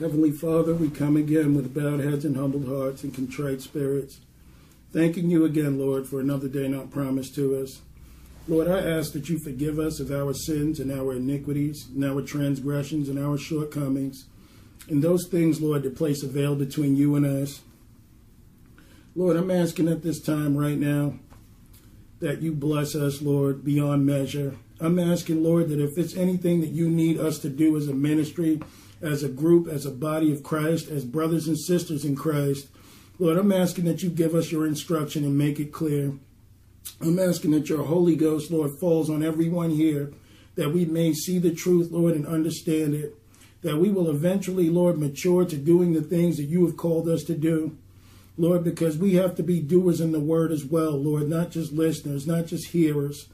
Heavenly Father, we come again with bowed heads and humbled hearts and contrite spirits, thanking you again, Lord, for another day not promised to us. Lord, I ask that you forgive us of our sins and our iniquities and our transgressions and our shortcomings, and those things, Lord, that place a veil between you and us. Lord, I'm asking at this time right now that you bless us, Lord, beyond measure. I'm asking, Lord, that if it's anything that you need us to do as a ministry, as a group, as a body of Christ, as brothers and sisters in Christ. Lord, I'm asking that you give us your instruction and make it clear. I'm asking that your Holy Ghost, Lord, falls on everyone here, that we may see the truth, Lord, and understand it. That we will eventually, Lord, mature to doing the things that you have called us to do. Lord, because we have to be doers in the word as well, Lord, not just listeners, not just hearers.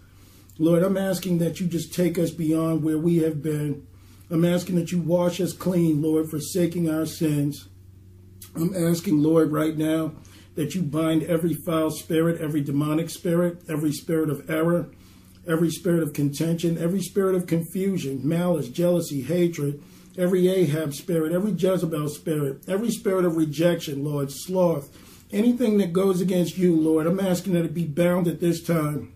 Lord, I'm asking that you just take us beyond where we have been. I'm asking that you wash us clean, Lord, forsaking our sins. I'm asking, Lord, right now that you bind every foul spirit, every demonic spirit, every spirit of error, every spirit of contention, every spirit of confusion, malice, jealousy, hatred, every Ahab spirit, every Jezebel spirit, every spirit of rejection, Lord, sloth, anything that goes against you, Lord. I'm asking that it be bound at this time.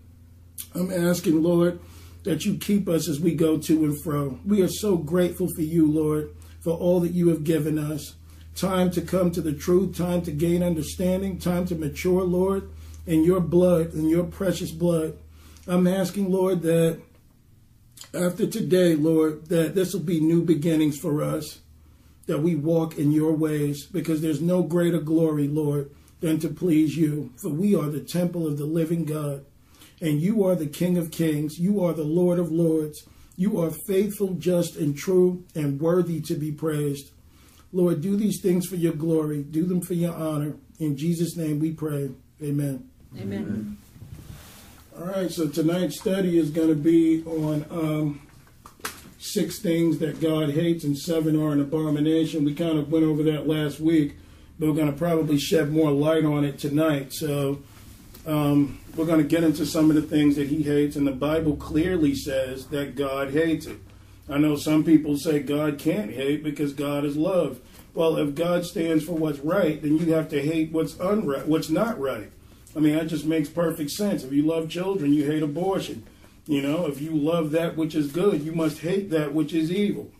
I'm asking, Lord, that you keep us as we go to and fro. We are so grateful for you, Lord, for all that you have given us. Time to come to the truth, time to gain understanding, time to mature, Lord, in your blood, in your precious blood. I'm asking, Lord, that after today, Lord, that this will be new beginnings for us, that we walk in your ways, because there's no greater glory, Lord, than to please you, for we are the temple of the living God and you are the King of Kings. You are the Lord of Lords. You are faithful, just, and true, and worthy to be praised. Lord, do these things for your glory. Do them for your honor. In Jesus' name we pray. Amen. Amen. All right, so tonight's study is going to be on um, six things that God hates and seven are an abomination. We kind of went over that last week, but we're going to probably shed more light on it tonight. So, um, we're going to get into some of the things that he hates, and the Bible clearly says that God hates it. I know some people say God can't hate because God is love. Well, if God stands for what's right, then you have to hate what's unright, what's not right. I mean, that just makes perfect sense. If you love children, you hate abortion. You know, if you love that which is good, you must hate that which is evil.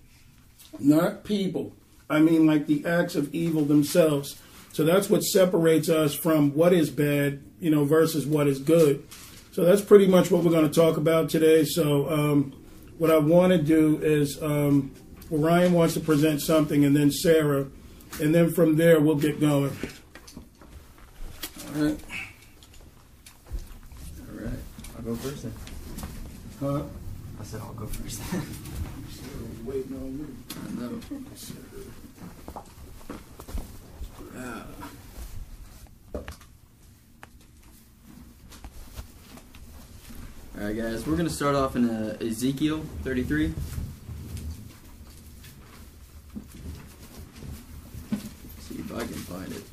Not people. I mean, like the acts of evil themselves. So that's what separates us from what is bad, you know, versus what is good. So that's pretty much what we're going to talk about today. So um, what I want to do is, um, well, Ryan wants to present something, and then Sarah, and then from there we'll get going. All right. All right. I'll go first then. Huh? I said I'll go first then. Waiting on you. I know. All right, guys. We're gonna start off in uh, Ezekiel 33. See if I can find it.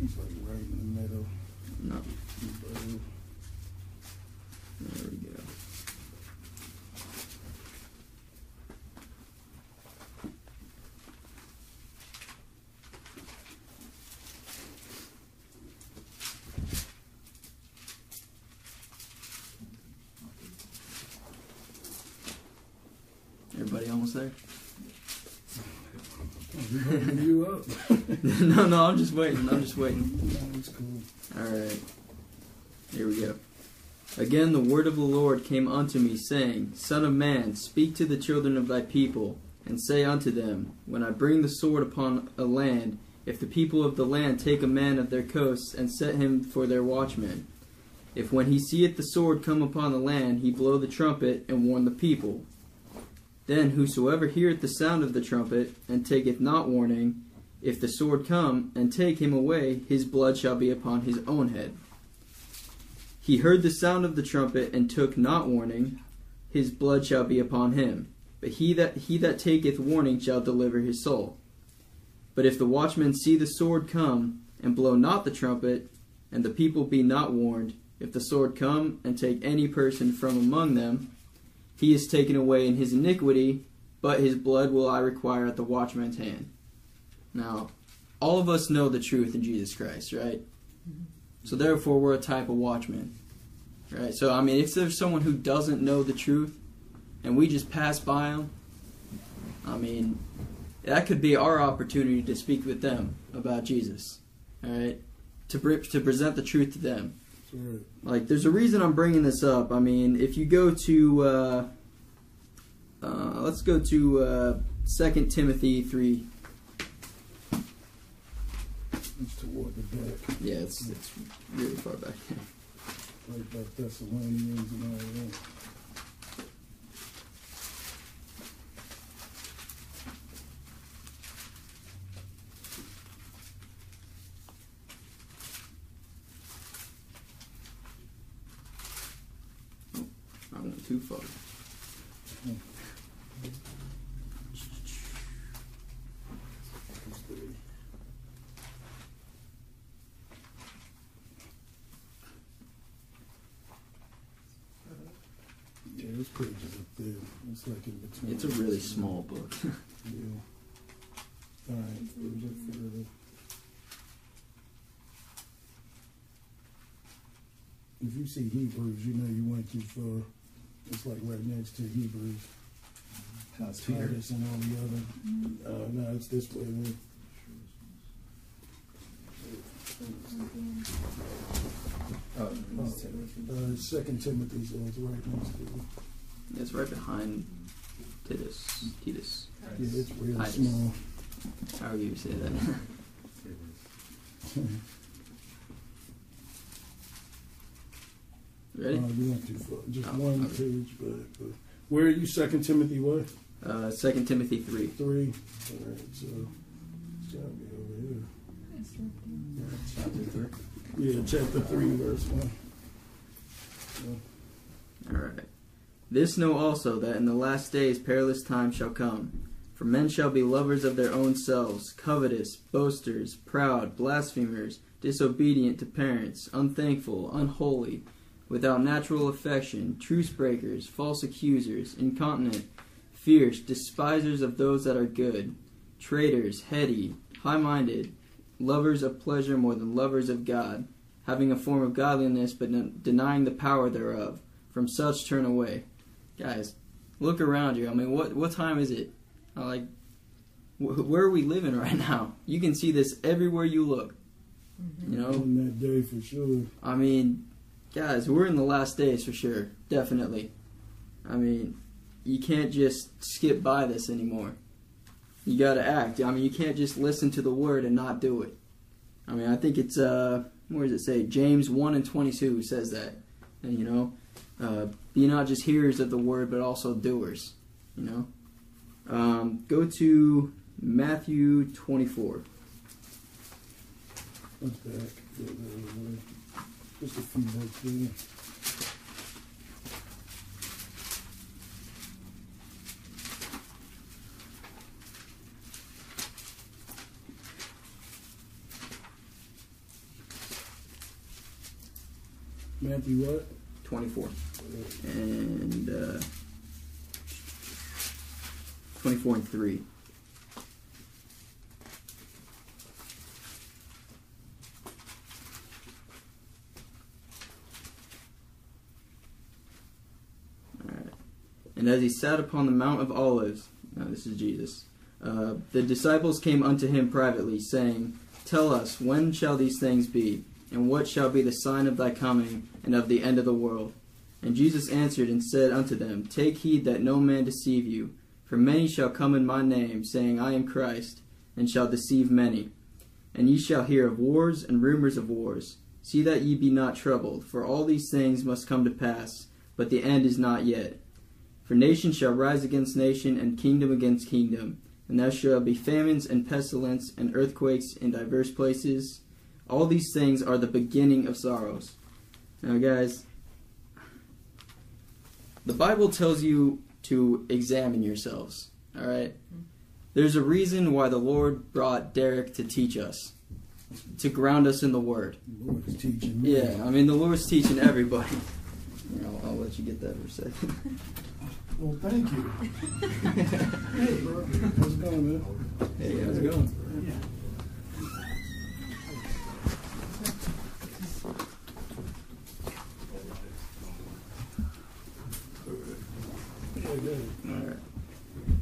Like right in the middle. No. There we go. Everybody almost there? You up. no, no, I'm just waiting. I'm just waiting. That's cool. All right. Here we go. Again, the word of the Lord came unto me, saying, Son of man, speak to the children of thy people, and say unto them, When I bring the sword upon a land, if the people of the land take a man of their coasts, and set him for their watchman, if when he seeth the sword come upon the land, he blow the trumpet, and warn the people, then whosoever heareth the sound of the trumpet, and taketh not warning, if the sword come and take him away, his blood shall be upon his own head. He heard the sound of the trumpet and took not warning, his blood shall be upon him. But he that he that taketh warning shall deliver his soul. But if the watchman see the sword come and blow not the trumpet, and the people be not warned, if the sword come and take any person from among them, he is taken away in his iniquity, but his blood will I require at the watchman's hand. Now, all of us know the truth in Jesus Christ, right? So therefore, we're a type of watchman, right? So I mean, if there's someone who doesn't know the truth, and we just pass by them, I mean, that could be our opportunity to speak with them about Jesus, all right? To to present the truth to them. Like, there's a reason I'm bringing this up. I mean, if you go to, uh, uh, let's go to uh, 2 Timothy 3. It's toward the back, Yeah, it's, it's really far back. right by Thessalonians and all that. I went too far. Yeah, this page is up there. It's like in between. It's a really small book. Yeah. All right, further. If you see Hebrews, you know you went too far. It's like right next to Hebrews. How's Peter? Titus and all the other. Uh, no, it's this way. man. Oh, Oh, Uh, Second Timothy, so it's right next to it. it's right behind Titus. Titus. Yeah, it's real Titus. small. How do you say that? Ready? Uh, you went too far. Just Oh, one okay. page back. But where are you? Second Timothy what? Uh, 2 Timothy 3. Three. All right, so it's gotta be over here. Chapter three. Yeah, chapter three, verse one. Alright. This know also that in the last days perilous times shall come. For men shall be lovers of their own selves, covetous, boasters, proud, blasphemers, disobedient to parents, unthankful, unholy, without natural affection, truce breakers, false accusers, incontinent, fierce, despisers of those that are good, traitors, heady, high minded, lovers of pleasure more than lovers of God, having a form of godliness but den- denying the power thereof. From such turn away. Guys, look around you. I mean, what what time is it? Uh, Like, wh- where are we living right now? You can see this everywhere you look. You know, On that day for sure. I mean, guys, we're in the last days for sure. Definitely. I mean, you can't just skip by this anymore. You got to act. I mean, you can't just listen to the word and not do it. I mean, I think it's, uh, where does it say? James 1 and 22 says that. And, you know, uh, be not just hearers of the word, but also doers, you know. Um, go to Matthew 24. Just a few books there. Matthew what? 24 and uh, 24 and 3 and as he sat upon the mount of olives now this is jesus uh, the disciples came unto him privately saying tell us when shall these things be and what shall be the sign of thy coming and of the end of the world? And Jesus answered and said unto them, Take heed that no man deceive you. For many shall come in my name, saying, I am Christ, and shall deceive many. And ye shall hear of wars and rumors of wars. See that ye be not troubled, for all these things must come to pass, but the end is not yet. For nation shall rise against nation, and kingdom against kingdom. And there shall be famines and pestilence and earthquakes in divers places. All these things are the beginning of sorrows. Now, guys, the Bible tells you to examine yourselves. All right? There's a reason why the Lord brought Derek to teach us. to ground us in the Word. The Lord is teaching me. Yeah, I mean the Lord's teaching everybody. I'll, I'll let you get that for a second. Well, thank you. hey, bro. How's it going, man? Hey, how's it going? Yeah, good. Alright.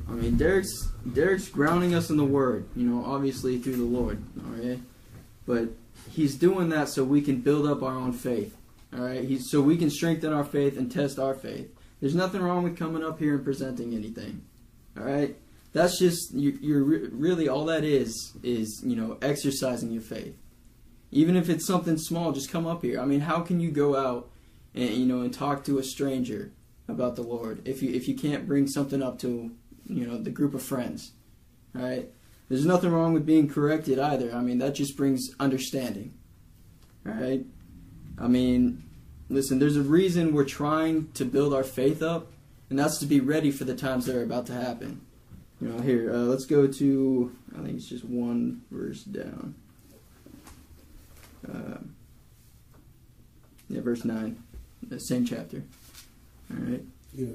I mean, Derek's Derek's grounding us in the Word, you know, obviously through the Lord, alright? But he's doing that so we can build up our own faith, alright? He's so we can strengthen our faith and test our faith. There's nothing wrong with coming up here and presenting anything, alright? That's just you, you're re- really all that is is you know exercising your faith. Even if it's something small, just come up here. I mean, how can you go out and you know and talk to a stranger about the Lord if you if you can't bring something up to you know the group of friends, all right? There's nothing wrong with being corrected either. I mean that just brings understanding, all right? I mean, listen, there's a reason we're trying to build our faith up, and that's to be ready for the times that are about to happen. You know, here, uh, let's go to I think it's just one verse down. Uh, yeah, verse nine, the same chapter. All right. Yeah.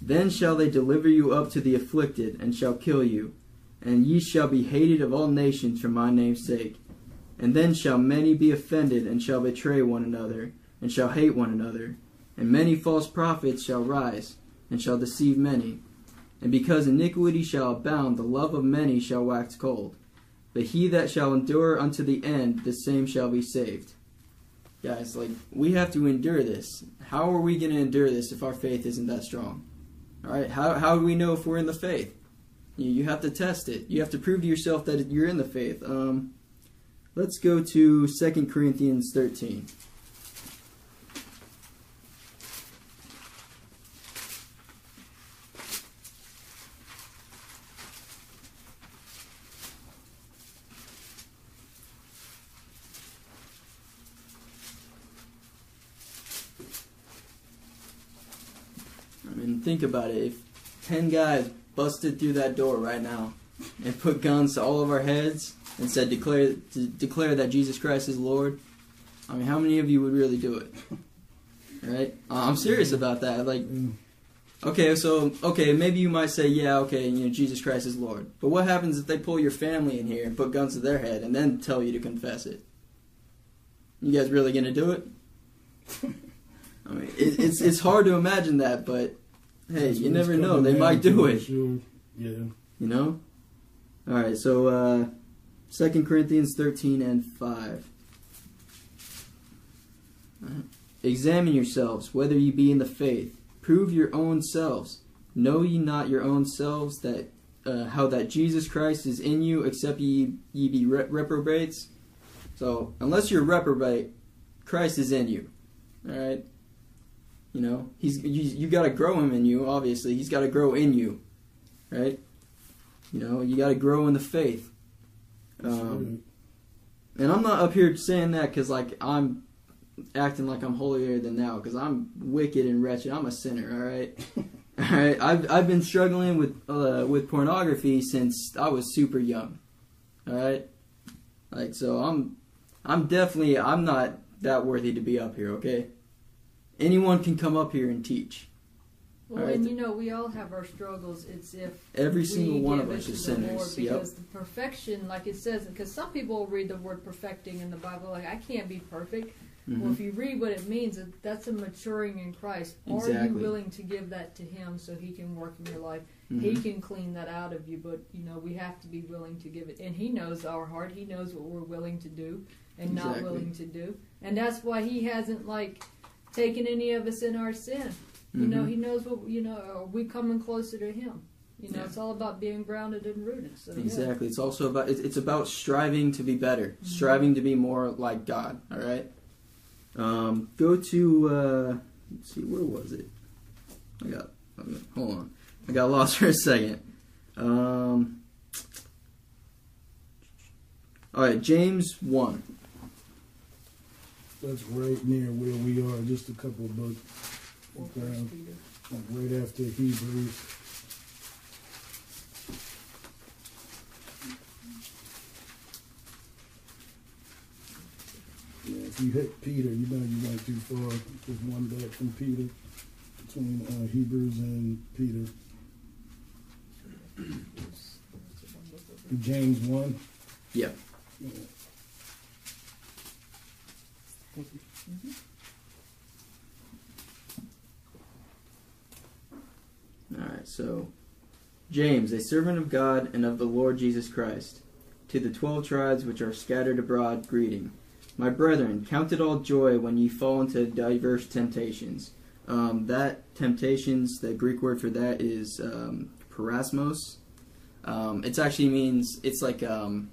Then shall they deliver you up to the afflicted, and shall kill you, and ye shall be hated of all nations for my name's sake. And then shall many be offended, and shall betray one another, and shall hate one another. And many false prophets shall rise, and shall deceive many. And because iniquity shall abound, the love of many shall wax cold. But he that shall endure unto the end, the same shall be saved. Guys, like, we have to endure this. How are we going to endure this if our faith isn't that strong? All right, how, how do we know if we're in the faith? You, you have to test it. You have to prove to yourself that you're in the faith. Um, let's go to 2 Corinthians 13. I mean, think about it. If 10 guys busted through that door right now and put guns to all of our heads and said, declare, to declare that Jesus Christ is Lord, I mean, how many of you would really do it? Right? I'm serious about that. Like, Mm. okay, so, okay, maybe you might say, yeah, okay, you know, Jesus Christ is Lord. But what happens if they pull your family in here and put guns to their head and then tell you to confess it? You guys really gonna do it? I mean, it, it's it's hard to imagine that, but hey, That's you never know. They might do it. Sure. Yeah. You know? Alright, so uh 2 Corinthians thirteen and five. Alright. Examine yourselves, whether ye be in the faith. Prove your own selves. Know ye not your own selves that uh, how that Jesus Christ is in you, except ye ye be re- reprobates. So unless you're reprobate, Christ is in you. All right. You know he's you, you got to grow him in you. Obviously, he's got to grow in you, right? You know you got to grow in the faith. Um, and I'm not up here saying that because like I'm acting like I'm holier than thou because I'm wicked and wretched. I'm a sinner. All right. All right. I've I've been struggling with uh, with pornography since I was super young. All right. Like so, I'm I'm definitely I'm not that worthy to be up here. Okay. Anyone can come up here and teach. Well, Alright. and you know, we all have our struggles. It's if Every single one of us is sinners. Lord, Yep. because the perfection, like it says, because some people read the word perfecting in the Bible, like I can't be perfect. Well, Mhm. if you read what it means, that's a maturing in Christ. Exactly. Are you willing to give that to Him so He can work in your life? He Mhm. can clean that out of you, but you know we have to be willing to give it. And He knows our heart. He knows what we're willing to do and not willing to do. And that's why He hasn't like taken any of us in our sin. You know, Mhm. He knows what you know. Are we coming closer to Him? You know, Yeah. it's all about being grounded and rooted. So yeah. Exactly. It's also about it's it's about striving to be better, Mm-hmm. striving to be more like God. All right. Um, go to uh, let's see, where was it? I got hold on, I got lost for a second. Um, all right, James one. That's right near where we are, just a couple of books Or down, like right after Hebrews. If you hit Peter, you know you went too far. There's one back from Peter between uh, Hebrews and Peter. James one. Yeah. Yeah. All right. So, James, a servant of God and of the Lord Jesus Christ, to the twelve tribes which are scattered abroad, greeting. My brethren, count it all joy when ye fall into diverse temptations. Um, that temptations, the Greek word for that is um, parasmos. Um, it actually means it's like um,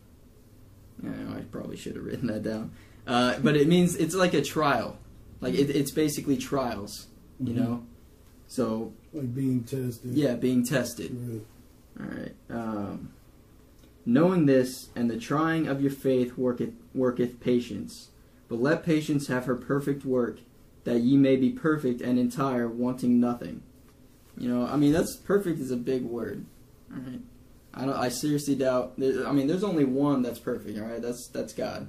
I, know, I probably should have written that down, uh, but it means it's like a trial. Like it, it's basically trials, you Mhm. know. So Like being tested. yeah, being tested. Right. All right. Um, knowing this, and the trying of your faith worketh worketh patience. But let patience have her perfect work, that ye may be perfect and entire, wanting nothing. You know, I mean, that's perfect is a big word. All right. I don't. I seriously doubt. I mean, there's only one that's perfect. All right. That's that's God.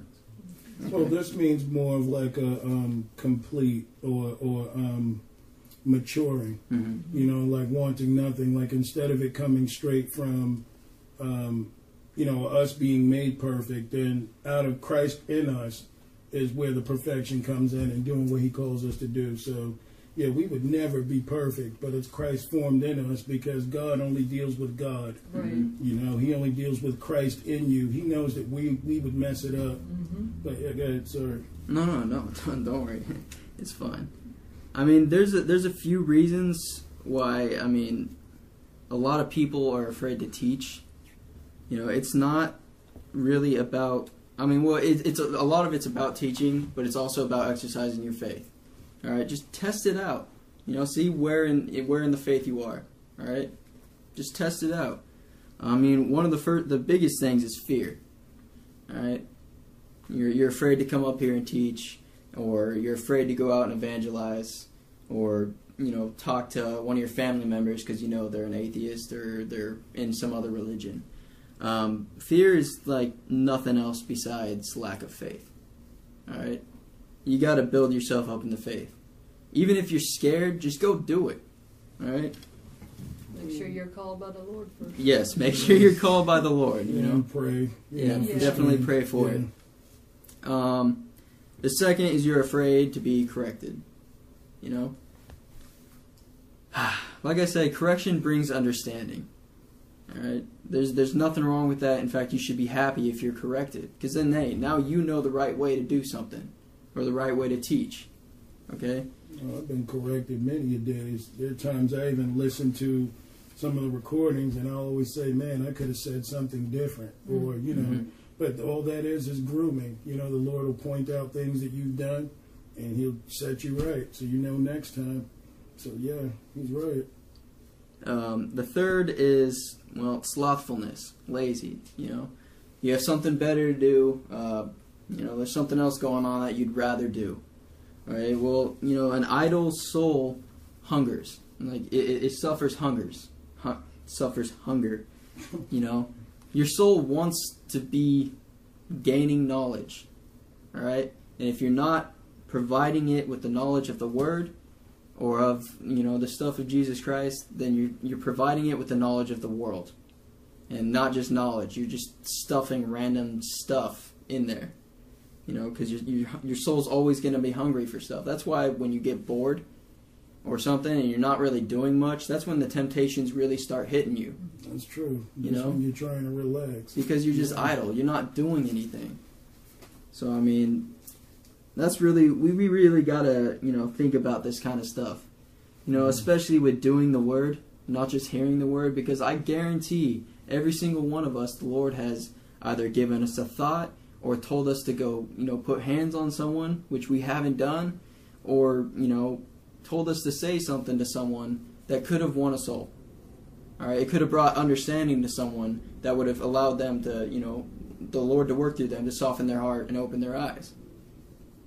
Well, this means more of like a um, complete or or um, maturing. hmm You know, like wanting nothing. Like instead of it coming straight from, um, you know, us being made perfect, then out of Christ in us is where the perfection comes in and doing what He calls us to do. So, yeah, we would never be perfect, but it's Christ formed in us because God only deals with God. Right. Mhm. You know, He only deals with Christ in you. He knows that we we would mess it up. Mm-hmm. But yeah, go ahead, sorry. No, no, no. Don't, don't worry. It's fine. I mean, there's a, there's a few reasons why. I mean, a lot of people are afraid to teach. You know, it's not really about. I mean, well, it, it's a, a lot of it's about teaching, but it's also about exercising your faith. All right, just test it out. You know, see where in where in the faith you are. All right, just test it out. I mean, one of the first, the biggest things is fear. All right, you're you're afraid to come up here and teach, or you're afraid to go out and evangelize, or you know talk to one of your family members because you know they're an atheist or they're in some other religion. Um, fear is like nothing else besides lack of faith. All right, you got to build yourself up in the faith. Even if you're scared, just go do it. All right. Make sure you're called by the Lord first. Yes, make sure you're called by the Lord. You Yeah, know. pray. Yeah, Yeah. definitely pray for Yeah. it. Um, the second is you're afraid to be corrected. You know? like I said, correction brings understanding. Alright? There's there's nothing wrong with that. In fact, you should be happy if you're corrected. Because then, hey, now you know the right way to do something. Or the right way to teach. Okay? Oh, I've been corrected many a days. There are times I even listen to some of the recordings, and I always say, "Man, I could have said something different," or you know. Mhm. But all that is is grooming. You know, the Lord will point out things that you've done, and He'll set you right, so you know next time. So yeah, He's right. Um, the third is well slothfulness, lazy. You know, you have something better to do. Uh, you know, there's something else going on that you'd rather do. All right. Well, you know, an idle soul hungers. Like it, it, suffers hungers, hu- suffers hunger. You know, your soul wants to be gaining knowledge. All right, and if you're not providing it with the knowledge of the Word, or of you know the stuff of Jesus Christ, then you're you're providing it with the knowledge of the world, and not just knowledge. You're just stuffing random stuff in there, you know, because your your your soul's always going to be hungry for stuff. That's why when you get bored or something and you're not really doing much, that's when the temptations really start hitting you That's true. You Just know? when you're trying to relax. because you're just Yeah. idle. You're not doing anything. So I mean, that's really we, we really gotta you know think about this kind of stuff. You know, mm-hmm. especially with doing the word, not just hearing the word, because I guarantee every single one of us, the Lord has either given us a thought or told us to go, you know, put hands on someone, which we haven't done, or you know, told us to say something to someone that could have won a soul. All right, it could have brought understanding to someone that would have allowed them to, you know, the Lord to work through them to soften their heart and open their eyes.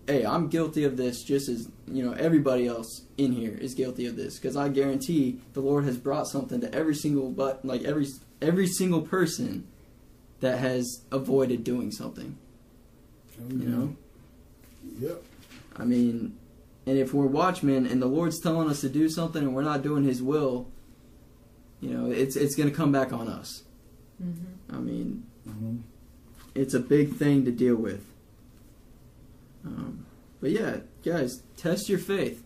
Hey, I'm guilty of this just as, you know, everybody else in here is guilty of this because I guarantee the Lord has brought something to every single but like every every single person that has avoided doing something, you know. Yep. I mean, and if we're watchmen and the Lord's telling us to do something and we're not doing His will, you know, it's it's going to come back on us. Mm-hmm. I mean, Mm-hmm. it's a big thing to deal with. Um, but yeah, guys, test your faith.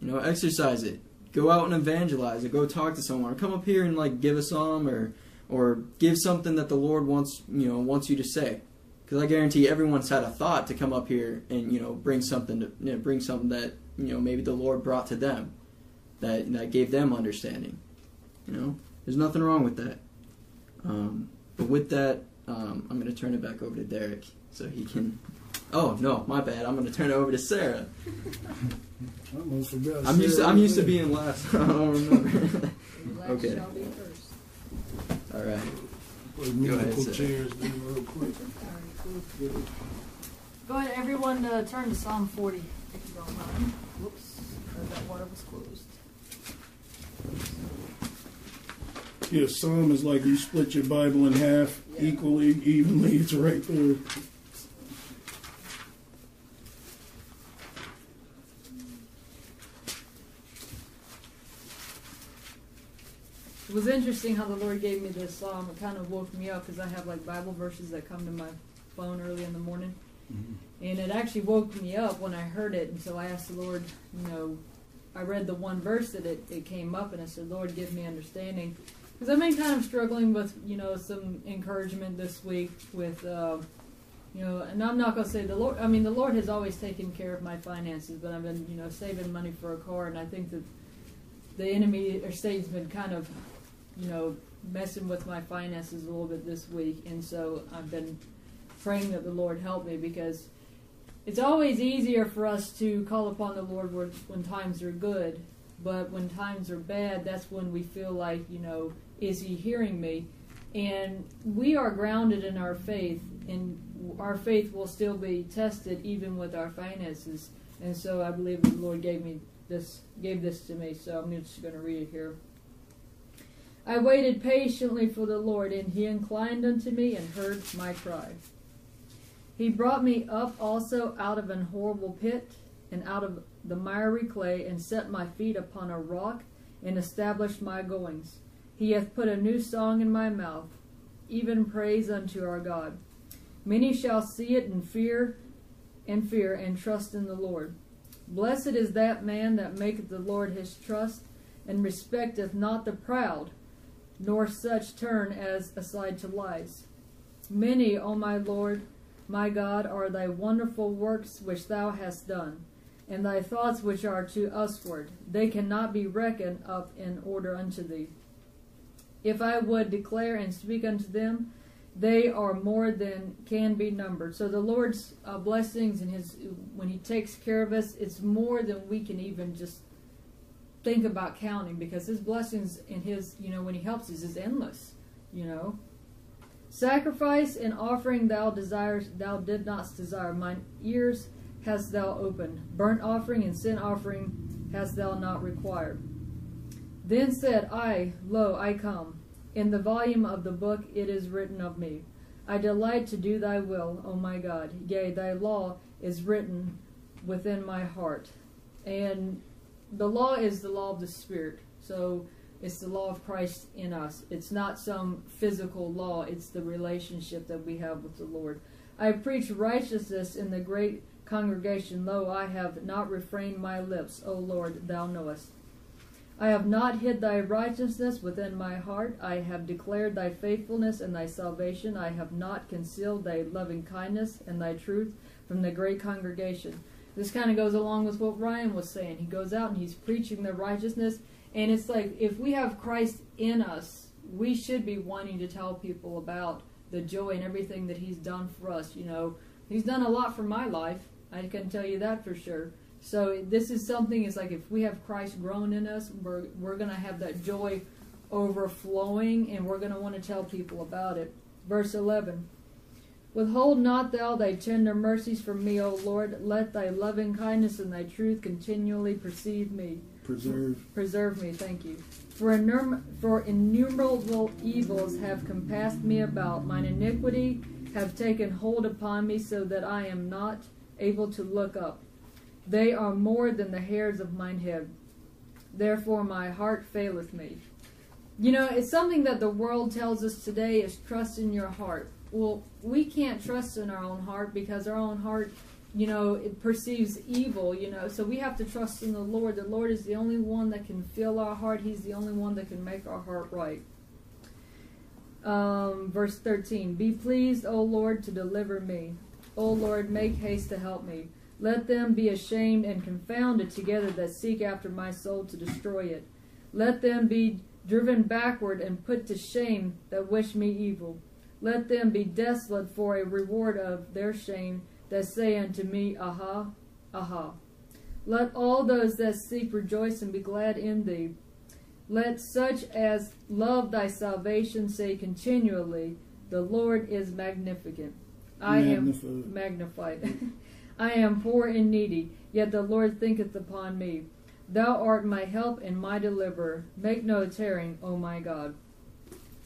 You know, exercise it. Go out and evangelize, or go talk to someone, or come up here and like give a psalm, or or give something that the Lord wants you know wants you to say. Because I guarantee everyone's had a thought to come up here and you know bring something to you know, bring something that you know maybe the Lord brought to them, that that gave them understanding. You know, there's nothing wrong with that. Um, but with that, um, I'm going to turn it back over to Derek so he can. Oh no, my bad. I'm going to turn it over to Sarah. I almost forgot. I'm used to, I'm used to being last. I don't remember. Last Okay. shall be first. All right. there. Put Go ahead, musical Sarah. Chairs there real quick. Alright, cool. Go ahead, everyone, uh, turn to Psalm 40, if you don't mind. Whoops, uh, that water was closed. Yeah, Psalm is like you split your Bible in half Yeah. equally, evenly. It's right there. It was interesting how the Lord gave me this psalm. It kind of woke me up because I have like Bible verses that come to my phone early in the morning. And it actually woke me up when I heard it. And so I asked the Lord, you know, I read the one verse that it, it came up and I said, Lord, give me understanding. Because I've been kind of struggling with, you know, some encouragement this week with, uh, you know, and I'm not going to say the Lord, I mean, the Lord has always taken care of my finances, but I've been, you know, saving money for a car. And I think that the enemy or Satan's been kind of, you know, messing with my finances a little bit this week. And so I've been praying that the Lord help me because it's always easier for us to call upon the Lord when, times are good, but when times are bad, that's when we feel like, you know, is He hearing me? And we are grounded in our faith, and our faith will still be tested even with our finances. And so I believe the Lord gave me this, gave this to me. So I'm just going to read it here. I waited patiently for the Lord, and He inclined unto me and heard my cry. He brought me up also out of an horrible pit, and out of the miry clay, and set my feet upon a rock, and established my goings. He hath put a new song in my mouth, even praise unto our God. Many shall see it and fear, and fear, and trust in the Lord. Blessed is that man that maketh the Lord his trust, and respecteth not the proud, nor such turn as aside to lies. Many, O my Lord, my God, are thy wonderful works which thou hast done, and thy thoughts which are to usward. They cannot be reckoned up in order unto thee. If I would declare and speak unto them, they are more than can be numbered. So the Lord's uh, blessings and His when He takes care of us, it's more than we can even just think about counting because His blessings and His you know when He helps us is endless. You know, Sacrifice and offering thou desires thou did not desire. Mine ears hast thou opened. Burnt offering and sin offering hast thou not required. Then said I, Lo, I come. In the volume of the book it is written of me. I delight to do thy will, O my God. Yea, thy law is written within my heart. And the law is the law of the Spirit. So it's the law of Christ in us. It's not some physical law, it's the relationship that we have with the Lord. I preach righteousness in the great congregation. Lo, I have not refrained my lips. O Lord, thou knowest. I have not hid thy righteousness within my heart. I have declared thy faithfulness and thy salvation. I have not concealed thy loving kindness and thy truth from the great congregation. This kind of goes along with what Ryan was saying. He goes out and he's preaching the righteousness. And it's like if we have Christ in us, we should be wanting to tell people about the joy and everything that he's done for us. You know, he's done a lot for my life. I can tell you that for sure. So this is something. It's like if we have Christ growing in us, we're we're gonna have that joy overflowing, and we're gonna want to tell people about it. Verse eleven. Withhold not thou thy tender mercies from me, O Lord. Let thy loving kindness and thy truth continually precede me. Preserve. Preserve me, thank you. For, innum- for innumerable evils have compassed me about. Mine iniquity have taken hold upon me, so that I am not able to look up. They are more than the hairs of mine head. Therefore my heart faileth me. You know, it's something that the world tells us today is trust in your heart. Well, we can't trust in our own heart because our own heart, you know, it perceives evil, you know. So we have to trust in the Lord. The Lord is the only one that can fill our heart. He's the only one that can make our heart right. Um, verse 13 Be pleased, O Lord, to deliver me. O Lord, make haste to help me. Let them be ashamed and confounded together that seek after my soul to destroy it. Let them be driven backward and put to shame that wish me evil. Let them be desolate for a reward of their shame that say unto me, Aha, aha. Let all those that seek rejoice and be glad in thee. Let such as love thy salvation say continually, The Lord is magnificent. I Magnified. am magnified. I am poor and needy, yet the Lord thinketh upon me. Thou art my help and my deliverer. Make no tarrying, O my God.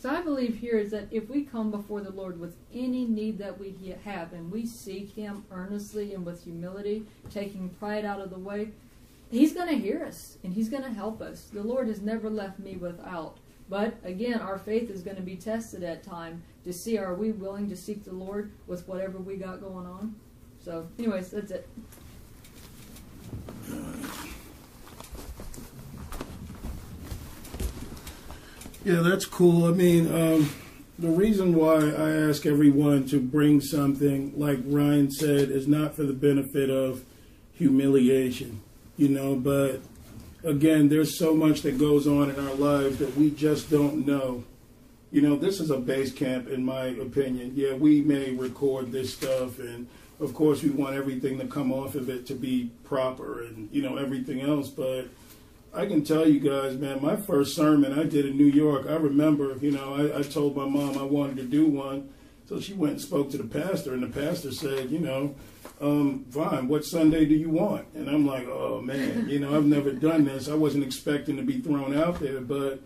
So I believe here is that if we come before the Lord with any need that we have and we seek Him earnestly and with humility, taking pride out of the way, He's going to hear us and He's going to help us. The Lord has never left me without. But again, our faith is going to be tested at time to see are we willing to seek the Lord with whatever we got going on. So, anyways, that's it. Yeah, that's cool. I mean, um, the reason why I ask everyone to bring something, like Ryan said, is not for the benefit of humiliation, you know, but again, there's so much that goes on in our lives that we just don't know. You know, this is a base camp, in my opinion. Yeah, we may record this stuff, and of course, we want everything to come off of it to be proper and, you know, everything else, but I can tell you guys, man, my first sermon I did in New York, I remember, you know, I, I told my mom I wanted to do one. So she went and spoke to the pastor, and the pastor said, you know, um, what Sunday do you want? And I'm like, oh, man, you know, I've never done this. I wasn't expecting to be thrown out there. But,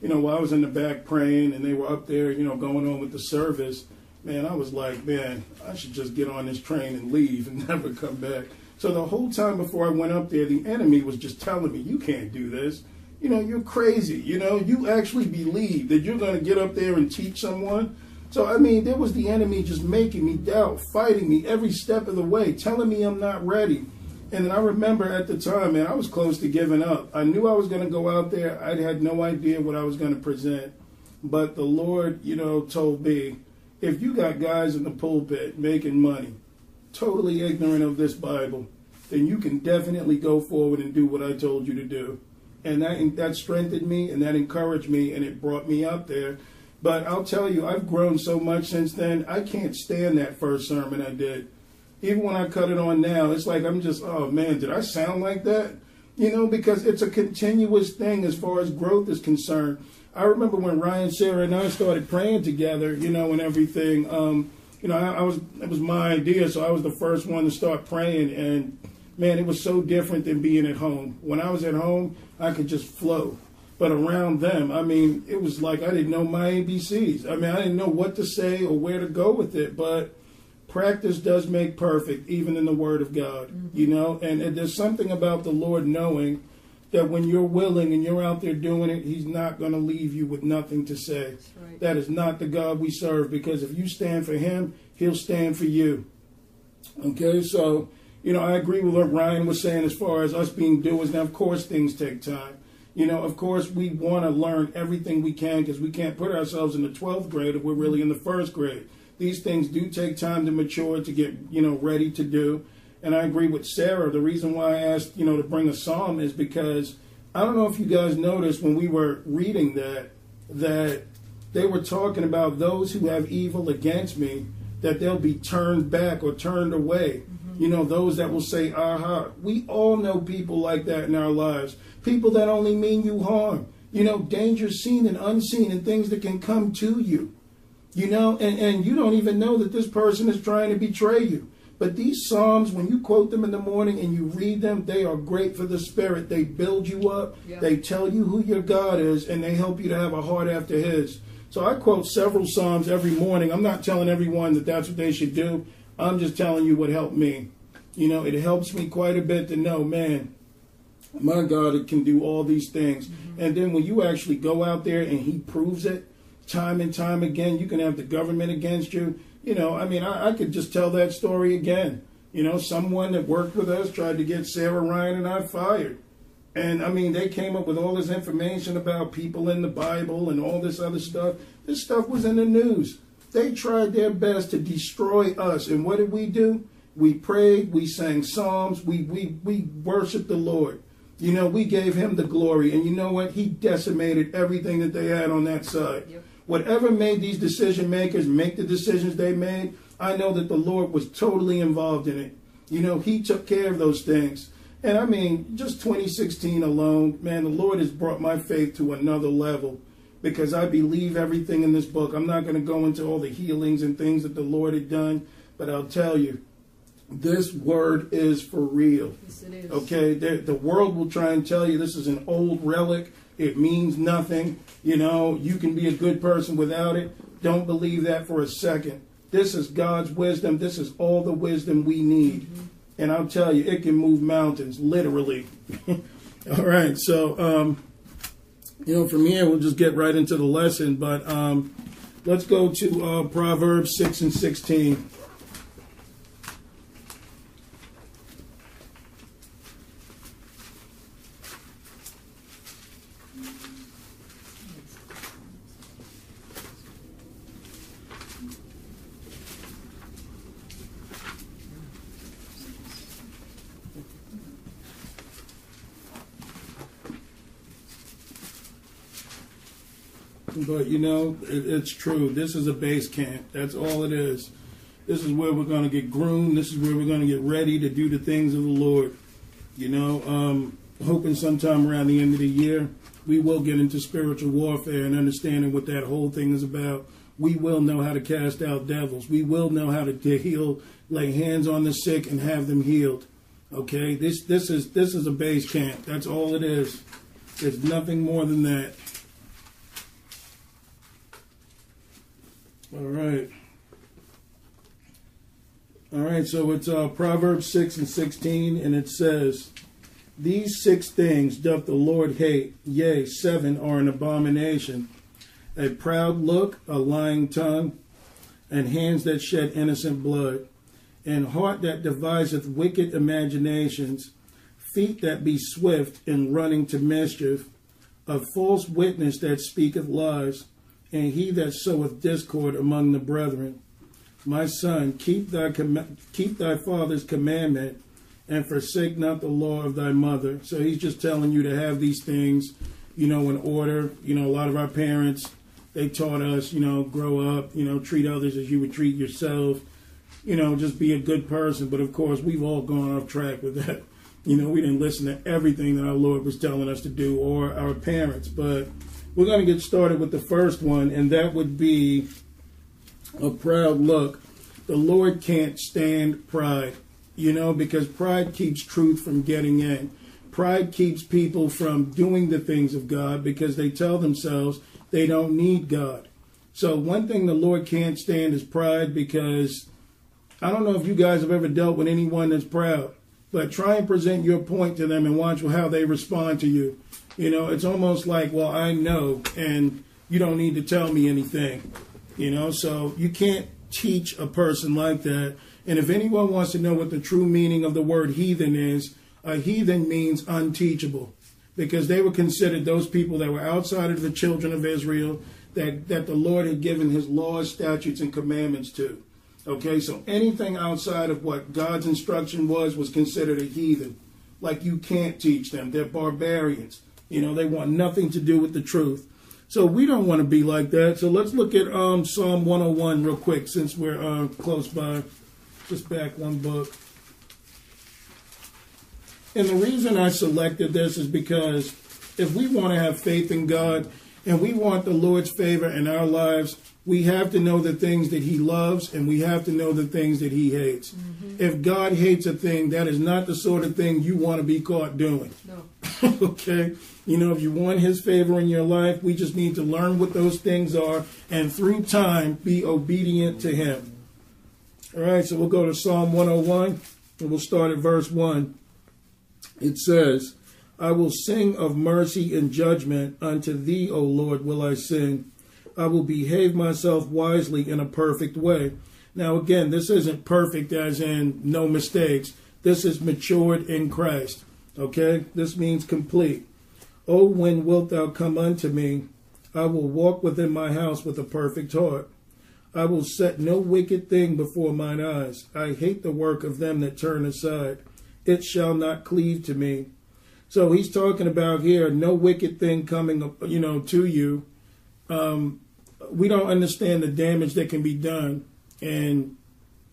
you know, while I was in the back praying and they were up there, you know, going on with the service, man, I was like, man, I should just get on this train and leave and never come back. So the whole time before I went up there, the enemy was just telling me, you can't do this. You know, you're crazy. You know, you actually believe that you're going to get up there and teach someone. So, I mean, there was the enemy just making me doubt, fighting me every step of the way, telling me I'm not ready. And then I remember at the time, man, I was close to giving up. I knew I was going to go out there. I had no idea what I was going to present. But the Lord, you know, told me, if you got guys in the pulpit making money, totally ignorant of this Bible, then you can definitely go forward and do what I told you to do. And that that strengthened me and that encouraged me and it brought me up there. But I'll tell you, I've grown so much since then. I can't stand that first sermon I did. Even when I cut it on now, it's like I'm just, oh man, did I sound like that? You know, because it's a continuous thing as far as growth is concerned. I remember when Ryan, Sarah, and I started praying together, you know, and everything. Um, you know, I, I was it was my idea, so I was the first one to start praying, and man, it was so different than being at home. When I was at home, I could just flow, but around them, I mean, it was like I didn't know my ABCs. I mean, I didn't know what to say or where to go with it, but practice does make perfect, even in the Word of God, mm-hmm. you know. And, and there's something about the Lord knowing that when you're willing and you're out there doing it, He's not going to leave you with nothing to say. Right. That is not the God we serve because if you stand for Him, He'll stand for you. Okay, so, you know, I agree with what Ryan was saying as far as us being doers. Now, of course, things take time. You know, of course, we want to learn everything we can because we can't put ourselves in the 12th grade if we're really in the first grade. These things do take time to mature, to get, you know, ready to do. And I agree with Sarah. The reason why I asked, you know, to bring a psalm is because I don't know if you guys noticed when we were reading that, that they were talking about those who have evil against me, that they'll be turned back or turned away. You know, those that will say, aha. We all know people like that in our lives. People that only mean you harm. You know, dangers seen and unseen and things that can come to you. You know, and, and you don't even know that this person is trying to betray you. But these Psalms, when you quote them in the morning and you read them, they are great for the spirit. They build you up, Yeah. they tell you who your God is, and they help you to have a heart after His. So I quote several Psalms every morning. I'm not telling everyone that that's what they should do. I'm just telling you what helped me. You know, it helps me quite a bit to know, man, my God, it can do all these things. Mm-hmm. And then when you actually go out there and He proves it time and time again, you can have the government against you. You know, I mean, I, I could just tell that story again. You know, someone that worked with us tried to get Sarah Ryan and I fired. And I mean, they came up with all this information about people in the Bible and all this other stuff. This stuff was in the news. They tried their best to destroy us. And what did we do? We prayed, we sang psalms, we, we, we worshiped the Lord. You know, we gave him the glory. And you know what? He decimated everything that they had on that side. Yep. Whatever made these decision makers make the decisions they made, I know that the Lord was totally involved in it. You know, He took care of those things. And I mean, just 2016 alone, man, the Lord has brought my faith to another level because I believe everything in this book. I'm not going to go into all the healings and things that the Lord had done, but I'll tell you, this word is for real. Yes, it is. Okay, the, the world will try and tell you this is an old relic. It means nothing. You know, you can be a good person without it. Don't believe that for a second. This is God's wisdom. This is all the wisdom we need. And I'll tell you, it can move mountains, literally. all right, so, um, you know, from here, we'll just get right into the lesson. But um, let's go to uh, Proverbs 6 and 16. But you know, it, it's true. This is a base camp. That's all it is. This is where we're going to get groomed. This is where we're going to get ready to do the things of the Lord. You know, um, hoping sometime around the end of the year, we will get into spiritual warfare and understanding what that whole thing is about. We will know how to cast out devils. We will know how to, to heal, lay hands on the sick, and have them healed. Okay, this this is this is a base camp. That's all it is. There's nothing more than that. All right. All right, so it's uh, Proverbs 6 and 16, and it says, These six things doth the Lord hate, yea, seven are an abomination. A proud look, a lying tongue, and hands that shed innocent blood, and heart that deviseth wicked imaginations, feet that be swift in running to mischief, a false witness that speaketh lies, and he that soweth discord among the brethren. My son, keep thy com- keep thy father's commandment, and forsake not the law of thy mother. So he's just telling you to have these things, you know, in order. You know, a lot of our parents they taught us, you know, grow up, you know, treat others as you would treat yourself. You know, just be a good person. But of course, we've all gone off track with that. You know, we didn't listen to everything that our Lord was telling us to do or our parents. But we're going to get started with the first one, and that would be a proud look. The Lord can't stand pride, you know, because pride keeps truth from getting in. Pride keeps people from doing the things of God because they tell themselves they don't need God. So, one thing the Lord can't stand is pride because I don't know if you guys have ever dealt with anyone that's proud, but try and present your point to them and watch how they respond to you. You know, it's almost like, well, I know, and you don't need to tell me anything. You know, so you can't teach a person like that. And if anyone wants to know what the true meaning of the word heathen is, a heathen means unteachable because they were considered those people that were outside of the children of Israel that, that the Lord had given his laws, statutes, and commandments to. Okay, so anything outside of what God's instruction was was considered a heathen. Like you can't teach them. They're barbarians. You know, they want nothing to do with the truth. So we don't want to be like that. So let's look at um, Psalm 101 real quick since we're uh, close by. Just back one book. And the reason I selected this is because if we want to have faith in God and we want the Lord's favor in our lives, we have to know the things that He loves and we have to know the things that He hates. Mm-hmm. If God hates a thing, that is not the sort of thing you want to be caught doing. No. okay? You know, if you want His favor in your life, we just need to learn what those things are and through time be obedient to Him. All right, so we'll go to Psalm 101. and we'll start at verse 1. It says, I will sing of mercy and judgment. Unto thee, O Lord, will I sing. I will behave myself wisely in a perfect way. Now, again, this isn't perfect as in no mistakes. This is matured in Christ. Okay? This means complete. Oh, when wilt thou come unto me? I will walk within my house with a perfect heart. I will set no wicked thing before mine eyes. I hate the work of them that turn aside. It shall not cleave to me. So he's talking about here, no wicked thing coming, you know, to you. Um, we don't understand the damage that can be done in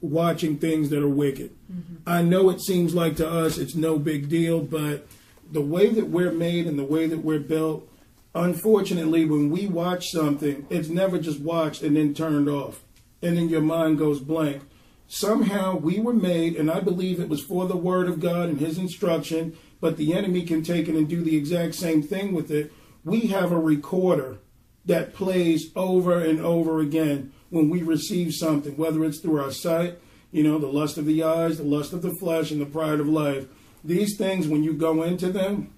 watching things that are wicked. Mm-hmm. I know it seems like to us it's no big deal, but the way that we're made and the way that we're built, unfortunately, when we watch something, it's never just watched and then turned off, and then your mind goes blank. Somehow we were made, and I believe it was for the Word of God and His instruction, but the enemy can take it and do the exact same thing with it. We have a recorder that plays over and over again when we receive something, whether it's through our sight, you know, the lust of the eyes, the lust of the flesh, and the pride of life. These things, when you go into them,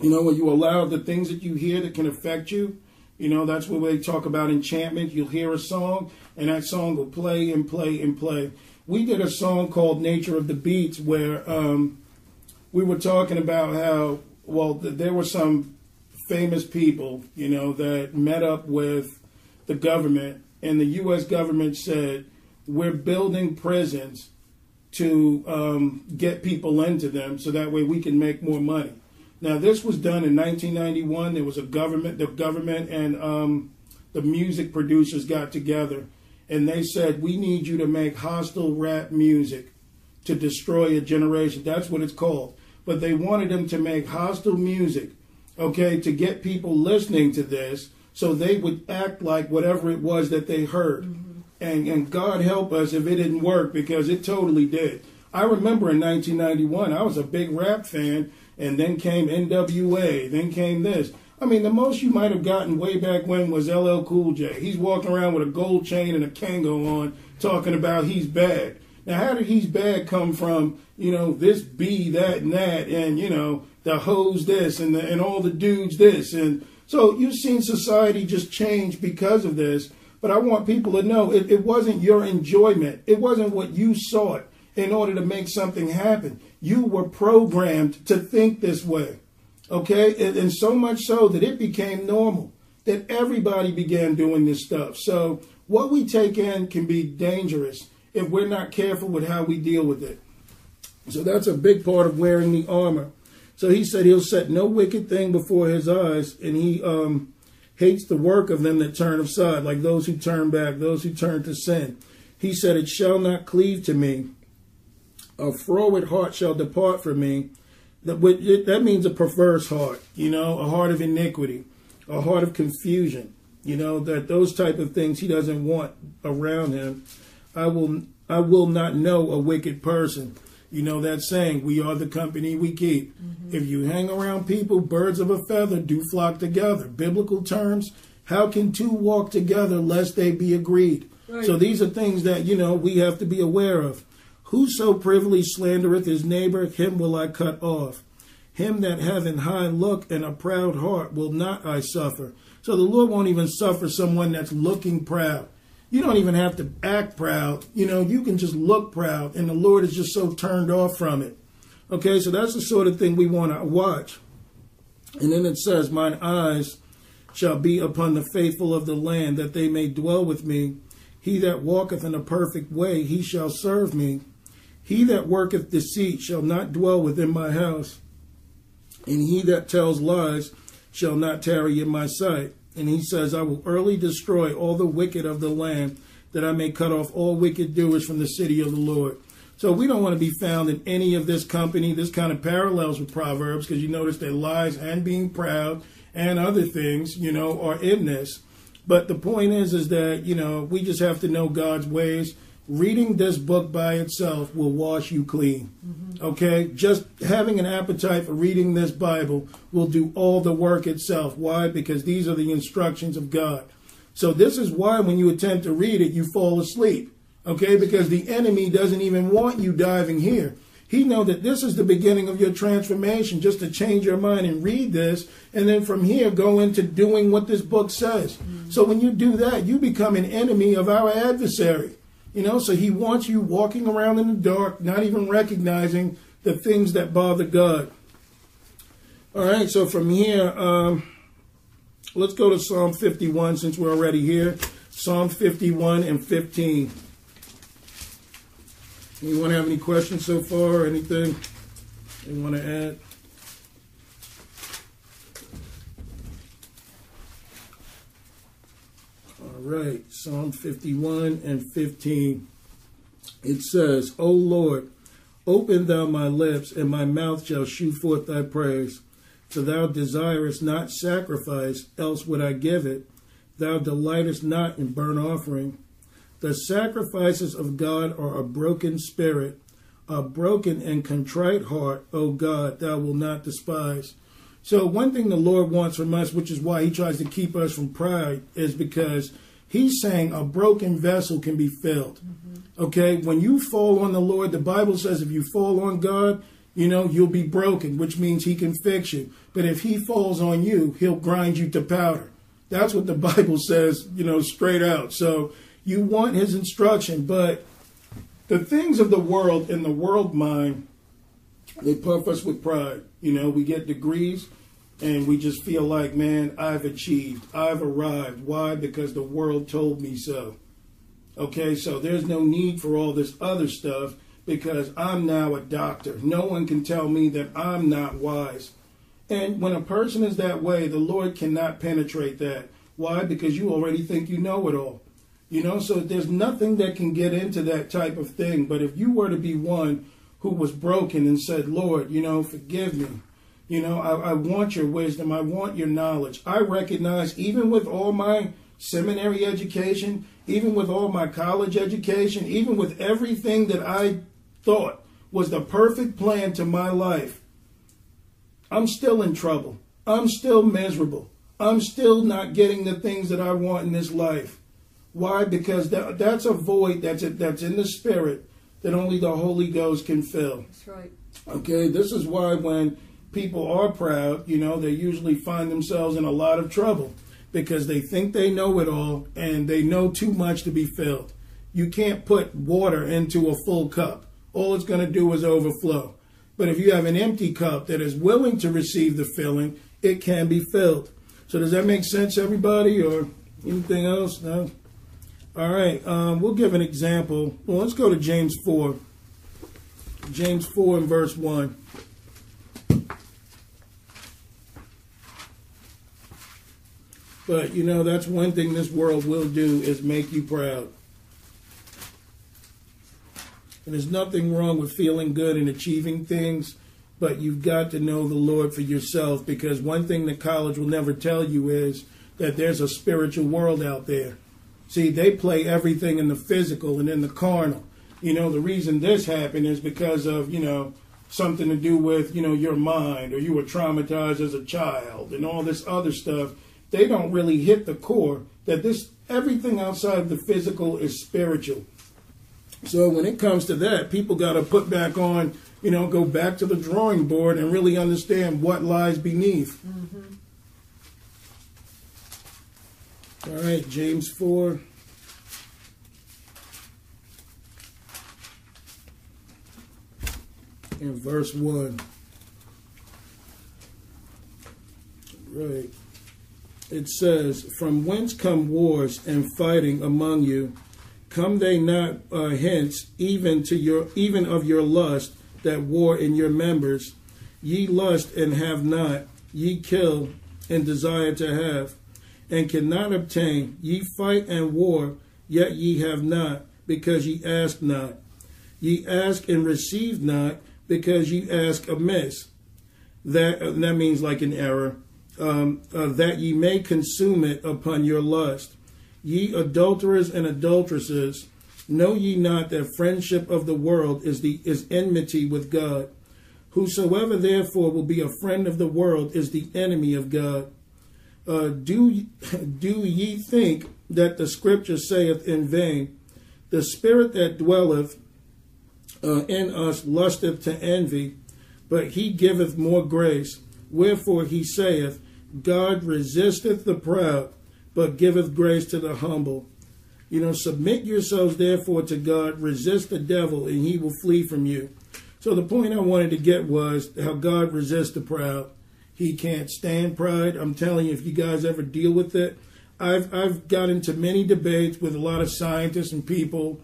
you know, when you allow the things that you hear that can affect you, you know, that's what they talk about enchantment. You'll hear a song, and that song will play and play and play. We did a song called Nature of the Beats where um, we were talking about how, well, th- there were some famous people, you know, that met up with the government, and the U.S. government said, We're building prisons to um, get people into them so that way we can make more money. Now, this was done in 1991. There was a government, the government and um, the music producers got together and they said, We need you to make hostile rap music to destroy a generation. That's what it's called. But they wanted them to make hostile music, okay, to get people listening to this so they would act like whatever it was that they heard. Mm-hmm. And, and God help us if it didn't work because it totally did. I remember in 1991, I was a big rap fan and then came NWA, then came this. I mean, the most you might have gotten way back when was LL Cool J. He's walking around with a gold chain and a Kangol on, talking about he's bad. Now, how did he's bad come from, you know, this B, that, and that, and, you know, the hoes this, and, the, and all the dudes this. And so you've seen society just change because of this. But I want people to know it, it wasn't your enjoyment, it wasn't what you sought in order to make something happen. You were programmed to think this way. Okay? And, and, so much so that it became normal, that everybody began doing this stuff. So what we take in can be dangerous if we're not careful with how we deal with it. So that's a big part of wearing the armor. So he said he'll set no wicked thing before his eyes, and he um, hates the work of them that turn aside, like those who turn back, those who turn to sin. He said, It shall not cleave to me a froward heart shall depart from me. That that means a perverse heart, you know, a heart of iniquity, a heart of confusion, you know, that those type of things he doesn't want around him. I will I will not know a wicked person. You know that saying, we are the company we keep. Mm-hmm. If you hang around people, birds of a feather do flock together. Biblical terms, how can two walk together lest they be agreed? Right. So these are things that, you know, we have to be aware of. Whoso privily slandereth his neighbor, him will I cut off. Him that hath an high look and a proud heart will not I suffer. So the Lord won't even suffer someone that's looking proud. You don't even have to act proud. You know, you can just look proud, and the Lord is just so turned off from it. Okay, so that's the sort of thing we want to watch. And then it says, Mine eyes shall be upon the faithful of the land, that they may dwell with me. He that walketh in a perfect way, he shall serve me. He that worketh deceit shall not dwell within my house, and he that tells lies shall not tarry in my sight. And he says, I will early destroy all the wicked of the land, that I may cut off all wicked doers from the city of the Lord. So we don't want to be found in any of this company. This kind of parallels with Proverbs because you notice that lies and being proud and other things, you know, are in this. But the point is, is that, you know, we just have to know God's ways reading this book by itself will wash you clean. Mm-hmm. Okay? Just having an appetite for reading this Bible will do all the work itself. Why? Because these are the instructions of God. So, this is why when you attempt to read it, you fall asleep. Okay? Because the enemy doesn't even want you diving here. He know that this is the beginning of your transformation, just to change your mind and read this, and then from here go into doing what this book says. So when you do that, you become an enemy of our adversary. You know, so he wants you walking around in the dark, not even recognizing the things that bother God. All right, so from here, um, let's go to Psalm 51 since we're already here. Psalm 51 and 15. Anyone have any questions so far or anything they want to add? All right, Psalm 51 and 15. It says, O Lord, open thou my lips, and my mouth shall shew forth thy praise. For thou desirest not sacrifice, else would I give it. Thou delightest not in burnt offering. The sacrifices of God are a broken spirit, a broken and contrite heart, O God, thou wilt not despise. So, one thing the Lord wants from us, which is why he tries to keep us from pride, is because he's saying a broken vessel can be filled. Mm-hmm. Okay? When you fall on the Lord, the Bible says if you fall on God, you know, you'll be broken, which means he can fix you. But if he falls on you, he'll grind you to powder. That's what the Bible says, you know, straight out. So you want his instruction, but the things of the world in the world mind, they puff us with pride. You know, we get degrees and we just feel like, man, I've achieved, I've arrived. Why? Because the world told me so. Okay, so there's no need for all this other stuff because I'm now a doctor. No one can tell me that I'm not wise. And when a person is that way, the Lord cannot penetrate that. Why? Because you already think you know it all. You know, so there's nothing that can get into that type of thing. But if you were to be one who was broken and said, Lord, you know, forgive me. You know, I, I want your wisdom. I want your knowledge. I recognize, even with all my seminary education, even with all my college education, even with everything that I thought was the perfect plan to my life, I'm still in trouble. I'm still miserable. I'm still not getting the things that I want in this life. Why? Because that, that's a void that's that's in the spirit that only the Holy Ghost can fill. That's right. Okay, this is why when people are proud, you know, they usually find themselves in a lot of trouble because they think they know it all and they know too much to be filled. You can't put water into a full cup. All it's going to do is overflow. But if you have an empty cup that is willing to receive the filling, it can be filled. So does that make sense, everybody, or anything else? No. All right. Um, we'll give an example. Well, let's go to James four. James four and verse one. But you know that's one thing this world will do is make you proud. And there's nothing wrong with feeling good and achieving things, but you've got to know the Lord for yourself because one thing that college will never tell you is that there's a spiritual world out there. See, they play everything in the physical and in the carnal. You know, the reason this happened is because of, you know, something to do with, you know, your mind or you were traumatized as a child and all this other stuff. They don't really hit the core that this everything outside of the physical is spiritual. So when it comes to that, people got to put back on, you know, go back to the drawing board and really understand what lies beneath. Mm-hmm. All right, James 4. In verse 1. Right. It says, From whence come wars and fighting among you? Come they not uh, hence, even to your even of your lust that war in your members? Ye lust and have not, ye kill and desire to have, and cannot obtain. Ye fight and war, yet ye have not, because ye ask not. Ye ask and receive not, because ye ask amiss. That that means like an error. Um, uh, that ye may consume it upon your lust. Ye adulterers and adulteresses, know ye not that friendship of the world is the is enmity with God? Whosoever therefore will be a friend of the world is the enemy of God. Uh, do do ye think that the scripture saith in vain, the spirit that dwelleth uh, in us lusteth to envy, but he giveth more grace. Wherefore he saith, God resisteth the proud, but giveth grace to the humble. You know, submit yourselves therefore to God, resist the devil, and he will flee from you. So the point I wanted to get was how God resists the proud. He can't stand pride. I'm telling you, if you guys ever deal with it, I've I've got into many debates with a lot of scientists and people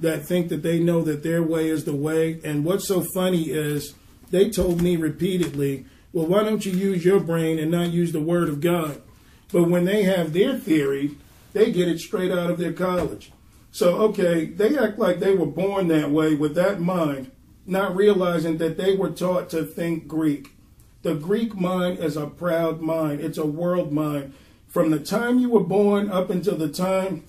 that think that they know that their way is the way. And what's so funny is they told me repeatedly, well, why don't you use your brain and not use the word of God? But when they have their theory, they get it straight out of their college. So, okay, they act like they were born that way with that mind, not realizing that they were taught to think Greek. The Greek mind is a proud mind, it's a world mind. From the time you were born up until the time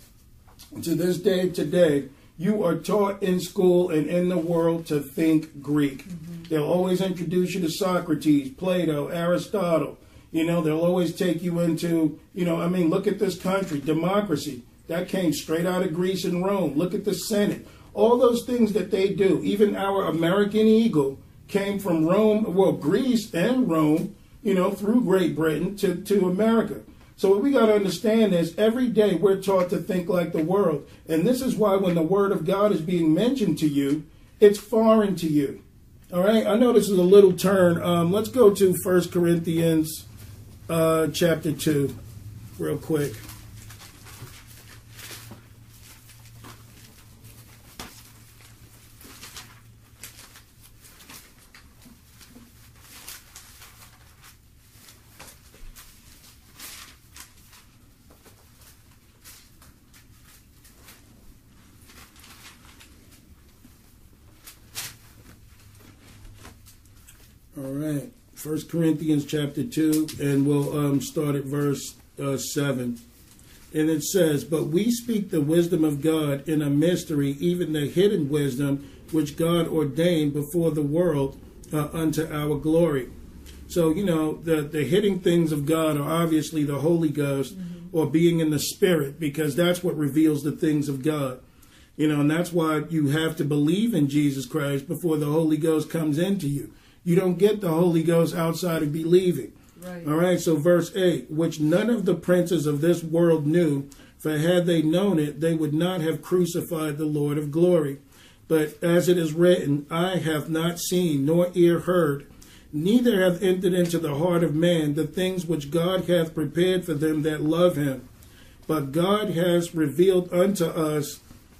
to this day today, you are taught in school and in the world to think Greek. Mm-hmm. They'll always introduce you to Socrates, Plato, Aristotle. You know, they'll always take you into, you know, I mean, look at this country, democracy. That came straight out of Greece and Rome. Look at the Senate. All those things that they do, even our American eagle came from Rome, well, Greece and Rome, you know, through Great Britain to, to America. So what we got to understand is every day we're taught to think like the world. And this is why when the word of God is being mentioned to you, it's foreign to you. All right. I know this is a little turn. Um, let's go to First Corinthians uh, chapter 2 real quick. All right. First Corinthians chapter 2, and we'll um, start at verse uh, 7. And it says, But we speak the wisdom of God in a mystery, even the hidden wisdom which God ordained before the world uh, unto our glory. So, you know, the, the hidden things of God are obviously the Holy Ghost mm-hmm. or being in the Spirit, because that's what reveals the things of God. You know, and that's why you have to believe in Jesus Christ before the Holy Ghost comes into you. You don't get the Holy Ghost outside of believing. Right. All right, so verse 8, which none of the princes of this world knew, for had they known it, they would not have crucified the Lord of glory. But as it is written, I have not seen, nor ear heard, neither hath entered into the heart of man the things which God hath prepared for them that love him. But God has revealed unto us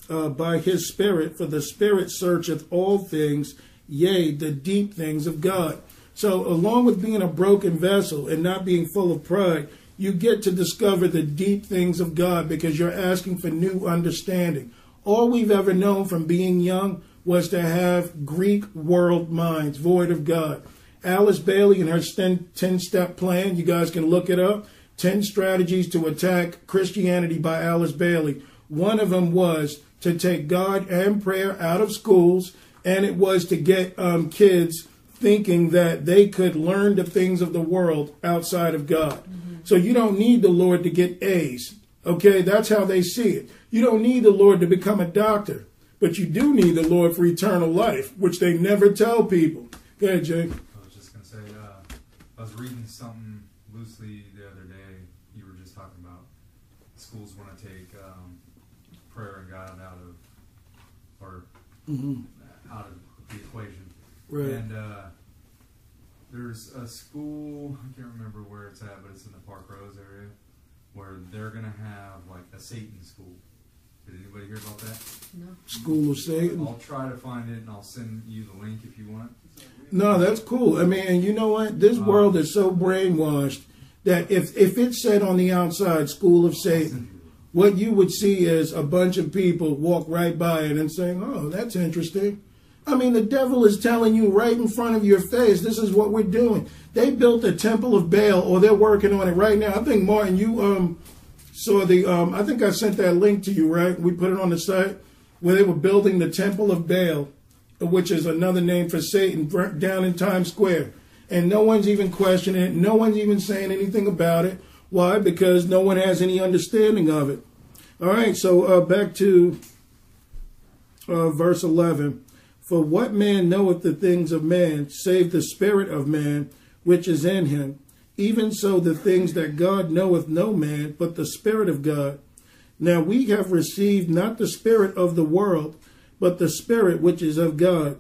uh, by his Spirit, for the Spirit searcheth all things, yea, the deep things of God. So, along with being a broken vessel and not being full of pride, you get to discover the deep things of God because you're asking for new understanding. All we've ever known from being young was to have Greek world minds, void of God. Alice Bailey and her 10 step plan, you guys can look it up 10 strategies to attack Christianity by Alice Bailey. One of them was to take God and prayer out of schools and it was to get um, kids thinking that they could learn the things of the world outside of God. Mm-hmm. So you don't need the Lord to get A's. Okay, that's how they see it. You don't need the Lord to become a doctor, but you do need the Lord for eternal life, which they never tell people. Go ahead, Jake. I was just going to say, uh, I was reading something loosely the other day. You were just talking about schools want to take um, prayer and God out of, or mm-hmm out of the equation. Right. And uh, there's a school, I can't remember where it's at, but it's in the Park Rose area, where they're going to have like a Satan school. Did anybody hear about that? No. School of Satan. I'll try to find it and I'll send you the link if you want. No, that's cool. I mean, and you know what? This um, world is so brainwashed that if if it said on the outside "School of Satan," what you would see is a bunch of people walk right by it and saying, "Oh, that's interesting." I mean, the devil is telling you right in front of your face, this is what we're doing. They built the temple of Baal, or they're working on it right now. I think Martin, you um saw the um I think I sent that link to you, right? We put it on the site where they were building the temple of Baal, which is another name for Satan, down in Times Square. And no one's even questioning it. No one's even saying anything about it. Why? Because no one has any understanding of it. All right, so uh, back to uh, verse 11. For what man knoweth the things of man, save the spirit of man which is in him? Even so, the things that God knoweth no man, but the Spirit of God. Now we have received not the Spirit of the world, but the Spirit which is of God,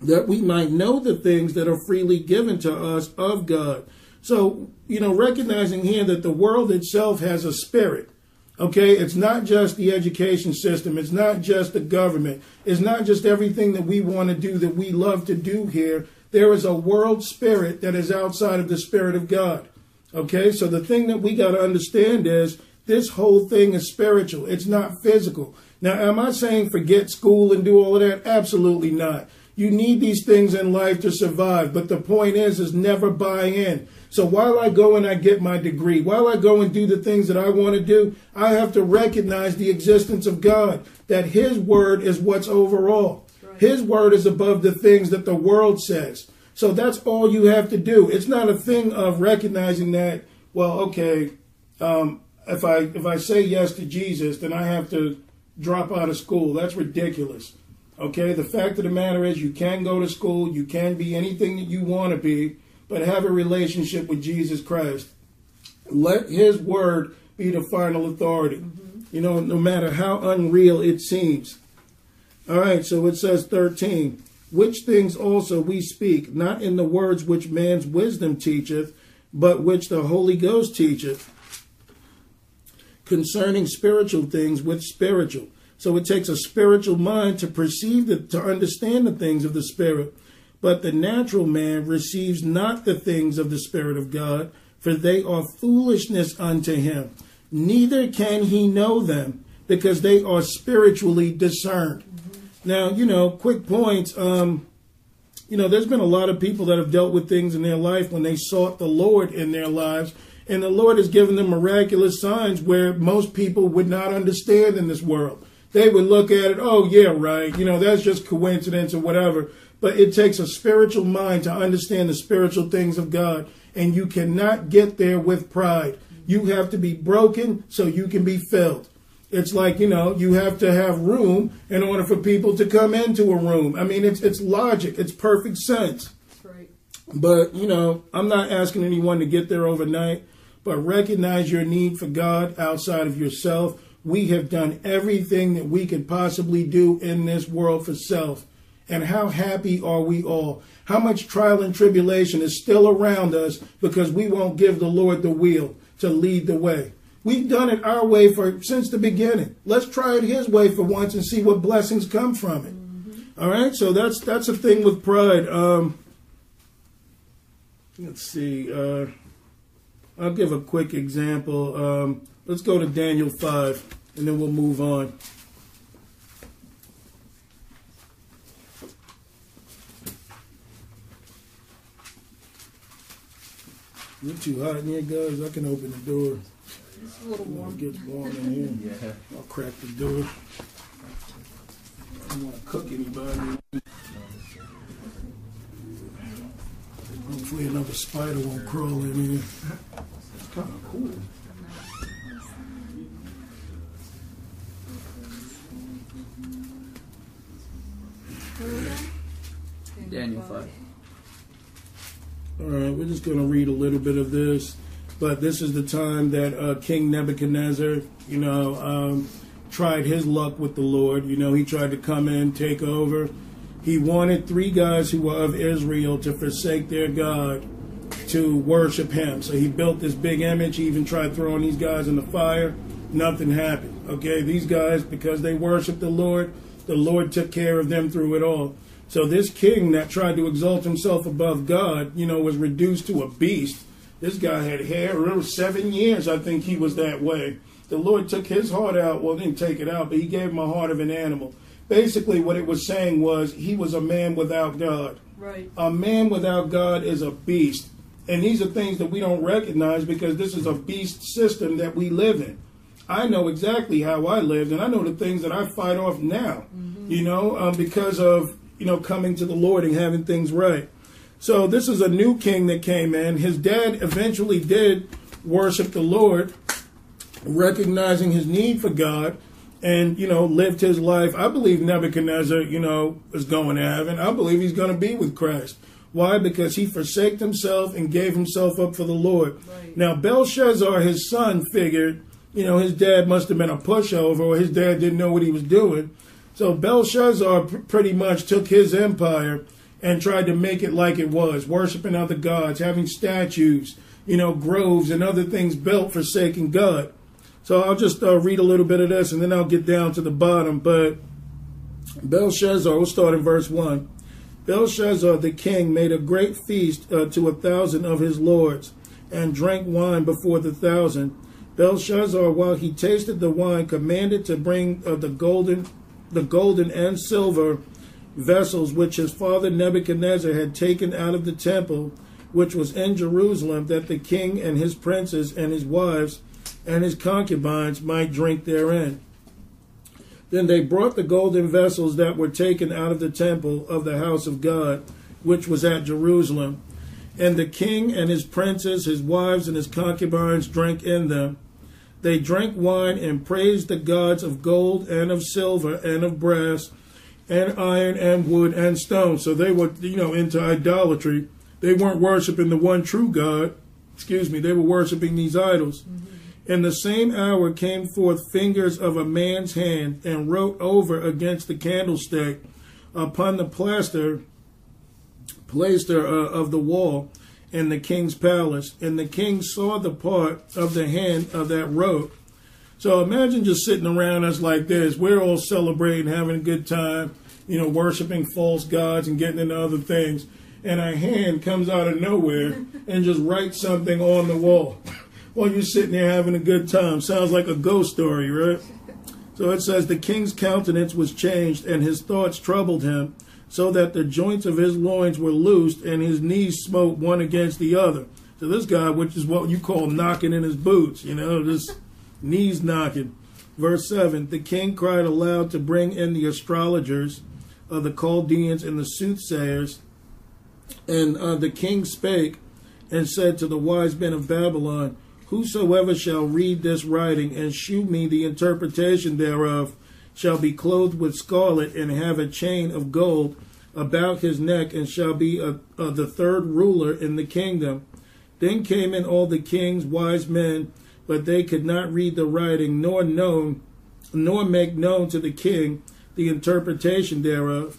that we might know the things that are freely given to us of God. So, you know, recognizing here that the world itself has a spirit. Okay, it's not just the education system, it's not just the government, it's not just everything that we want to do that we love to do here. There is a world spirit that is outside of the spirit of God. Okay, so the thing that we got to understand is this whole thing is spiritual, it's not physical. Now, am I saying forget school and do all of that? Absolutely not. You need these things in life to survive, but the point is, is never buy in. So while I go and I get my degree, while I go and do the things that I want to do, I have to recognize the existence of God, that His word is what's overall. Right. His word is above the things that the world says. So that's all you have to do. It's not a thing of recognizing that, well, okay, um, if I if I say yes to Jesus, then I have to drop out of school. That's ridiculous. Okay, the fact of the matter is you can go to school, you can be anything that you want to be, but have a relationship with Jesus Christ. Let his word be the final authority. Mm-hmm. You know, no matter how unreal it seems. All right, so it says 13, which things also we speak, not in the words which man's wisdom teacheth, but which the Holy Ghost teacheth, concerning spiritual things with spiritual. So it takes a spiritual mind to perceive the, to understand the things of the spirit. But the natural man receives not the things of the spirit of God, for they are foolishness unto him. Neither can he know them, because they are spiritually discerned. Now, you know, quick points. Um, you know, there's been a lot of people that have dealt with things in their life when they sought the Lord in their lives, and the Lord has given them miraculous signs where most people would not understand in this world. They would look at it, oh, yeah, right, you know, that's just coincidence or whatever. But it takes a spiritual mind to understand the spiritual things of God, and you cannot get there with pride. You have to be broken so you can be filled. It's like, you know, you have to have room in order for people to come into a room. I mean, it's it's logic, it's perfect sense. Right. But, you know, I'm not asking anyone to get there overnight, but recognize your need for God outside of yourself. We have done everything that we could possibly do in this world for self. And how happy are we all? How much trial and tribulation is still around us because we won't give the Lord the wheel to lead the way? We've done it our way for since the beginning. Let's try it his way for once and see what blessings come from it. All right, so that's that's a thing with pride. Um, let's see. Uh, I'll give a quick example. Um, let's go to Daniel five, and then we'll move on. You're too hot in here, guys. I can open the door. It's a little It gets warm in here. Yeah. I'll crack the door. I don't want to cook anybody. Hopefully another spider won't crawl in here. It's kind of cool. Daniel 5. All right, we're just going to read a little bit of this, but this is the time that uh, King Nebuchadnezzar, you know, um, tried his luck with the Lord. You know, he tried to come in, take over. He wanted three guys who were of Israel to forsake their God to worship him. So he built this big image. He even tried throwing these guys in the fire. Nothing happened. Okay, these guys, because they worshiped the Lord, the Lord took care of them through it all. So this king that tried to exalt himself above God, you know, was reduced to a beast. This guy had hair. Seven years, I think he was that way. The Lord took his heart out. Well, didn't take it out, but he gave him a heart of an animal. Basically, what it was saying was he was a man without God. Right. A man without God is a beast. And these are things that we don't recognize because this is a beast system that we live in. I know exactly how I lived, and I know the things that I fight off now, you know, um, because of, you know, coming to the Lord and having things right. So this is a new king that came in. His dad eventually did worship the Lord, recognizing his need for God. and you know lived his life. I believe Nebuchadnezzar, you know, is going to heaven. I believe he's going to be with Christ. Why? Because he forsaked himself and gave himself up for the Lord. Right. Now Belshazzar, his son, figured, you know, his dad must have been a pushover, or his dad didn't know what he was doing. So Belshazzar pr- pretty much took his empire and tried to make it like it was, worshiping other gods, having statues, you know, groves and other things built forsaking God. So I'll just uh, read a little bit of this and then I'll get down to the bottom. But Belshazzar, we'll start in verse 1. Belshazzar the king made a great feast uh, to a thousand of his lords and drank wine before the thousand. Belshazzar, while he tasted the wine, commanded to bring uh, the golden, the golden and silver vessels which his father Nebuchadnezzar had taken out of the temple, which was in Jerusalem, that the king and his princes and his wives and his concubines might drink therein. Then they brought the golden vessels that were taken out of the temple of the house of God, which was at Jerusalem. And the king and his princes, his wives, and his concubines drank in them. They drank wine and praised the gods of gold and of silver and of brass and iron and wood and stone. So they were, you know, into idolatry. They weren't worshiping the one true God. Excuse me, they were worshiping these idols. In the same hour came forth fingers of a man's hand and wrote over against the candlestick upon the plaster plaster uh, of the wall in the king's palace. And the king saw the part of the hand of that wrote. So imagine just sitting around us like this. We're all celebrating, having a good time, you know, worshiping false gods and getting into other things. And a hand comes out of nowhere and just writes something on the wall while you're sitting there having a good time. Sounds like a ghost story, right? So it says, The king's countenance was changed, and his thoughts troubled him, so that the joints of his loins were loosed, and his knees smote one against the other. So this guy, which is what you call knocking in his boots, you know, just knees knocking. Verse 7 The king cried aloud to bring in the astrologers, of the Chaldeans, and the soothsayers. And uh, the king spake and said to the wise men of Babylon, Whosoever shall read this writing and shew me the interpretation thereof shall be clothed with scarlet and have a chain of gold about his neck and shall be a, a, the third ruler in the kingdom. Then came in all the king's wise men, but they could not read the writing, nor known, nor make known to the king the interpretation thereof.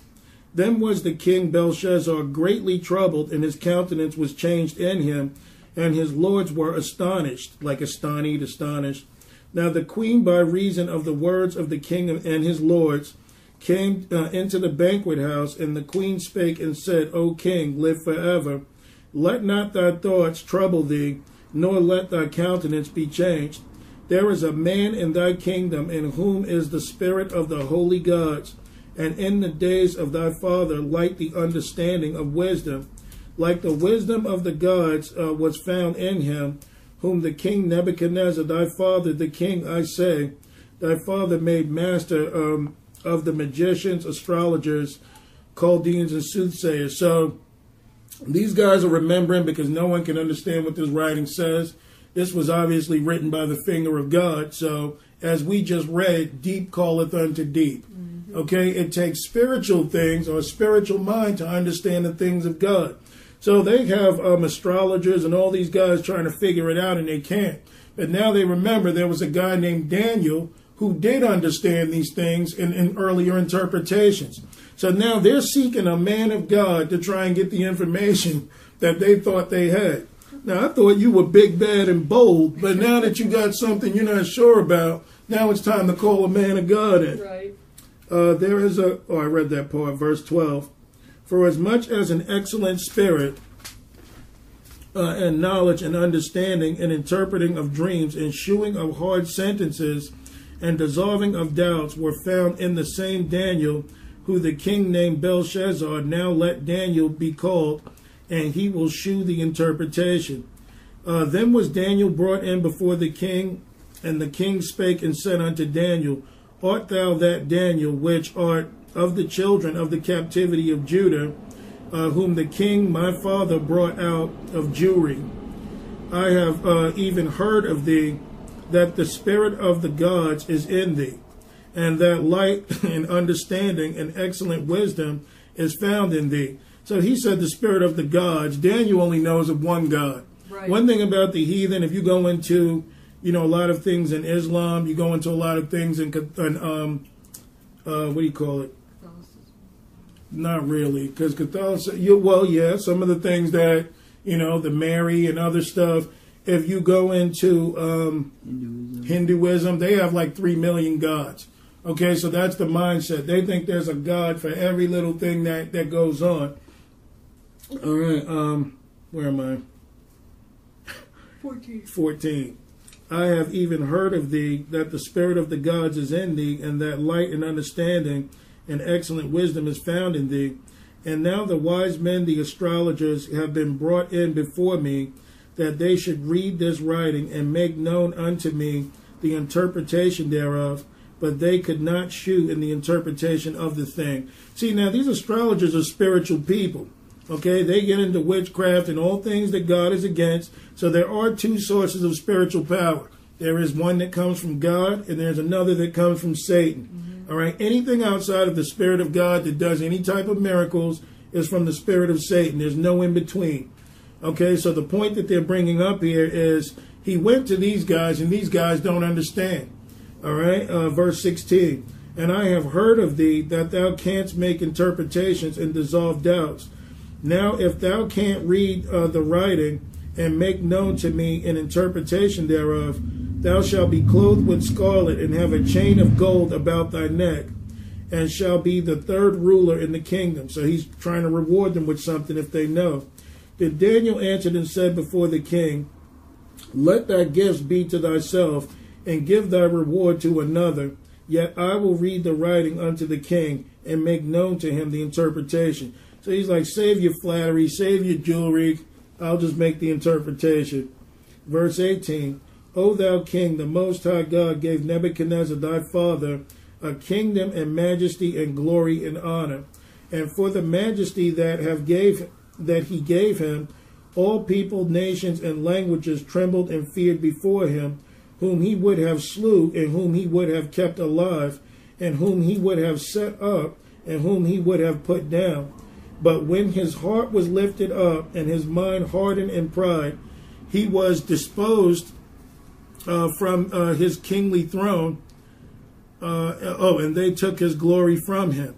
Then was the king Belshazzar greatly troubled, and his countenance was changed in him, and his lords were astonished, like astonished, astonished. Now the queen, by reason of the words of the king and his lords, came uh, into the banquet house, and the queen spake and said, O king, live forever. Let not thy thoughts trouble thee, nor let thy countenance be changed. There is a man in thy kingdom in whom is the spirit of the holy gods, and in the days of thy father like the understanding of wisdom. Like the wisdom of the gods uh, was found in him, whom the king Nebuchadnezzar, thy father, the king, I say, thy father made master um, of the magicians, astrologers, Chaldeans, and soothsayers. So these guys are remembering because no one can understand what this writing says. This was obviously written by the finger of God. So as we just read, deep calleth unto deep. Okay, it takes spiritual things or a spiritual mind to understand the things of God. So they have um, astrologers and all these guys trying to figure it out, and they can't. But now they remember there was a guy named Daniel who did understand these things in, in earlier interpretations. So now they're seeking a man of God to try and get the information that they thought they had. Now I thought you were big, bad, and bold, but now that you got something you're not sure about, now it's time to call a man of God in. Right. Uh, there is a, oh, I read that part, verse 12. For as much as an excellent spirit uh, and knowledge and understanding and interpreting of dreams and shewing of hard sentences and dissolving of doubts were found in the same Daniel, who the king named Belshazzar, now let Daniel be called, and he will shew the interpretation. Uh, then was Daniel brought in before the king, and the king spake and said unto Daniel, Art thou that Daniel which art of the children of the captivity of Judah, uh, whom the king my father brought out of Jewry? I have uh, even heard of thee that the spirit of the gods is in thee, and that light and understanding and excellent wisdom is found in thee. So he said the spirit of the gods. Daniel only knows of one God. Right. One thing about the heathen, if you go into, you know, a lot of things in Islam, you go into a lot of things in, in um, uh, what do you call it? Not really, because Catholicism. You, well, yeah, some of the things that you know, the Mary and other stuff. If you go into um, Hinduism. Hinduism, they have like three million gods. Okay, so that's the mindset. They think there's a god for every little thing that that goes on. All right, um, where am I? 14. 14. I have even heard of thee that the spirit of the gods is in thee, and that light and understanding and excellent wisdom is found in thee. And now the wise men, the astrologers, have been brought in before me, that they should read this writing and make known unto me the interpretation thereof, but they could not shew in the interpretation of the thing. See, now these astrologers are spiritual people. Okay, they get into witchcraft and all things that God is against. So there are two sources of spiritual power. There is one that comes from God, and there's another that comes from Satan. Mm-hmm. All right, anything outside of the Spirit of God that does any type of miracles is from the Spirit of Satan. There's no in between. Okay, so the point that they're bringing up here is he went to these guys, and these guys don't understand. All right, uh, verse 16. And I have heard of thee that thou canst make interpretations and dissolve doubts. Now, if thou canst read uh, the writing and make known to me an interpretation thereof, thou shalt be clothed with scarlet and have a chain of gold about thy neck, and shall be the third ruler in the kingdom. So he's trying to reward them with something if they know. Then Daniel answered and said before the king, Let thy gifts be to thyself, and give thy reward to another. Yet I will read the writing unto the king, and make known to him the interpretation. So he's like, Save your flattery, save your jewelry. I'll just make the interpretation. Verse 18 O thou king, the most high God gave Nebuchadnezzar thy father a kingdom and majesty and glory and honor. And for the majesty that have gave that he gave him, all people, nations, and languages trembled and feared before him, whom he would have slew, and whom he would have kept alive, and whom he would have set up, and whom he would have put down. But when his heart was lifted up, and his mind hardened in pride, he was disposed uh, from uh, his kingly throne. Uh, oh, and they took his glory from him.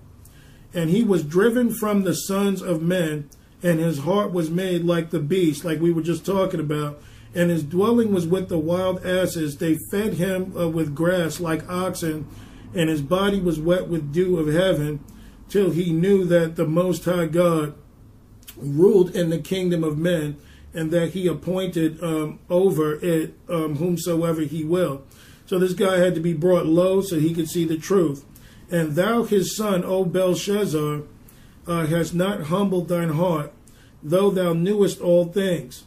And he was driven from the sons of men, and his heart was made like the beast, like we were just talking about. And his dwelling was with the wild asses. They fed him uh, with grass like oxen, and his body was wet with dew of heaven, till he knew that the Most High God ruled in the kingdom of men, and that he appointed um, over it um, whomsoever he will. So this guy had to be brought low so he could see the truth. And thou, his son, O Belshazzar, uh, hast not humbled thine heart, though thou knewest all things,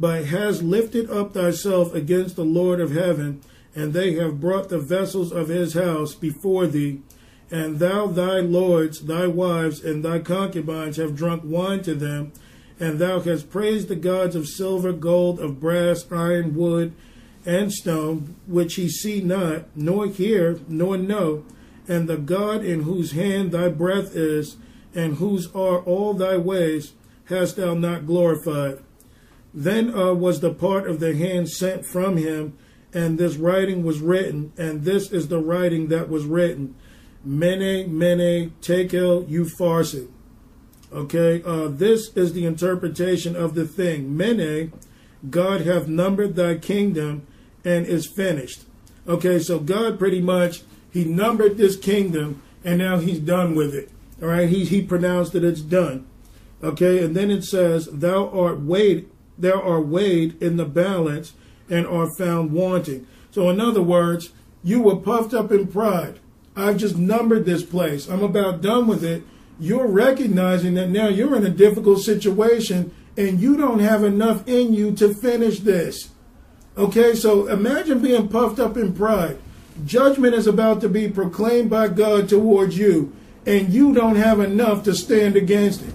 but hast lifted up thyself against the Lord of heaven, and they have brought the vessels of his house before thee. And thou, thy lords, thy wives, and thy concubines have drunk wine to them, and thou hast praised the gods of silver, gold, of brass, iron, wood, and stone, which he see not, nor hear, nor know, and the God in whose hand thy breath is, and whose are all thy ways, hast thou not glorified. Then uh, was the part of the hand sent from him, and this writing was written, and this is the writing that was written. Mene, mene, tekel, upharsin. Okay, uh, this is the interpretation of the thing. Mene, God hath numbered thy kingdom and is finished. Okay, so God pretty much he numbered this kingdom and now he's done with it. All right, he he pronounced that it's done. Okay, and then it says, "Thou art weighed, thou are weighed in the balance, and are found wanting." So, in other words, you were puffed up in pride. I've just numbered this place. I'm about done with it. You're recognizing that now you're in a difficult situation, and you don't have enough in you to finish this. Okay, so imagine being puffed up in pride. Judgment is about to be proclaimed by God towards you, and you don't have enough to stand against it.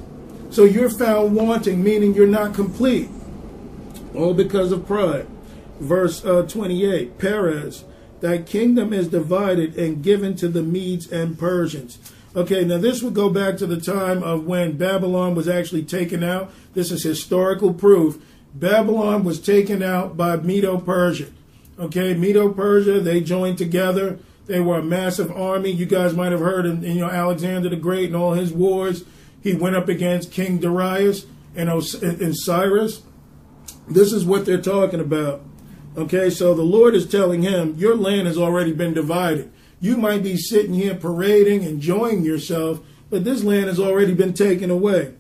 So you're found wanting, meaning you're not complete. All because of pride. Verse uh, 28 Peres, Thy kingdom is divided and given to the Medes and Persians. Okay, now this would go back to the time of when Babylon was actually taken out. This is historical proof. Babylon was taken out by Medo Persia. Okay, Medo Persia, they joined together. They were a massive army. You guys might have heard, in, you know, Alexander the Great and all his wars. He went up against King Darius and, and Cyrus. This is what they're talking about. Okay, so the Lord is telling him, Your land has already been divided. You might be sitting here parading, enjoying yourself, but this land has already been taken away.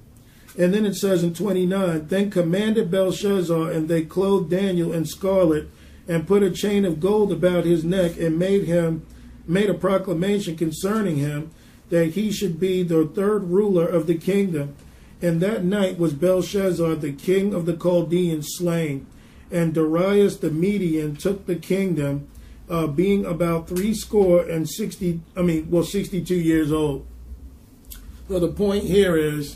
And then it says in 29 Then commanded Belshazzar, and they clothed Daniel in scarlet, and put a chain of gold about his neck, and made him made a proclamation concerning him that he should be the third ruler of the kingdom. And that night was Belshazzar, the king of the Chaldeans, slain. And Darius the Median took the kingdom, uh, being about three score and sixty, I mean, well, 62 years old. So the point here is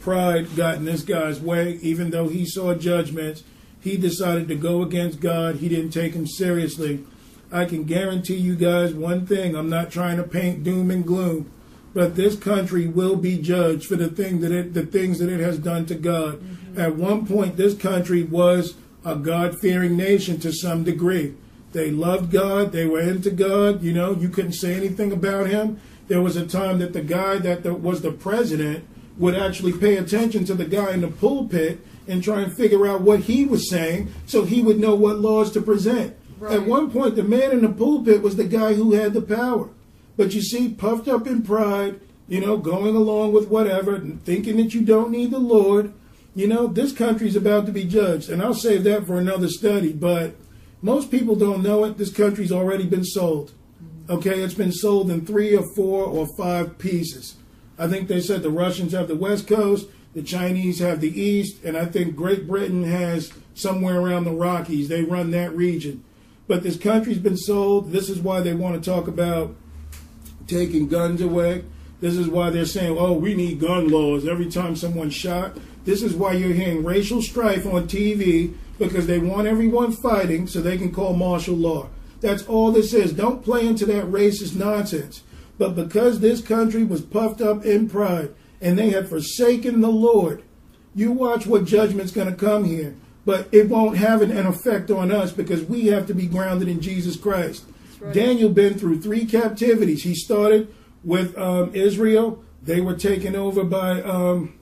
pride got in this guy's way. Even though he saw judgments, he decided to go against God. He didn't take him seriously. I can guarantee you guys one thing. I'm not trying to paint doom and gloom, but this country will be judged for the thing that it, the things that it has done to God. Mm-hmm. At one point, this country was a God-fearing nation to some degree. They loved God. They were into God. You know, you couldn't say anything about him. There was a time that the guy that the, was the president would actually pay attention to the guy in the pulpit and try and figure out what he was saying so he would know what laws to present. Right. At one point, the man in the pulpit was the guy who had the power. But you see, puffed up in pride, you know, going along with whatever, thinking that you don't need the Lord, you know, this country's about to be judged. And I'll save that for another study, but most people don't know it. This country's already been sold. Okay, it's been sold in three or four or five pieces. I think they said the Russians have the West Coast, the Chinese have the East, and I think Great Britain has somewhere around the Rockies. They run that region. But this country's been sold. This is why they want to talk about taking guns away. This is why they're saying, oh, we need gun laws every time someone's shot. This is why you're hearing racial strife on TV because they want everyone fighting so they can call martial law. That's all this is. Don't play into that racist nonsense. But because this country was puffed up in pride and they have forsaken the Lord, you watch what judgment's going to come here. But it won't have an, effect on us because we have to be grounded in Jesus Christ. Right. Daniel been through three captivities. He started with um, Israel. They were taken over by um,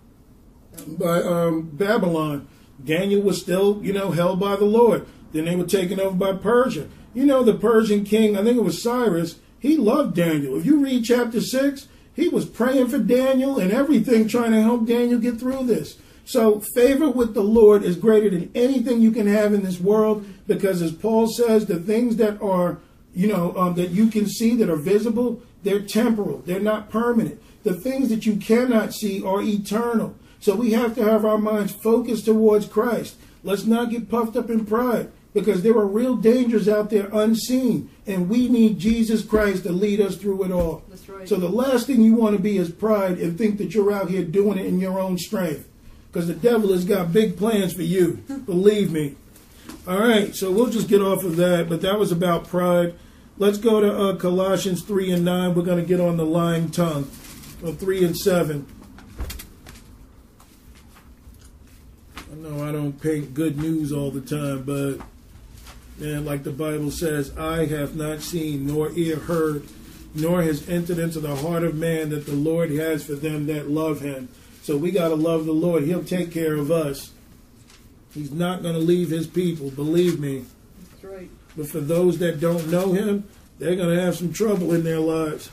by um, Babylon. Daniel was still, you know, held by the Lord. Then they were taken over by Persia. You know, the Persian king, I think it was Cyrus, he loved Daniel. If you read chapter 6, he was praying for Daniel and everything, trying to help Daniel get through this. So, favor with the Lord is greater than anything you can have in this world because, as Paul says, the things that are, you know, um, that you can see that are visible, they're temporal, they're not permanent. The things that you cannot see are eternal. So we have to have our minds focused towards Christ. Let's not get puffed up in pride because there are real dangers out there unseen, and we need Jesus Christ to lead us through it all. That's right. So the last thing you want to be is pride and think that you're out here doing it in your own strength because the devil has got big plans for you. Believe me. All right, so we'll just get off of that, but that was about pride. Let's go to uh, Colossians 3 and 9. We're going to get on the lying tongue. Well, 3 and 7. I know I don't paint good news all the time, but man, like the Bible says, I have not seen nor ear heard, nor has entered into the heart of man that the Lord has for them that love him. So we got to love the Lord. He'll take care of us. He's not going to leave his people, believe me. That's right. But for those that don't know him, they're going to have some trouble in their lives.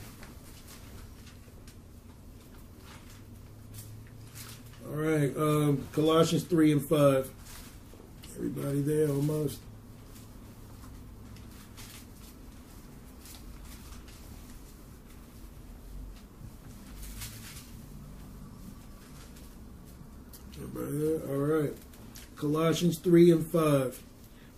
All right, um, Colossians 3 and 5. Everybody there almost. There? All right. Colossians 3 and 5.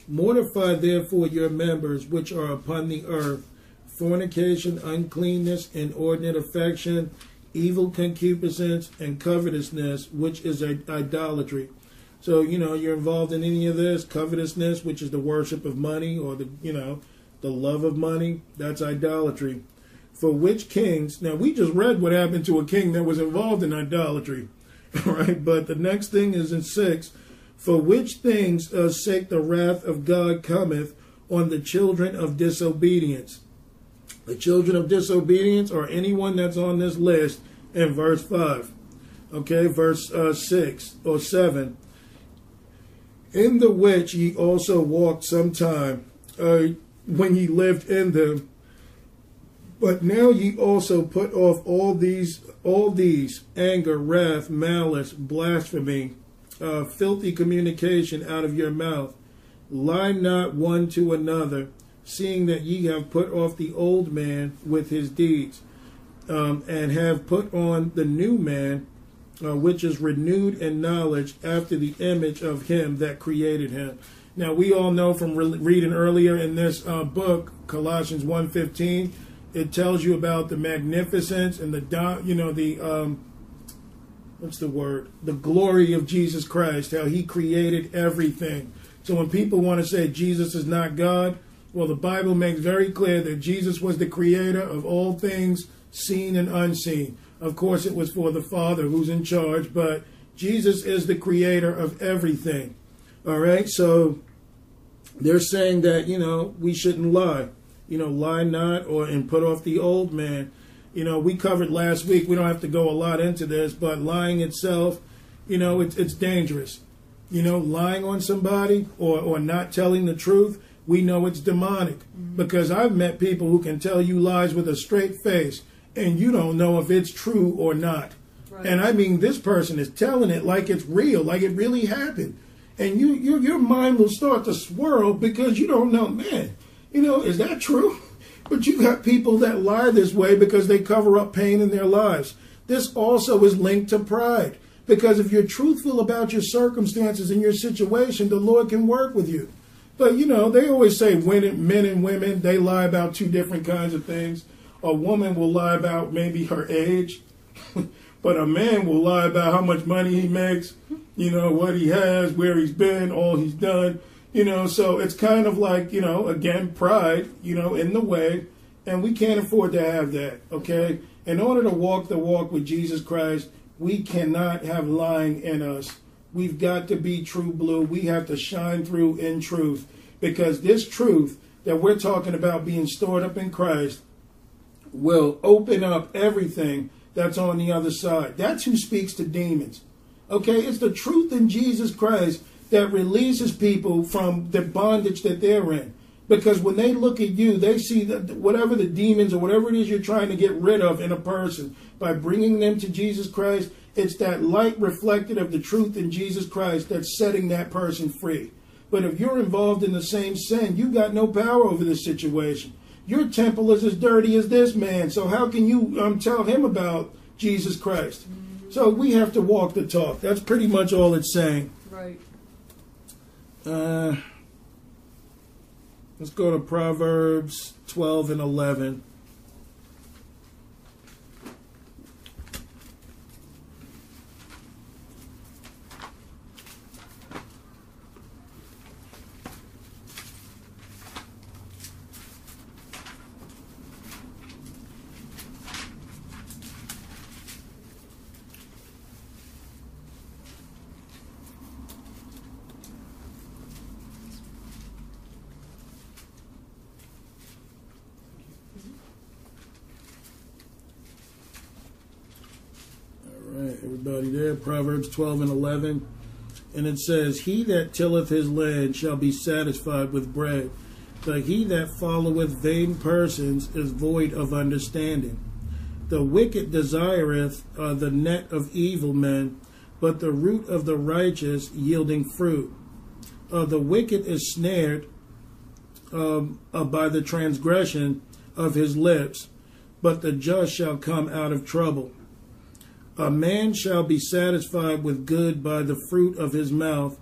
Mortify therefore your members which are upon the earth fornication, uncleanness, inordinate affection evil concupiscence, and covetousness, which is idolatry. So, you know, you're involved in any of this, covetousness, which is the worship of money, or the, you know, the love of money, that's idolatry. For which kings, now we just read what happened to a king that was involved in idolatry, right? But the next thing is in 6 For which things uh, sake the wrath of God cometh on the children of disobedience. The children of disobedience are anyone that's on this list in verse 5. Okay, verse uh, 6 or 7 in the which ye also walked sometime uh, when ye lived in them. But now ye also put off all these, all these anger, wrath, malice, blasphemy, uh, filthy communication out of your mouth. Lie not one to another, seeing that ye have put off the old man with his deeds, um, and have put on the new man uh, which is renewed in knowledge after the image of him that created him. Now we all know from re- reading earlier in this uh, book, Colossians 1.15, it tells you about the magnificence and the, you know, the, um, what's the word? The glory of Jesus Christ, how he created everything. So when people want to say Jesus is not God, well, the Bible makes very clear that Jesus was the creator of all things seen and unseen. Of course, it was for the Father who's in charge, but Jesus is the creator of everything. All right, so they're saying that, you know, we shouldn't lie. You know, lie not or and put off the old man. You know, we covered last week, we don't have to go a lot into this, but lying itself, you know, it's, it's dangerous. You know, lying on somebody or, or not telling the truth, we know it's demonic. Mm-hmm. Because I've met people who can tell you lies with a straight face and you don't know if it's true or not. Right. And I mean, this person is telling it like it's real, like it really happened. And you, you, your mind will start to swirl because you don't know, man, you know, is that true? But you got people that lie this way because they cover up pain in their lives. This also is linked to pride. Because if you're truthful about your circumstances and your situation, the Lord can work with you. But you know, they always say men and women, they lie about two different kinds of things a woman will lie about maybe her age, but a man will lie about how much money he makes, you know, what he has, where he's been, all he's done, you know. So it's kind of like, you know, again, pride, you know, in the way, and we can't afford to have that, okay? In order to walk the walk with Jesus Christ, we cannot have lying in us. We've got to be true blue. We have to shine through in truth because this truth that we're talking about being stored up in Christ will open up everything that's on the other side. That's who speaks to demons. Okay, it's the truth in Jesus Christ that releases people from the bondage that they're in. Because when they look at you, they see that whatever the demons or whatever it is you're trying to get rid of in a person by bringing them to Jesus Christ, it's that light reflected of the truth in Jesus Christ that's setting that person free. But if you're involved in the same sin, you got no power over the situation. Your temple is as dirty as this man. So how can you um, tell him about Jesus Christ? So we have to walk the talk. That's pretty much all it's saying. Right. Uh, let's go to Proverbs 12 and 11. All right, there. Proverbs 12 and 11. And it says, He that tilleth his land shall be satisfied with bread, but he that followeth vain persons is void of understanding. The wicked desireth uh, the net of evil men, but the root of the righteous yielding fruit. Uh, the wicked is snared um, uh, by the transgression of his lips, but the just shall come out of trouble. A man shall be satisfied with good by the fruit of his mouth,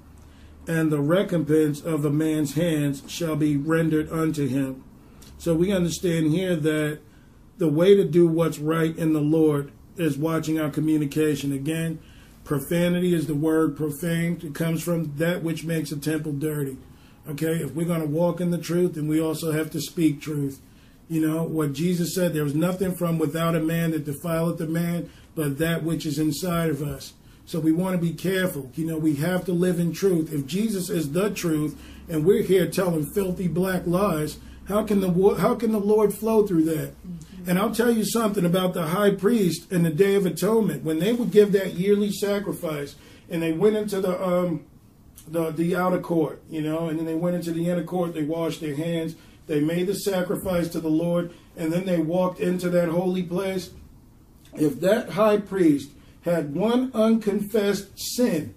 and the recompense of a man's hands shall be rendered unto him. So we understand here that the way to do what's right in the Lord is watching our communication. Again, profanity is the word profaned. It comes from that which makes a temple dirty. Okay, if we're going to walk in the truth, then we also have to speak truth. You know, what Jesus said, there was nothing from without a man that defileth a man, but that which is inside of us. So we want to be careful. You know, we have to live in truth. If Jesus is the truth and we're here telling filthy black lies, how can the how can the Lord flow through that? And I'll tell you something about the high priest in the Day of Atonement when they would give that yearly sacrifice and they went into the um the the outer court, you know, and then they went into the inner court. They washed their hands. They made the sacrifice to the Lord, and then they walked into that holy place. If that high priest had one unconfessed sin,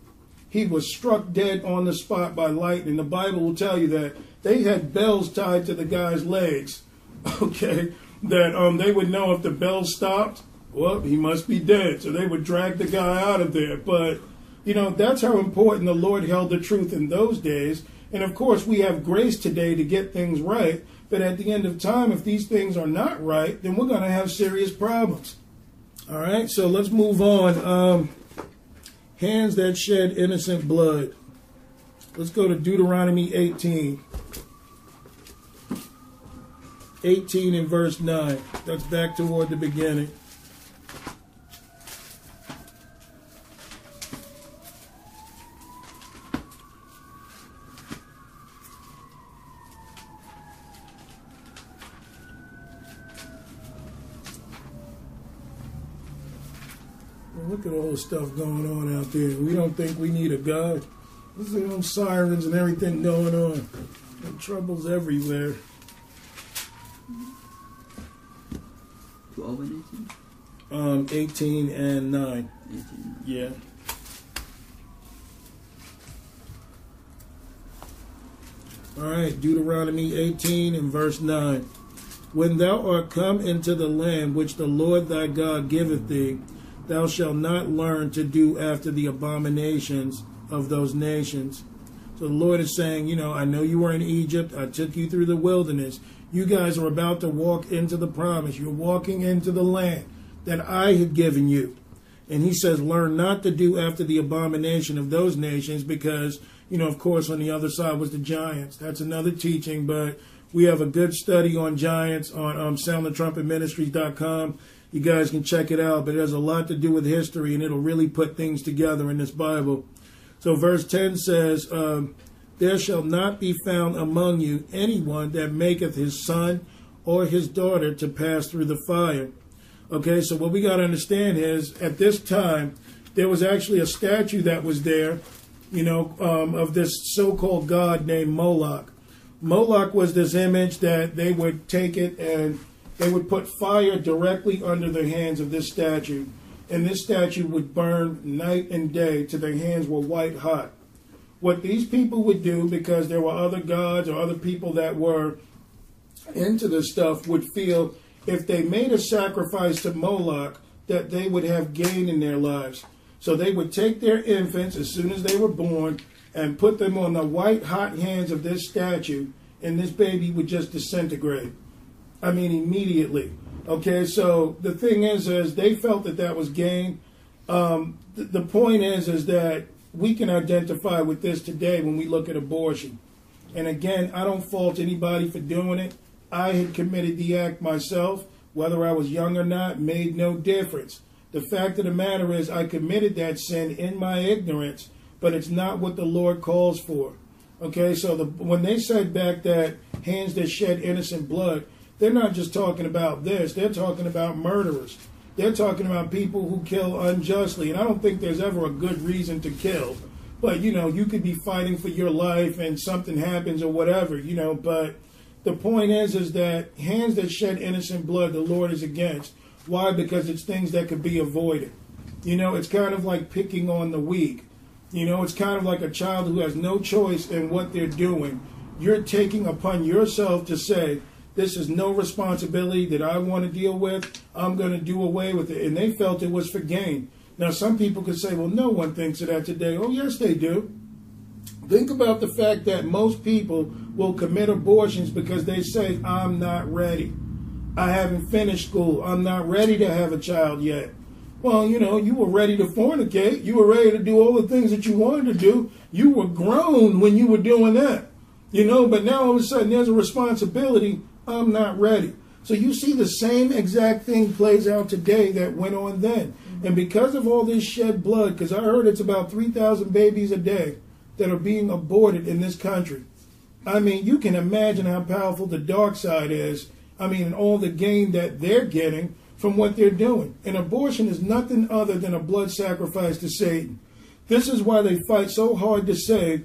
he was struck dead on the spot by lightning. The Bible will tell you that they had bells tied to the guy's legs. Okay, that um they would know if the bell stopped, well, he must be dead. So they would drag the guy out of there. But you know, that's how important the Lord held the truth in those days. And of course, we have grace today to get things right. But at the end of time, if these things are not right, then we're going to have serious problems. All right, so let's move on. Um, hands that shed innocent blood. Let's go to Deuteronomy 18. 18 and verse 9. That's back toward the beginning. Look at all the stuff going on out there. We don't think we need a God. At those sirens and everything going on. And troubles everywhere. 12 and 18? Um, 18 and 9. 18. Yeah. All right, Deuteronomy 18 and verse 9. When thou art come into the land which the Lord thy God giveth thee, thou shalt not learn to do after the abominations of those nations. So the Lord is saying, you know, I know you were in Egypt. I took you through the wilderness. You guys are about to walk into the promise. You're walking into the land that I had given you. And he says, learn not to do after the abomination of those nations because, you know, of course, on the other side was the giants. That's another teaching, but we have a good study on giants on um, soundthetrumpetministries.com. You guys can check it out, but it has a lot to do with history and it'll really put things together in this Bible. So, verse 10 says, um, There shall not be found among you anyone that maketh his son or his daughter to pass through the fire. Okay, so what we got to understand is at this time, there was actually a statue that was there, you know, um, of this so called god named Moloch. Moloch was this image that they would take it and they would put fire directly under the hands of this statue. And this statue would burn night and day till their hands were white hot. What these people would do, because there were other gods or other people that were into this stuff, would feel if they made a sacrifice to Moloch, that they would have gain in their lives. So they would take their infants as soon as they were born and put them on the white hot hands of this statue, and this baby would just disintegrate. I mean, immediately. Okay, so the thing is, is they felt that that was gain. Um, th- the point is, is that we can identify with this today when we look at abortion. And again, I don't fault anybody for doing it. I had committed the act myself, whether I was young or not, made no difference. The fact of the matter is, I committed that sin in my ignorance, but it's not what the Lord calls for. Okay, so the, when they said back that hands that shed innocent blood, they're not just talking about this, they're talking about murderers. They're talking about people who kill unjustly. And I don't think there's ever a good reason to kill. But, you know, you could be fighting for your life and something happens or whatever, you know. But the point is, is that hands that shed innocent blood, the Lord is against. Why? Because it's things that could be avoided. You know, it's kind of like picking on the weak. You know, it's kind of like a child who has no choice in what they're doing. You're taking upon yourself to say, this is no responsibility that I want to deal with. I'm going to do away with it. And they felt it was for gain. Now, some people could say, well, no one thinks of that today. Oh, yes, they do. Think about the fact that most people will commit abortions because they say, I'm not ready. I haven't finished school. I'm not ready to have a child yet. Well, you know, you were ready to fornicate. You were ready to do all the things that you wanted to do. You were grown when you were doing that. You know, but now all of a sudden there's a responsibility. I'm not ready. So you see the same exact thing plays out today that went on then. Mm-hmm. And because of all this shed blood, because I heard it's about 3,000 babies a day that are being aborted in this country. I mean, you can imagine how powerful the dark side is. I mean, and all the gain that they're getting from what they're doing. And abortion is nothing other than a blood sacrifice to Satan. This is why they fight so hard to say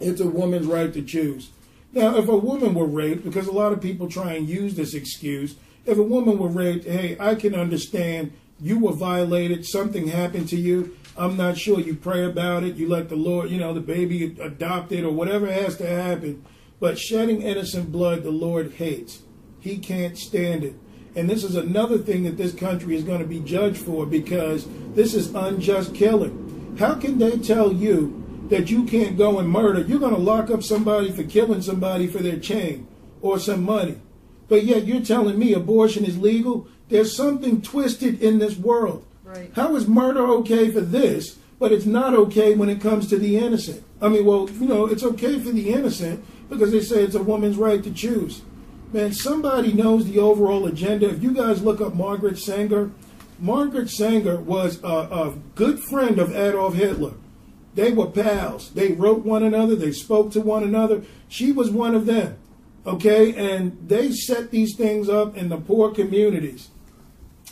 it's a woman's right to choose. Now, if a woman were raped, because a lot of people try and use this excuse, if a woman were raped, hey, I can understand you were violated, something happened to you. I'm not sure. You pray about it, you let the Lord, you know, the baby adopted or whatever has to happen. But shedding innocent blood, the Lord hates. He can't stand it. And this is another thing that this country is going to be judged for because this is unjust killing. How can they tell you that you can't go and murder? You're going to lock up somebody for killing somebody for their chain or some money. But yet you're telling me abortion is legal? There's something twisted in this world. Right. How is murder okay for this, but it's not okay when it comes to the innocent? I mean, well, you know, it's okay for the innocent because they say it's a woman's right to choose. Man, somebody knows the overall agenda. If you guys look up Margaret Sanger, Margaret Sanger was a, a good friend of Adolf Hitler. They were pals. They wrote one another. They spoke to one another. She was one of them. Okay? And they set these things up in the poor communities.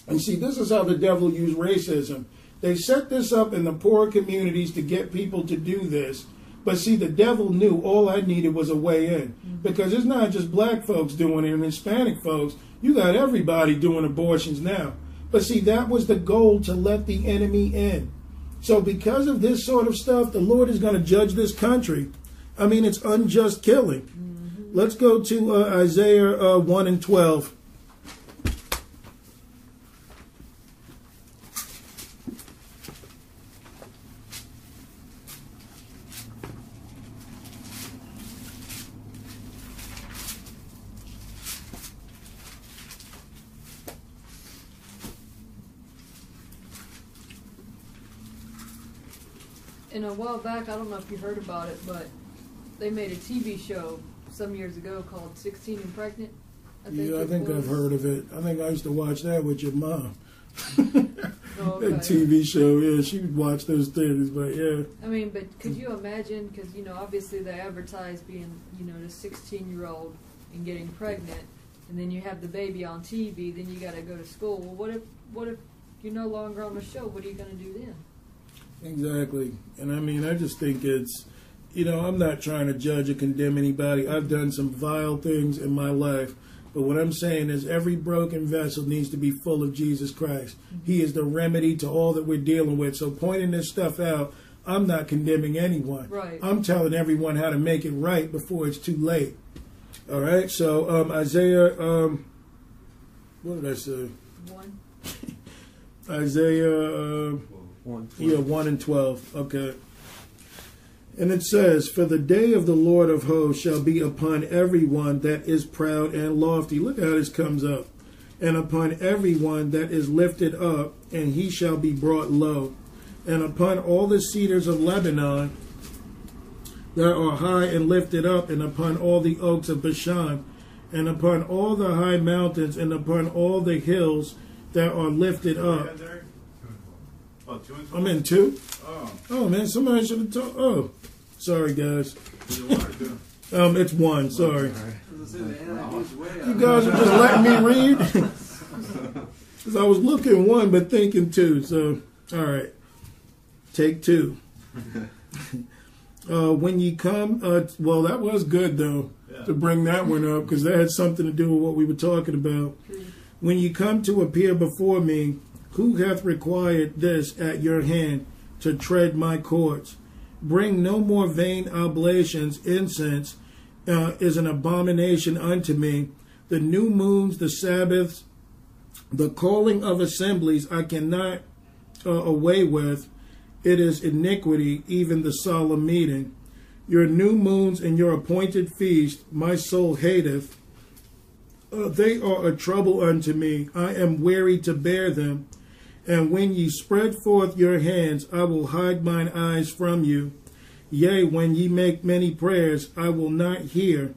And see, this is how the devil used racism. They set this up in the poor communities to get people to do this. But see, the devil knew all I needed was a way in. Mm-hmm. Because it's not just black folks doing it and Hispanic folks. You got everybody doing abortions now. But see, that was the goal to let the enemy in. So because of this sort of stuff, the Lord is going to judge this country. I mean, it's unjust killing. Let's go to uh, Isaiah uh, 1 and 12. A while back, I don't know if you heard about it, but they made a TV show some years ago called 16 and Pregnant. yeah, I think I've heard of it. I think I used to watch that with your mom. Oh, okay. That TV show, yeah, she would watch those things, but yeah. I mean, but could you imagine? Because you know, obviously they advertise being, you know, the 16 year old and getting pregnant, and then you have the baby on TV. Then you got to go to school. Well, what if, what if you're no longer on the show? What are you going to do then? Exactly. And I mean, I just think it's, you know, I'm not trying to judge or condemn anybody. I've done some vile things in my life. But what I'm saying is every broken vessel needs to be full of Jesus Christ. He is the remedy to all that we're dealing with. So pointing this stuff out, I'm not condemning anyone. Right. I'm telling everyone how to make it right before it's too late. All right. So um, Isaiah, um, what did I say? One. Isaiah. Uh, One. yeah, 1 and 12. Okay. And it says, For the day of the Lord of hosts shall be upon everyone that is proud and lofty. Look how this comes up. And upon everyone that is lifted up, and he shall be brought low. And upon all the cedars of Lebanon that are high and lifted up, and upon all the oaks of Bashan, and upon all the high mountains, and upon all the hills that are lifted up. Oh, two and I'm in two. Oh, Oh man, somebody should have told. Oh, sorry guys. is it one or two? Um, it's one. Sorry. You You guys are just letting me read. Because I was looking one, but thinking two. So, all right. Take two. uh, when you come, uh, well, that was good though Yeah. to bring that one up because that had something to do with what we were talking about. When you come to appear before me, who hath required this at your hand to tread my courts? Bring no more vain oblations. Incense uh, is an abomination unto me. The new moons, the Sabbaths, the calling of assemblies, I cannot uh, away with. It is iniquity, even the solemn meeting. Your new moons and your appointed feast, my soul hateth. Uh, they are a trouble unto me. I am weary to bear them. And when ye spread forth your hands, I will hide mine eyes from you. Yea, when ye make many prayers, I will not hear.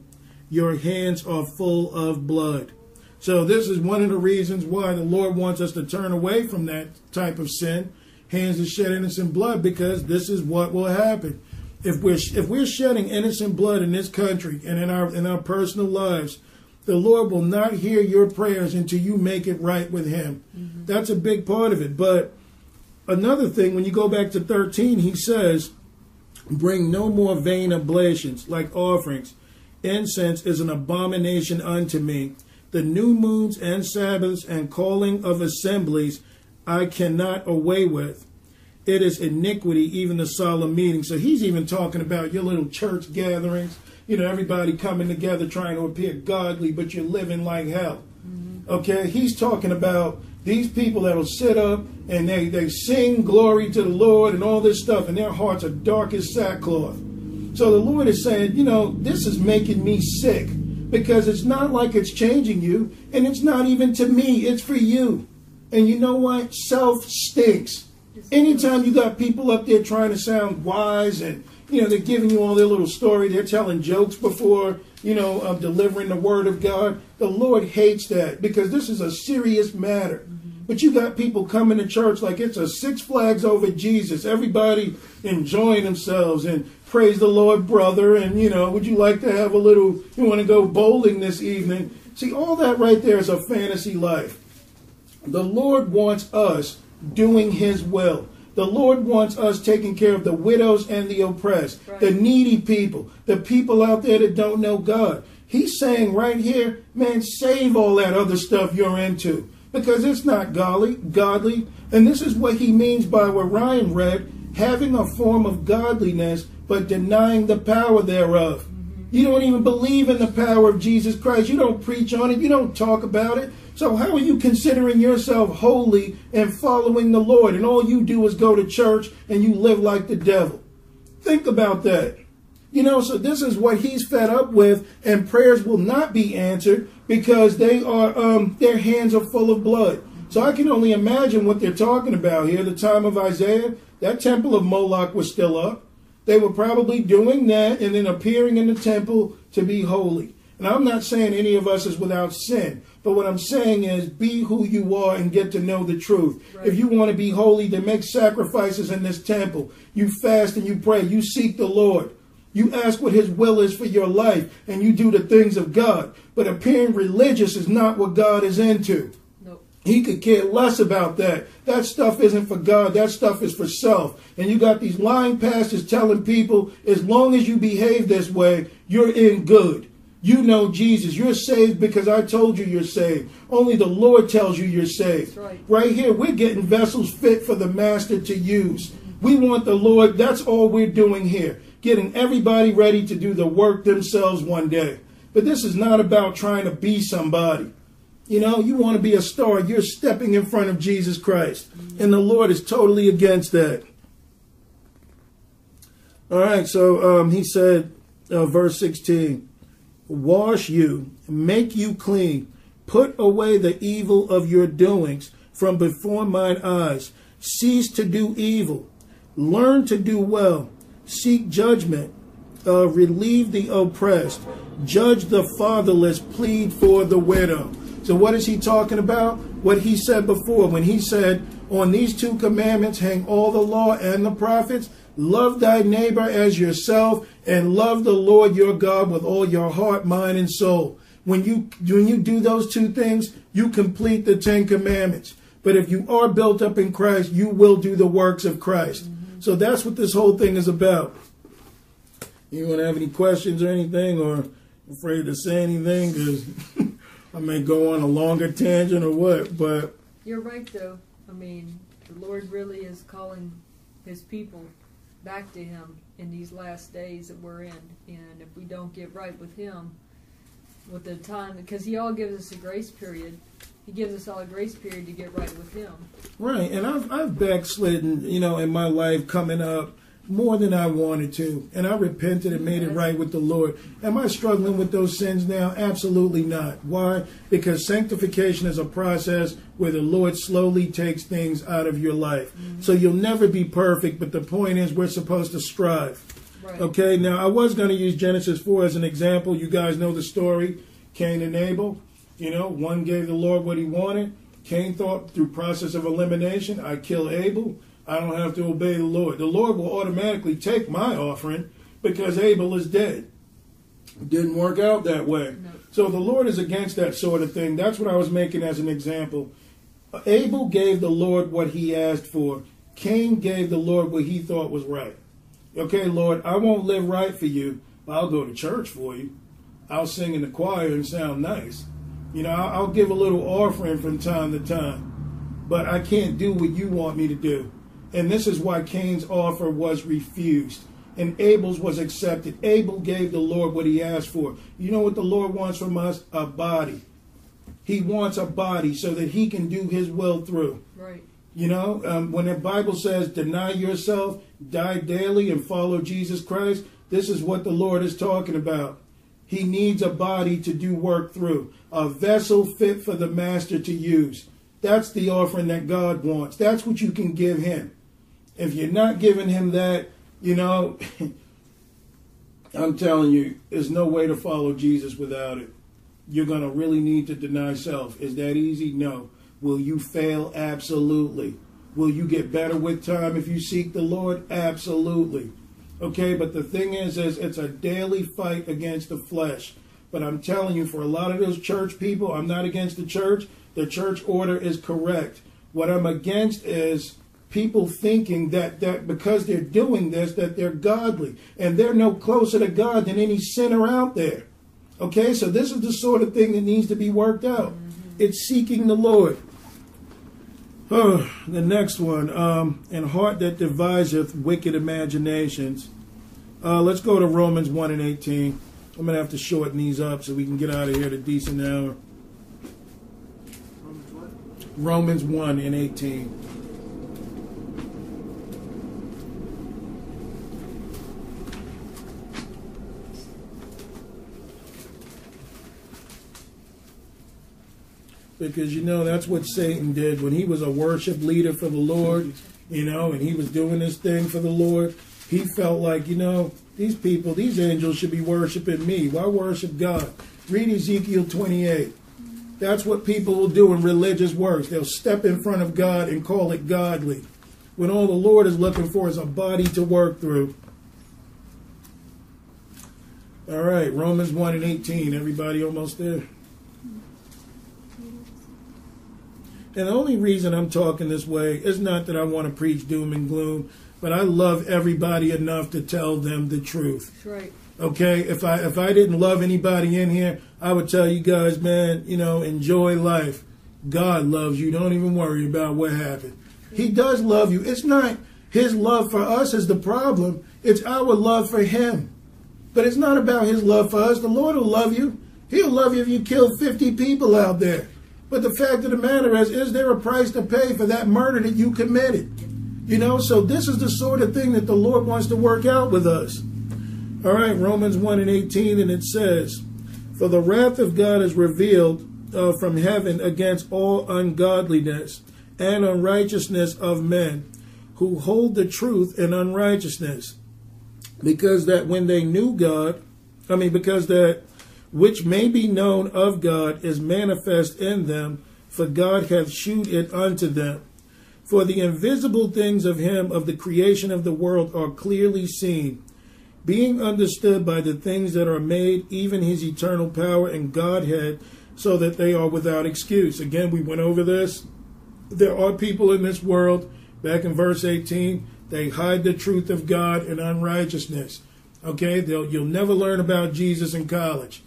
Your hands are full of blood. So this is one of the reasons why the Lord wants us to turn away from that type of sin, hands that shed innocent blood, because this is what will happen. If we're if we're shedding innocent blood in this country and in our in our personal lives, the Lord will not hear your prayers until you make it right with Him. Mm-hmm. That's a big part of it. But another thing, when you go back to 13, He says, Bring no more vain oblations like offerings. Incense is an abomination unto me. The new moons and Sabbaths and calling of assemblies I cannot away with. It is iniquity, even the solemn meeting. So he's even talking about your little church gatherings, you know, everybody coming together trying to appear godly, but you're living like hell. Mm-hmm. Okay, he's talking about these people that'll sit up and they, they sing glory to the Lord and all this stuff, and their hearts are dark as sackcloth. So the Lord is saying, you know, this is making me sick because it's not like it's changing you, and it's not even to me, it's for you. And you know what? Self stinks. Anytime you got people up there trying to sound wise and you know they're giving you all their little story, they're telling jokes before you know of delivering the word of God. The Lord hates that because this is a serious matter. Mm-hmm. But you got people coming to church like it's a Six Flags over Jesus. Everybody enjoying themselves and praise the Lord, brother. And you know, would you like to have a little? You want to go bowling this evening? See, all that right there is a fantasy life. The Lord wants us doing His will. The Lord wants us taking care of the widows and the oppressed, Right. the needy people, the people out there that don't know God. He's saying right here, man, save all that other stuff you're into because it's not godly, godly. And this is what he means by what Ryan read, having a form of godliness but denying the power thereof. Mm-hmm. You don't even believe in the power of Jesus Christ. You don't preach on it. You don't talk about it. So how are you considering yourself holy and following the Lord? And all you do is go to church and you live like the devil. Think about that. You know, so this is what he's fed up with, and prayers will not be answered because they are um, their hands are full of blood. So I can only imagine what they're talking about here. The time of Isaiah, that temple of Moloch was still up. They were probably doing that and then appearing in the temple to be holy. And I'm not saying any of us is without sin, but what I'm saying is be who you are and get to know the truth. Right. If you want to be holy, then make sacrifices in this temple. You fast and you pray. You seek the Lord. You ask what His will is for your life, and you do the things of God. But appearing religious is not what God is into. Nope. He could care less about that. That stuff isn't for God. That stuff is for self. And you got these lying pastors telling people, as long as you behave this way, you're in good. You know Jesus. You're saved because I told you you're saved. Only the Lord tells you you're saved. Right. Right here, we're getting vessels fit for the master to use. We want the Lord. That's all we're doing here. Getting everybody ready to do the work themselves one day. But this is not about trying to be somebody. You know, you want to be a star, you're stepping in front of Jesus Christ. And the Lord is totally against that. All right, so um, he said, uh, verse 16, wash you, make you clean, put away the evil of your doings from before mine eyes. Cease to do evil, learn to do well, seek judgment, uh, relieve the oppressed, judge the fatherless, plead for the widow. So, what is he talking about? What he said before when he said, On these two commandments hang all the law and the prophets. Love thy neighbor as yourself, and love the Lord your God with all your heart, mind, and soul. When you when you do those two things, you complete the Ten Commandments. But if you are built up in Christ, you will do the works of Christ. So that's what this whole thing is about. You want to have any questions or anything, or afraid to say anything? Because I may go on a longer tangent or what. But You're right, though. I mean, the Lord really is calling His people back to Him in these last days that we're in. And if we don't get right with Him, with the time, because He all gives us a grace period, He gives us all a grace period to get right with Him. right, and I've I've backslidden, you know, in my life coming up more than I wanted to, and I repented and made it right with the Lord. Am I struggling with those sins now? Absolutely not. Why? Because sanctification is a process where the Lord slowly takes things out of your life. Mm-hmm. So you'll never be perfect, but the point is we're supposed to strive. Right. Okay, now I was going to use Genesis 4 as an example. You guys know the story Cain and Abel. You know, one gave the Lord what he wanted. Cain thought through process of elimination, I kill Abel. I don't have to obey the Lord. The Lord will automatically take my offering because Abel is dead. It didn't work out that way. No. So the Lord is against that sort of thing. That's what I was making as an example. Abel gave the Lord what he asked for. Cain gave the Lord what he thought was right. Okay, Lord, I won't live right for you, but I'll go to church for you. I'll sing in the choir and sound nice. You know, I'll, I'll give a little offering from time to time, but I can't do what you want me to do. And this is why Cain's offer was refused and Abel's was accepted. Abel gave the Lord what he asked for. You know what the Lord wants from us? A body. He wants a body so that he can do his will through. Right. You know, um, when the Bible says, deny yourself, die daily, and follow Jesus Christ, this is what the Lord is talking about. He needs a body to do work through, a vessel fit for the master to use. That's the offering that God wants. That's what you can give him. If you're not giving him that, you know, I'm telling you, there's no way to follow Jesus without it. You're going to really need to deny self. Is that easy? No. Will you fail? Absolutely. Will you get better with time if you seek the Lord? Absolutely. Okay, but the thing is, is it's a daily fight against the flesh. But I'm telling you, for a lot of those church people, I'm not against the church. The church order is correct. What I'm against is people thinking that, that because they're doing this, that they're godly. And they're no closer to God than any sinner out there. Okay, so this is the sort of thing that needs to be worked out. It's seeking the Lord. Oh, the next one, um, and heart that deviseth wicked imaginations. Uh, let's go to Romans 1 and 18. I'm going to have to shorten these up so we can get out of here at a decent hour. Romans 1 and 18. Because you know that's what Satan did when he was a worship leader for the Lord, you know, and he was doing his thing for the Lord. He felt like, you know, these people, these angels should be worshiping me. Why worship God? Read Ezekiel 28. That's what people will do in religious works. They'll step in front of God and call it godly. When all the Lord is looking for is a body to work through. All right, Romans 1 and 18. Everybody almost there? And the only reason I'm talking this way is not that I want to preach doom and gloom, but I love everybody enough to tell them the truth. That's right. Okay, if I if I didn't love anybody in here, I would tell you guys, man, you know, enjoy life. God loves you. Don't even worry about what happened. He does love you. It's not his love for us is the problem. It's our love for him. But it's not about his love for us. The Lord will love you. He'll love you if you kill 50 people out there. But the fact of the matter is, is there a price to pay for that murder that you committed? You know, so this is the sort of thing that the Lord wants to work out with us. All right, Romans 1 and 18, and it says, For the wrath of God is revealed uh, from heaven against all ungodliness and unrighteousness of men who hold the truth in unrighteousness. Because that when they knew God, I mean, because that which may be known of God is manifest in them, for God hath shewed it unto them. For the invisible things of him of the creation of the world are clearly seen, being understood by the things that are made, even his eternal power and Godhead, so that they are without excuse. Again, we went over this. There are people in this world, back in verse 18, they hide the truth of God in unrighteousness. Okay, They'll, you'll never learn about Jesus in college.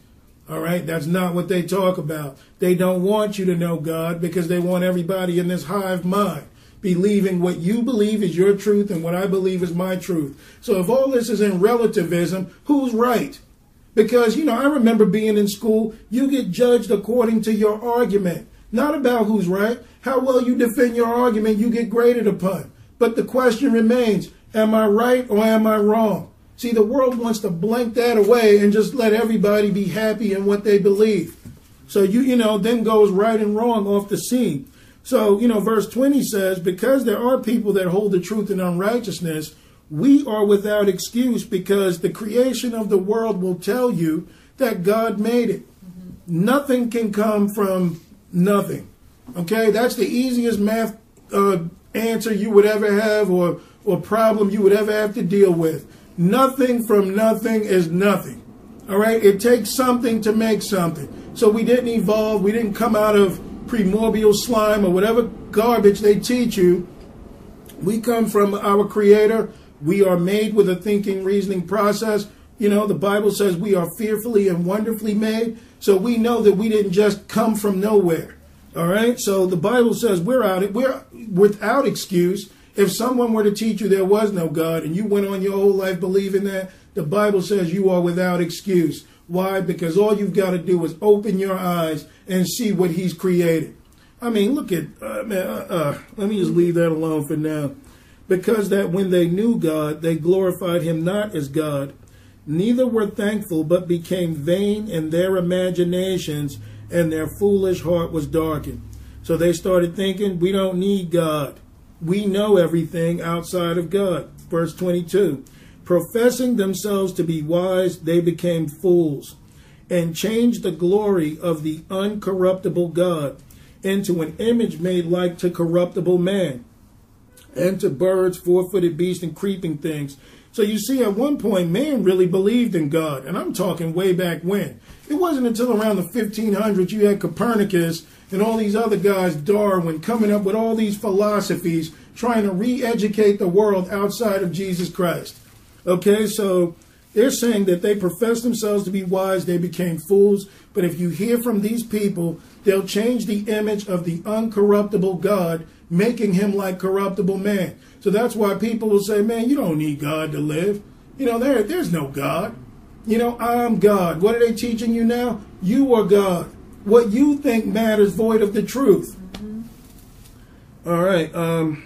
All right, that's not what they talk about. They don't want you to know God because they want everybody in this hive mind believing what you believe is your truth and what I believe is my truth. So if all this is in relativism, who's right? Because, you know, I remember being in school, you get judged according to your argument, not about who's right. How well you defend your argument, you get graded upon. But the question remains, am I right or am I wrong? See, the world wants to blank that away and just let everybody be happy in what they believe. So you, you know, then goes right and wrong off the scene. So, you know, verse 20 says, because there are people that hold the truth in unrighteousness, we are without excuse because the creation of the world will tell you that God made it. Nothing can come from nothing. Okay, that's the easiest math uh, answer you would ever have, or or problem you would ever have to deal with. Nothing from nothing is nothing. All right, it takes something to make something. So we didn't evolve. We didn't come out of primordial slime or whatever garbage they teach you. We come from our Creator. We are made with a thinking, reasoning process. You know, the Bible says we are fearfully and wonderfully made. So we know that we didn't just come from nowhere. All right. So the Bible says we're out. We're without excuse. If someone were to teach you there was no God and you went on your whole life believing that, the Bible says you are without excuse. Why? Because all you've got to do is open your eyes and see what He's created. I mean, look at, uh, man, uh, uh, let me just leave that alone for now. Because that when they knew God, they glorified Him not as God, neither were thankful, but became vain in their imaginations, and their foolish heart was darkened. So they started thinking, we don't need God. We know everything outside of God. Verse 22 Professing themselves to be wise, they became fools and changed the glory of the uncorruptible God into an image made like to corruptible man and to birds, four footed beasts, and creeping things. So you see, at one point, man really believed in God. And I'm talking way back when. It wasn't until around the 1500s you had Copernicus and all these other guys, Darwin, coming up with all these philosophies, trying to re educate the world outside of Jesus Christ. Okay, so they're saying that they profess themselves to be wise, they became fools. But if you hear from these people, they'll change the image of the uncorruptible God, making him like corruptible man. So that's why people will say, man, you don't need God to live. You know, there, there's no God. You know, I'm God. What are they teaching you now? You are God. What you think matters void of the truth. All right, um,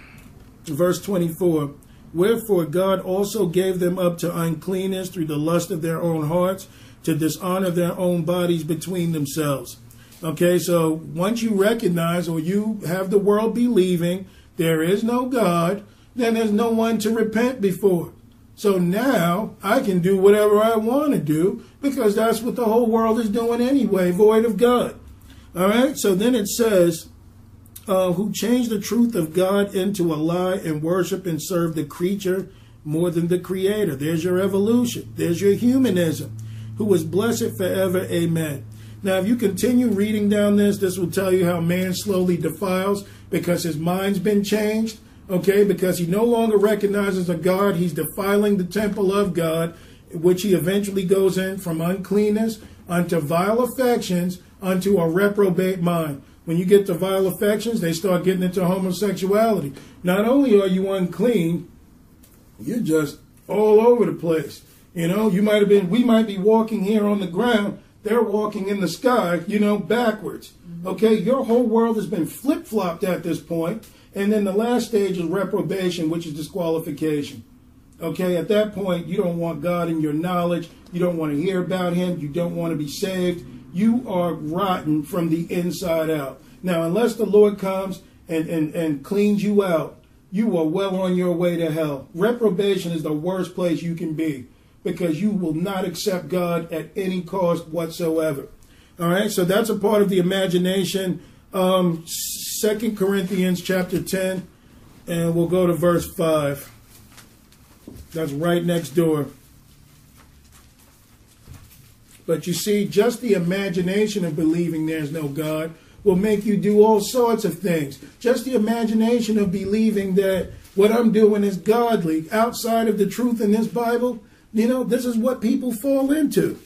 verse 24. Wherefore God also gave them up to uncleanness through the lust of their own hearts, to dishonor their own bodies between themselves. Okay, so once you recognize or you have the world believing there is no God, then there's no one to repent before. So now I can do whatever I want to do because that's what the whole world is doing anyway, void of God. All right, so then it says, uh, who changed the truth of God into a lie and worship and serve the creature more than the creator. There's your evolution. There's your humanism, Who was blessed forever. Amen. Now, if you continue reading down this, this will tell you how man slowly defiles because his mind's been changed. Okay, because he no longer recognizes a God, he's defiling the temple of God, which he eventually goes in from uncleanness unto vile affections unto a reprobate mind. When you get to vile affections, they start getting into homosexuality. Not only are you unclean, you're just all over the place. You know, you might have been, we might be walking here on the ground, they're walking in the sky, you know, backwards. Mm-hmm. Okay, your whole world has been flip flopped at this point. And then the last stage is reprobation, which is disqualification. Okay, at that point, you don't want God in your knowledge. You don't want to hear about Him. You don't want to be saved. You are rotten from the inside out. Now, unless the Lord comes and, and, and cleans you out, you are well on your way to hell. Reprobation is the worst place you can be because you will not accept God at any cost whatsoever. All right, so that's a part of the imagination. Um, Second Corinthians chapter 10, and we'll go to verse 5. That's right next door. But you see, just the imagination of believing there's no God will make you do all sorts of things. Just the imagination of believing that what I'm doing is godly outside of the truth in this Bible, you know, this is what people fall into.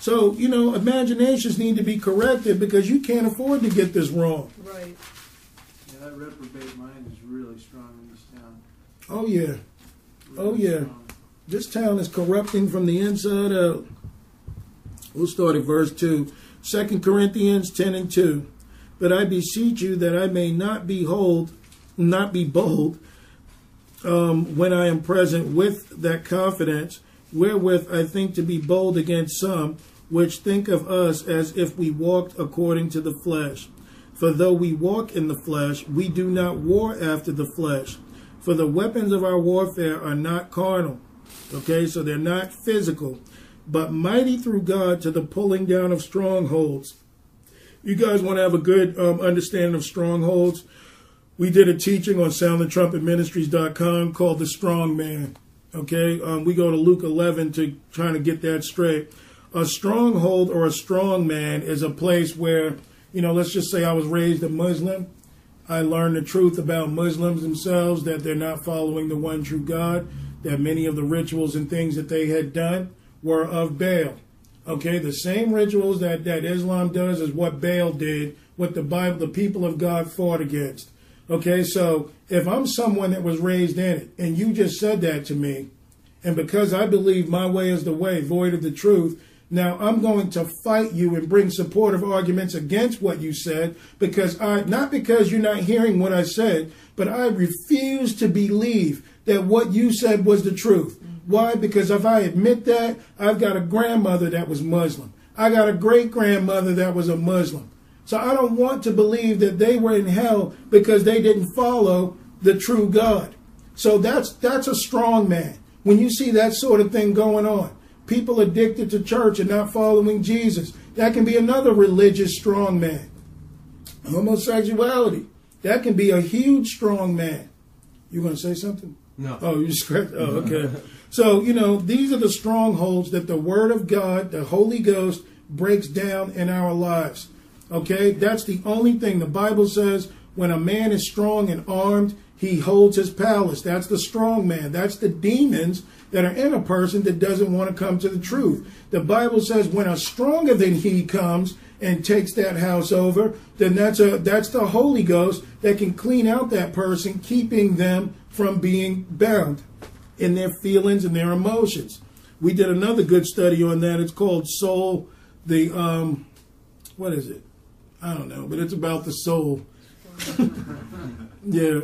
So, you know, imaginations need to be corrected because you can't afford to get this wrong. Right. That reprobate mind is really strong in this town. Oh, yeah. Really Oh, yeah. strong. This town is corrupting from the inside out. We'll start at verse 2. 2 Corinthians 10 and 2. But I beseech you that I may not behold, not be bold, um, when I am present with that confidence, wherewith I think to be bold against some, which think of us as if we walked according to the flesh. For though we walk in the flesh, we do not war after the flesh. For the weapons of our warfare are not carnal. Okay, so they're not physical, but mighty through God to the pulling down of strongholds. You guys want to have a good um, understanding of strongholds? We did a teaching on soundthetrumpetministries.com called The Strong Man. Okay, um, we go to Luke 11 to trying to get that straight. A stronghold or a strong man is a place where, you know, let's just say I was raised a Muslim. I learned the truth about Muslims themselves that they're not following the one true God, that many of the rituals and things that they had done were of Baal. Okay, the same rituals that, that Islam does is what Baal did, what the Bible, the people of God fought against. Okay, so if I'm someone that was raised in it, and you just said that to me, and because I believe my way is the way, void of the truth, now I'm going to fight you and bring supportive arguments against what you said because I, not because you're not hearing what I said, but I refuse to believe that what you said was the truth. Why? Because if I admit that, I've got a grandmother that was Muslim. I got a great grandmother that was a Muslim. So I don't want to believe that they were in hell because they didn't follow the true God. So that's that's a strong man. When you see that sort of thing going on, people addicted to church and not following Jesus, that can be another religious strong man. Homosexuality, that can be a huge strong man. You going to say something? No. Oh, you scratched. Oh, okay. so you know these are the strongholds that the Word of God, the Holy Ghost, breaks down in our lives. Okay, that's the only thing the Bible says. When a man is strong and armed, he holds his palace. That's the strong man. That's the demons that are in a person that doesn't want to come to the truth. The Bible says when a stronger than he comes and takes that house over, then that's a that's the Holy Ghost that can clean out that person, keeping them from being bound in their feelings and their emotions. We did another good study on that. It's called Soul. The um, what is it? I don't know, but it's about the soul. yeah,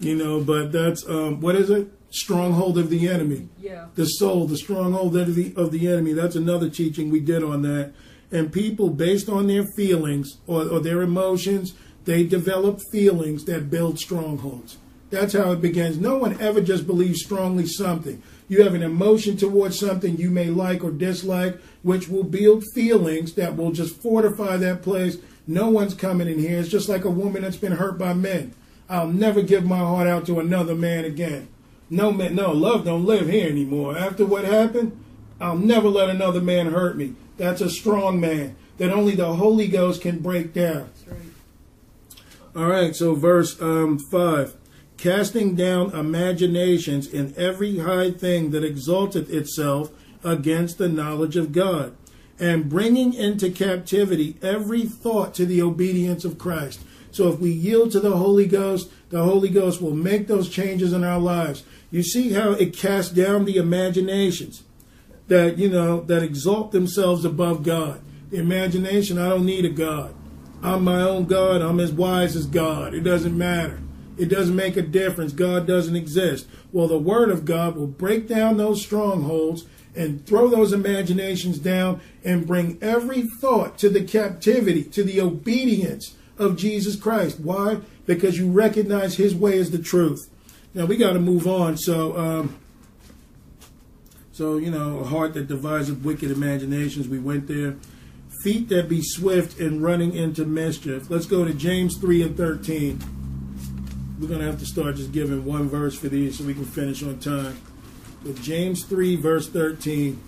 you know, but that's um, what is it? Stronghold of the enemy. Yeah. The soul, the stronghold of the of the enemy. That's another teaching we did on that. And people, based on their feelings or, or their emotions, they develop feelings that build strongholds. That's how it begins. No one ever just believes strongly something. You have an emotion towards something you may like or dislike, which will build feelings that will just fortify that place. No one's coming in here. It's just like a woman that's been hurt by men. I'll never give my heart out to another man again. No man, no love don't live here anymore. After what happened, I'll never let another man hurt me. That's a strong man that only the Holy Ghost can break down. Right. All right, so verse um, 5 casting down imaginations in every high thing that exalteth itself against the knowledge of God, and bringing into captivity every thought to the obedience of Christ. So if we yield to the Holy Ghost, the Holy Ghost will make those changes in our lives. You see how it casts down the imaginations that, you know, that exalt themselves above God. The imagination, I don't need a God. I'm my own God. I'm as wise as God. It doesn't matter. It doesn't make a difference. God doesn't exist. Well, the Word of God will break down those strongholds and throw those imaginations down and bring every thought to the captivity, to the obedience of Jesus Christ. Why? Because you recognize His way is the truth. Now we got to move on. So, um, so you know, a heart that deviseth wicked imaginations. We went there. Feet that be swift in running into mischief. Let's go to James three and thirteen we're to have to start just giving one verse for these so we can finish on time. But James 3, verse 13.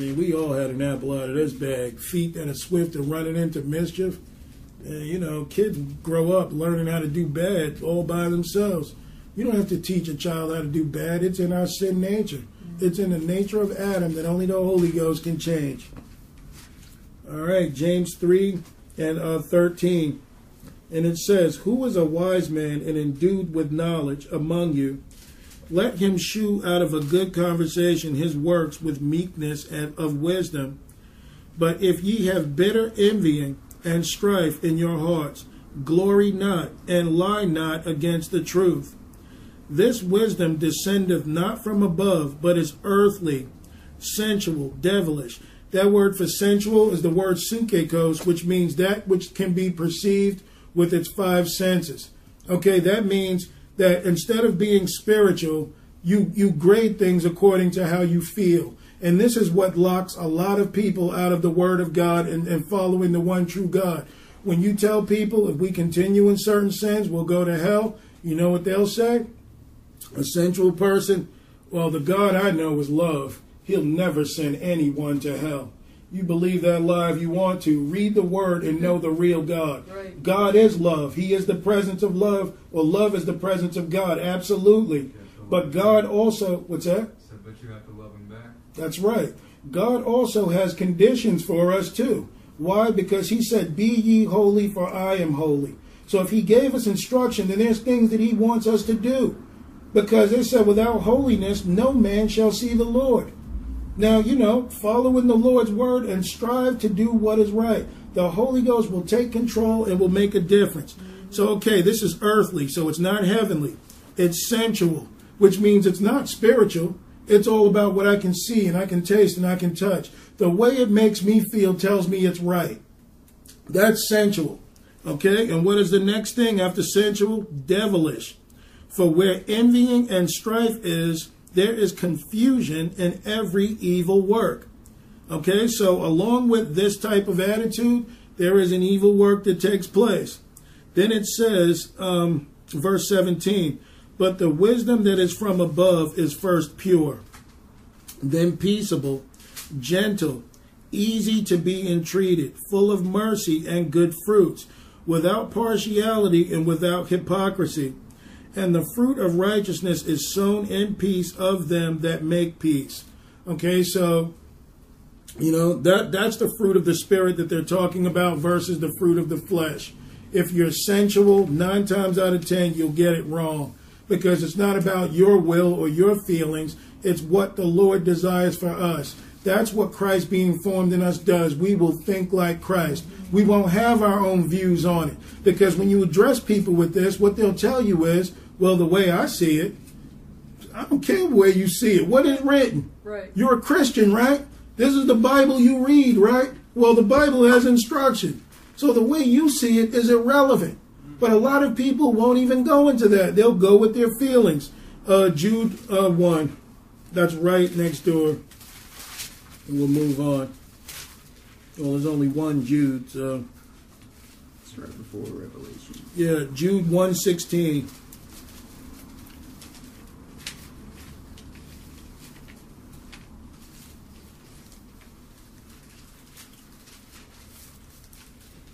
Mean, we all had an apple out of this bag. Feet that are swift and running into mischief. And, you know, kids grow up learning how to do bad all by themselves. You don't have to teach a child how to do bad. It's in our sin nature. It's in the nature of Adam that only the Holy Ghost can change. All right, James 3 and uh, 13. And it says, Who is a wise man and endued with knowledge among you? Let him shew out of a good conversation his works with meekness and of wisdom. But if ye have bitter envying and strife in your hearts, glory not and lie not against the truth. This wisdom descendeth not from above, but is earthly, sensual, devilish. That word for sensual is the word psuchikos, which means that which can be perceived with its five senses. Okay, that means that instead of being spiritual, you, you grade things according to how you feel. And this is what locks a lot of people out of the Word of God and, and following the one true God. When you tell people if we continue in certain sins, we'll go to hell, you know what they'll say? A sensual person, well, the God I know is love. He'll never send anyone to hell. You believe that lie if you want to. Read the word and know the real God. Right. God is love. He is the presence of love, or love is the presence of God. Absolutely. But God also, what's that? Said, but you have to love him back. That's right. God also has conditions for us too. Why? Because He said, Be ye holy, for I am holy. So if He gave us instruction, then there's things that He wants us to do. Because they said, Without holiness, no man shall see the Lord. Now, you know, follow in the Lord's word and strive to do what is right. The Holy Ghost will take control and will make a difference. So, okay, this is earthly, so it's not heavenly. It's sensual, which means it's not spiritual. It's all about what I can see and I can taste and I can touch. The way it makes me feel tells me it's right. That's sensual. Okay? And what is the next thing after sensual? Devilish. For where envying and strife is, there is confusion in every evil work. Okay? So, along with this type of attitude, there is an evil work that takes place. Then it says, um, verse 17, but the wisdom that is from above is first pure, then peaceable, gentle, easy to be entreated, full of mercy and good fruits, without partiality and without hypocrisy. And the fruit of righteousness is sown in peace of them that make peace. Okay, so you know that that's the fruit of the spirit that they're talking about versus the fruit of the flesh. If you're sensual, nine times out of ten you'll get it wrong because it's not about your will or your feelings. It's what the Lord desires for us. That's what Christ being formed in us does. We will think like Christ. We won't have our own views on it. Because when you address people with this, what they'll tell you is, well, the way I see it, I don't care the way you see it. What is written? Right. You're a Christian, right? This is the Bible you read, right? Well, the Bible has instruction. So the way you see it is irrelevant. But a lot of people won't even go into that. They'll go with their feelings. Uh, Jude uh, 1. That's right next door. And we'll move on. Well, there's only one Jude. So It's right before Revelation. yeah, Jude 116.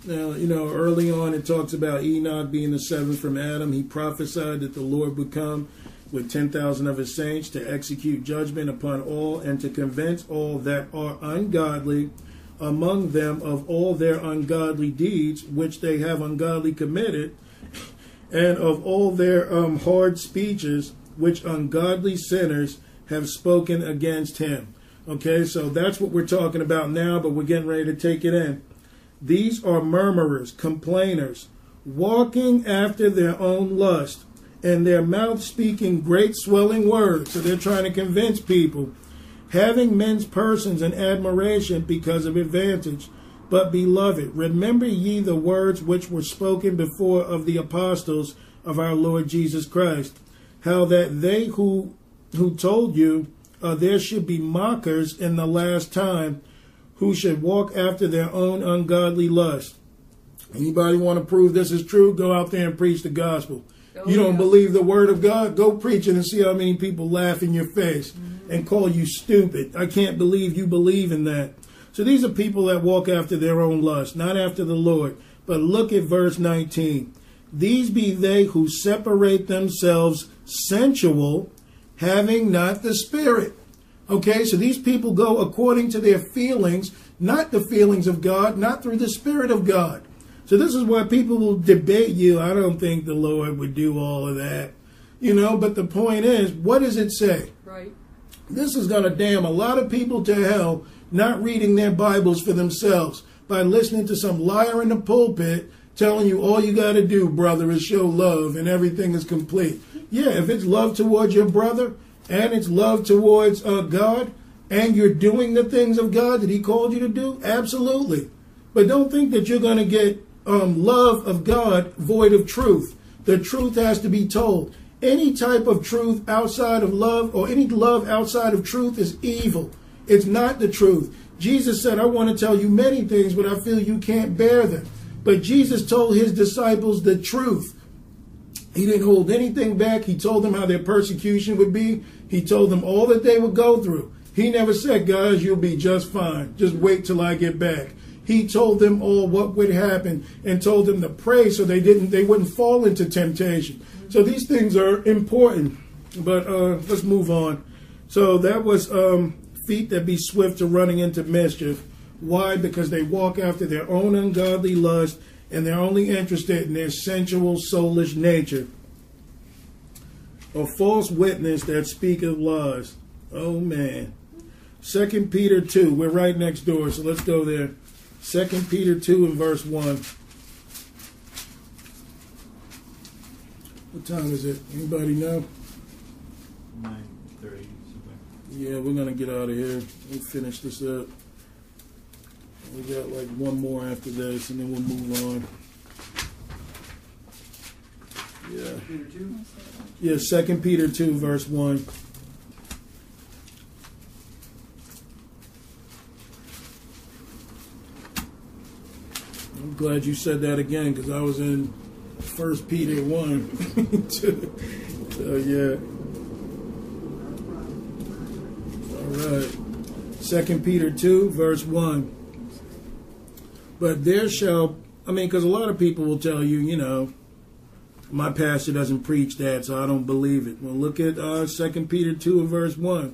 Now, you know, early on it talks about Enoch being the seventh from Adam. He prophesied that the Lord would come with 10,000 of his saints to execute judgment upon all and to convince all that are ungodly among them of all their ungodly deeds which they have ungodly committed, and of all their um, hard speeches which ungodly sinners have spoken against him. Okay, so that's what we're talking about now, but we're getting ready to take it in. These are murmurers, complainers, walking after their own lust, and their mouth speaking great swelling words. So they're trying to convince people, having men's persons in admiration because of advantage. But beloved, remember ye the words which were spoken before of the apostles of our Lord Jesus Christ, how that they who who told you uh, there should be mockers in the last time who should walk after their own ungodly lust. Anybody want to prove this is true? Go out there and preach the gospel. Oh, you don't yeah. believe the word of God? Go preach it and see how many people laugh in your face Mm-hmm. and call you stupid. I can't believe you believe in that. So these are people that walk after their own lust, not after the Lord. But look at verse 19. These be they who separate themselves sensual, having not the Spirit. Okay, so these people go according to their feelings, not the feelings of God, not through the Spirit of God. So this is why people will debate you. I don't think the Lord would do all of that. You know, but the point is, what does it say? Right. This is going to damn a lot of people to hell not reading their Bibles for themselves by listening to some liar in the pulpit telling you all you got to do, brother, is show love and everything is complete. Yeah, if it's love towards your brother and it's love towards uh, God, and you're doing the things of God that He called you to do, absolutely. But don't think that you're going to get um, love of God void of truth. The truth has to be told. Any type of truth outside of love or any love outside of truth is evil. It's not the truth. Jesus said, I want to tell you many things, but I feel you can't bear them. But Jesus told his disciples the truth. He didn't hold anything back. He told them how their persecution would be. He told them all that they would go through. He never said, guys, you'll be just fine. Just wait till I get back. He told them all what would happen and told them to pray so they didn't they wouldn't fall into temptation. So these things are important. But uh, let's move on. So that was um, feet that be swift to running into mischief. Why? Because they walk after their own ungodly lust and they're only interested in their sensual, soulish nature. A false witness that speak of lies. Oh man. Second Peter two. We're right next door, so let's go there. Second Peter two and verse one. What time is it? Anybody know? Nine thirty something. Yeah, we're gonna get out of here. We'll finish this up. We got like one more after this, and then we'll move on. Yeah, two. yeah. Second Peter two, verse one. I'm glad you said that again because I was in First Peter one. Two. so yeah. All right. Second Peter 2, verse 1. But there shall, I mean, because a lot of people will tell you, you know, my pastor doesn't preach that, so I don't believe it. Well, look at uh, 2 Peter 2 and verse 1.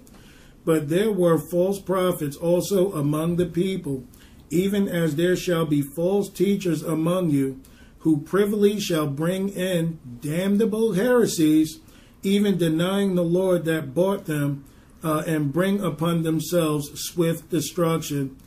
But there were false prophets also among the people, even as there shall be false teachers among you, who privily shall bring in damnable heresies, even denying the Lord that bought them, uh, and bring upon themselves swift destruction.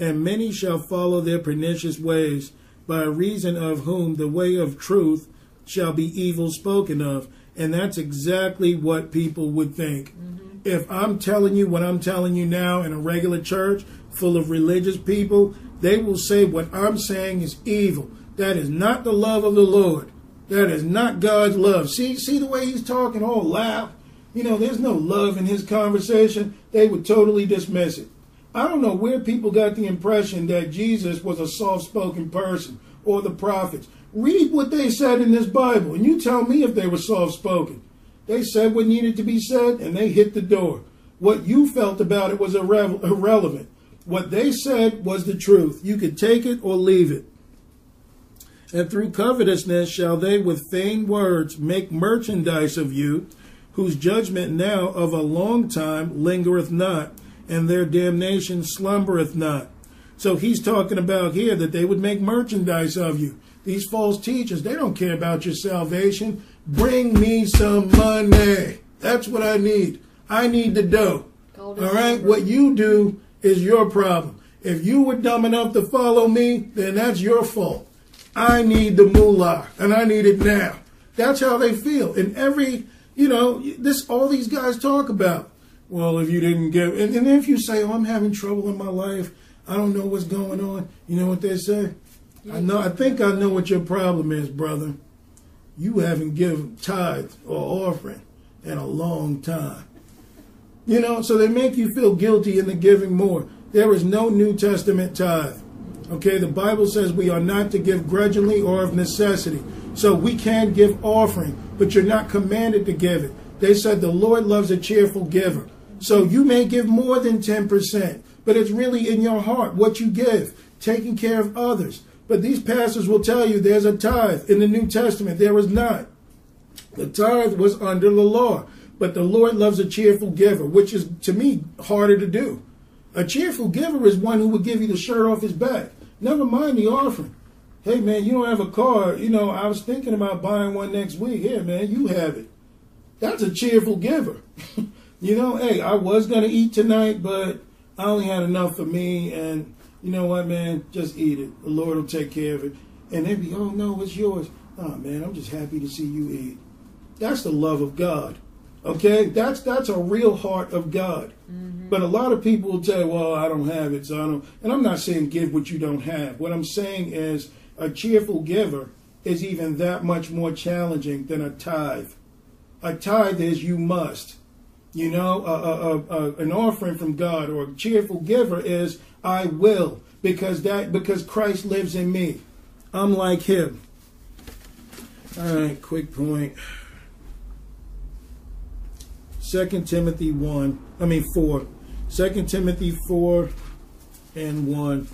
And many shall follow their pernicious ways, by reason of whom the way of truth shall be evil spoken of. And that's exactly what people would think. Mm-hmm. If I'm telling you what I'm telling you now in a regular church full of religious people, they will say what I'm saying is evil. That is not the love of the Lord. That is not God's love. See, see the way he's talking, all loud. You know, there's no love in his conversation. They would totally dismiss it. I don't know where people got the impression that Jesus was a soft spoken person or the prophets. Read what they said in this Bible, and you tell me if they were soft spoken. They said what needed to be said, and they hit the door. What you felt about it was irre- irrelevant. What they said was the truth. You could take it or leave it. And through covetousness shall they with vain words make merchandise of you, whose judgment now of a long time lingereth not, and their damnation slumbereth not. So he's talking about here that they would make merchandise of you. These false teachers, they don't care about your salvation. Bring me some money. That's what I need. I need the dough. All it. What you do is your problem. If you were dumb enough to follow me, then that's your fault. I need the moolah, and I need it now. That's how they feel. And every, you know, this all these guys talk about. Well, if you didn't give, and, and if you say, "Oh, I'm having trouble in my life. I don't know what's going on," you know what they say? I know. I think I know what your problem is, brother. You haven't given tithe or offering in a long time. You know, so they make you feel guilty into giving more. There is no New Testament tithe. Okay, the Bible says we are not to give grudgingly or of necessity. So we can give offering, but you're not commanded to give it. They said the Lord loves a cheerful giver. So you may give more than 10%, but it's really in your heart what you give, taking care of others. But these pastors will tell you there's a tithe in the New Testament. There is not. The tithe was under the law, but the Lord loves a cheerful giver, which is to me harder to do. A cheerful giver is one who would give you the shirt off his back. Never mind the offering. Hey man, you don't have a car. You know, I was thinking about buying one next week. Here, man, you have it. That's a cheerful giver. you know, hey, I was gonna eat tonight, but I only had enough for me, and you know what, man, just eat it. The Lord will take care of it. And they'd be, oh no, it's yours. Oh man, I'm just happy to see you eat. That's the love of God. Okay, that's that's a real heart of God. Mm-hmm. But a lot of people will say, "Well, I don't have it, so I don't." And I'm not saying give what you don't have. What I'm saying is a cheerful giver is even that much more challenging than a tithe. A tithe is you must. You know, a, a, a, an offering from God or a cheerful giver is I will because that because Christ lives in me. I'm like Him. All right, quick point. Second Timothy one. I mean four. Second Timothy four and one.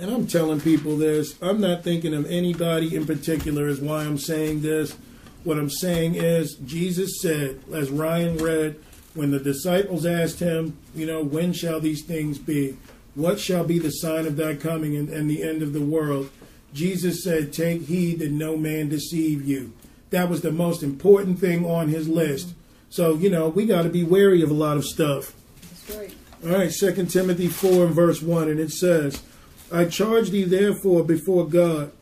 And I'm telling people this. I'm not thinking of anybody in particular is why I'm saying this. What I'm saying is Jesus said, as Ryan read, when the disciples asked him, you know, when shall these things be? What shall be the sign of thy coming and, and the end of the world? Jesus said, Take heed that no man deceive you. That was the most important thing on his list. So, you know, we got to be wary of a lot of stuff. That's right. All right, Second Timothy 4 and verse 1, and it says, I charge thee therefore before God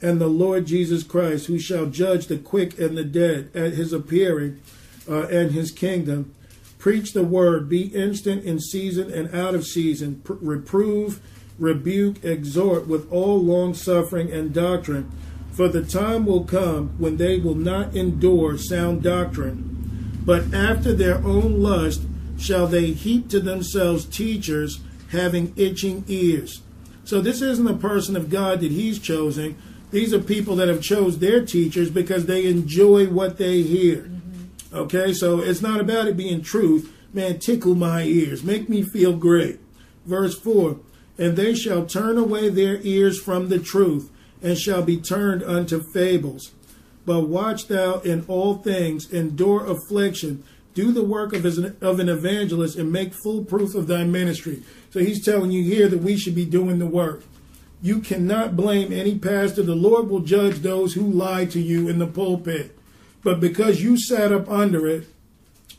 and the Lord Jesus Christ, who shall judge the quick and the dead at his appearing uh, and his kingdom. Preach the word, be instant in season and out of season, Pr- reprove, rebuke, exhort with all long suffering and doctrine. For the time will come when they will not endure sound doctrine, but after their own lust shall they heap to themselves teachers having itching ears. So this isn't a person of God that he's chosen. These are people that have chose their teachers because they enjoy what they hear. Mm-hmm. Okay, so it's not about it being truth. Man, tickle my ears, make me feel great. Verse 4 And they shall turn away their ears from the truth, and shall be turned unto fables. But watch thou in all things, endure affliction, do the work of an evangelist, and make full proof of thy ministry. So he's telling you here that we should be doing the work. You cannot blame any pastor. The Lord will judge those who lie to you in the pulpit. But because you sat up under it,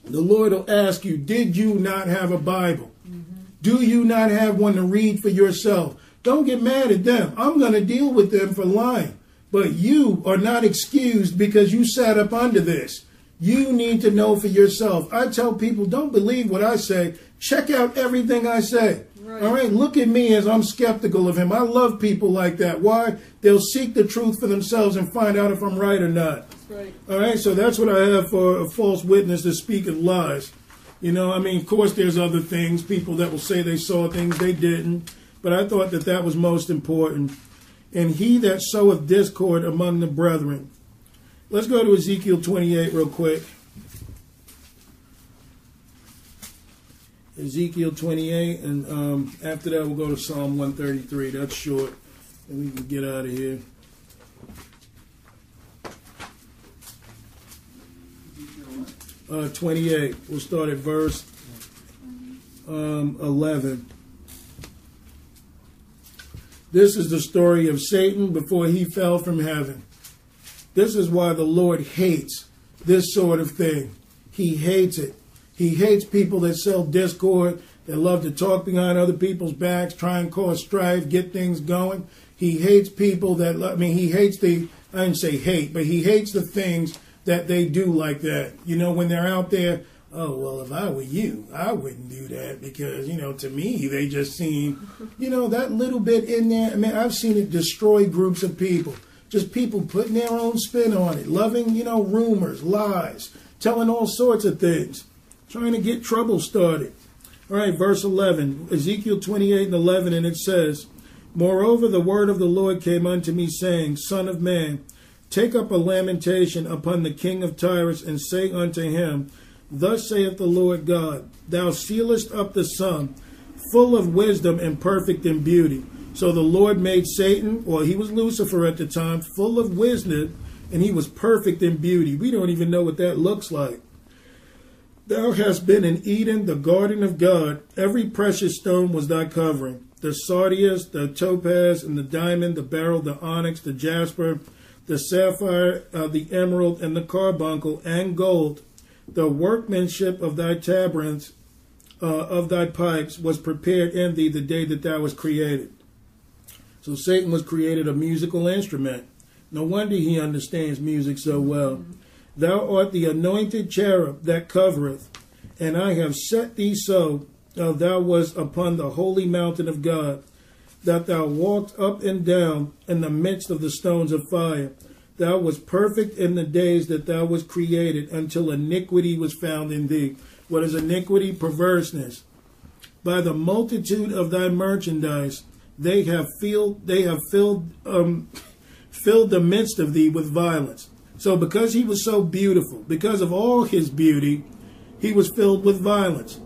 the Lord will ask you, Did you not have a Bible? Mm-hmm. Do you not have one to read for yourself? Don't get mad at them. I'm going to deal with them for lying. But you are not excused because you sat up under this. You need to know for yourself. I tell people, don't believe what I say. Check out everything I say. Right. All right, look at me as I'm skeptical of him. I love people like that. Why? They'll seek the truth for themselves and find out if I'm right or not. Right. All right, so that's what I have for a false witness to speak of lies. You know, I mean, of course, there's other things, people that will say they saw things they didn't, but I thought that that was most important. And he that soweth discord among the brethren. Let's go to Ezekiel 28 real quick. Ezekiel 28, and um, after that, we'll go to Psalm 133. That's short, and we can get out of here. uh, 28. We'll start at verse um, 11. This is the story of Satan before he fell from heaven. This is why the Lord hates this sort of thing. He hates it. He hates people that sell discord, that love to talk behind other people's backs, try and cause strife, get things going. He hates people that, I mean, he hates the, I didn't say hate, but he hates the things that they do like that. You know, when they're out there, oh, well, if I were you, I wouldn't do that because, you know, to me, they just seem, you know, that little bit in there. I mean, I've seen it destroy groups of people. Just people putting their own spin on it, loving, you know, rumors, lies, telling all sorts of things, trying to get trouble started. All right, verse 11, Ezekiel 28 and 11, and it says, Moreover, the word of the Lord came unto me, saying, Son of man, Take up a lamentation upon the king of Tyrus, and say unto him, Thus saith the Lord God, Thou sealest up the sum, full of wisdom and perfect in beauty. So the Lord made Satan, or he was Lucifer at the time, full of wisdom, and he was perfect in beauty. We don't even know what that looks like. Thou hast been in Eden, the garden of God. Every precious stone was thy covering the sardius, the topaz, and the diamond, the beryl, the onyx, the jasper, the sapphire, uh, the emerald, and the carbuncle, and gold. The workmanship of thy tabrets, uh, of thy pipes, was prepared in thee the day that thou was created. So Satan was created a musical instrument. No wonder he understands music so well. Thou art the anointed cherub that covereth, and I have set thee so. Uh, thou was upon the holy mountain of God, that thou walked up and down in the midst of the stones of fire. Thou was perfect in the days that thou was created, until iniquity was found in thee. What is iniquity? Perverseness. By the multitude of thy merchandise, they have filled they have filled um, filled the midst of thee with violence. So because he was so beautiful, because of all his beauty, he was filled with violence,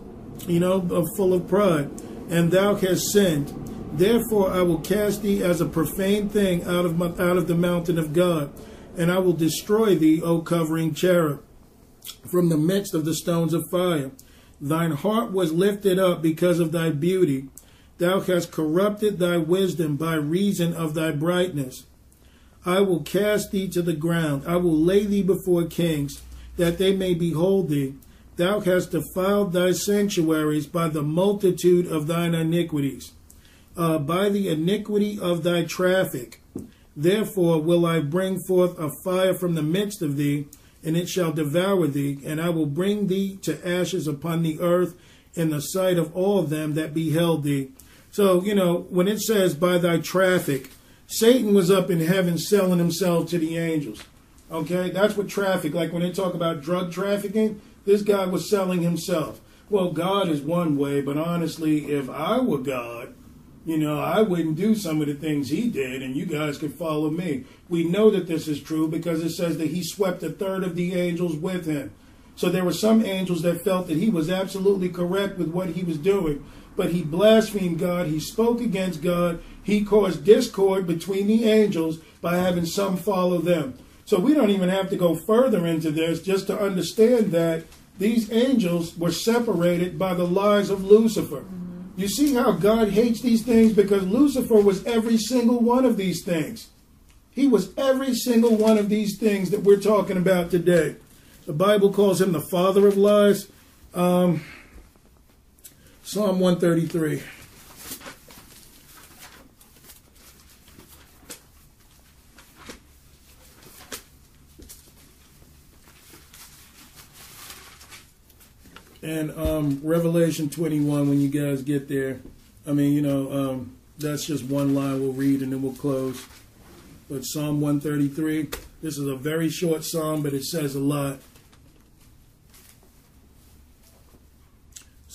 you know, full of pride. And thou hast sinned. Therefore I will cast thee as a profane thing out of my, out of the mountain of God, and I will destroy thee, O covering cherub, from the midst of the stones of fire. Thine heart was lifted up because of thy beauty. Thou hast corrupted thy wisdom by reason of thy brightness. I will cast thee to the ground. I will lay thee before kings, that they may behold thee. Thou hast defiled thy sanctuaries by the multitude of thine iniquities, uh, by the iniquity of thy traffic. Therefore will I bring forth a fire from the midst of thee, and it shall devour thee, and I will bring thee to ashes upon the earth in the sight of all them that beheld thee. So, you know, when it says by thy traffic, Satan was up in heaven selling himself to the angels. Okay, that's what traffic, like when they talk about drug trafficking, this guy was selling himself. Well, God is one way, but honestly, if I were God, you know, I wouldn't do some of the things he did, and you guys could follow me. We know that this is true because it says that he swept a third of the angels with him. So there were some angels that felt that he was absolutely correct with what he was doing, but he blasphemed God, he spoke against God, he caused discord between the angels by having some follow them. So we don't even have to go further into this just to understand that these angels were separated by the lies of Lucifer. You see how God hates these things because Lucifer was every single one of these things. He was every single one of these things that we're talking about today. The Bible calls him the father of lies. Um, Psalm 133. And um, Revelation 21, when you guys get there, I mean, you know, um, that's just one line we'll read and then we'll close. But Psalm 133, this is a very short psalm, but it says a lot.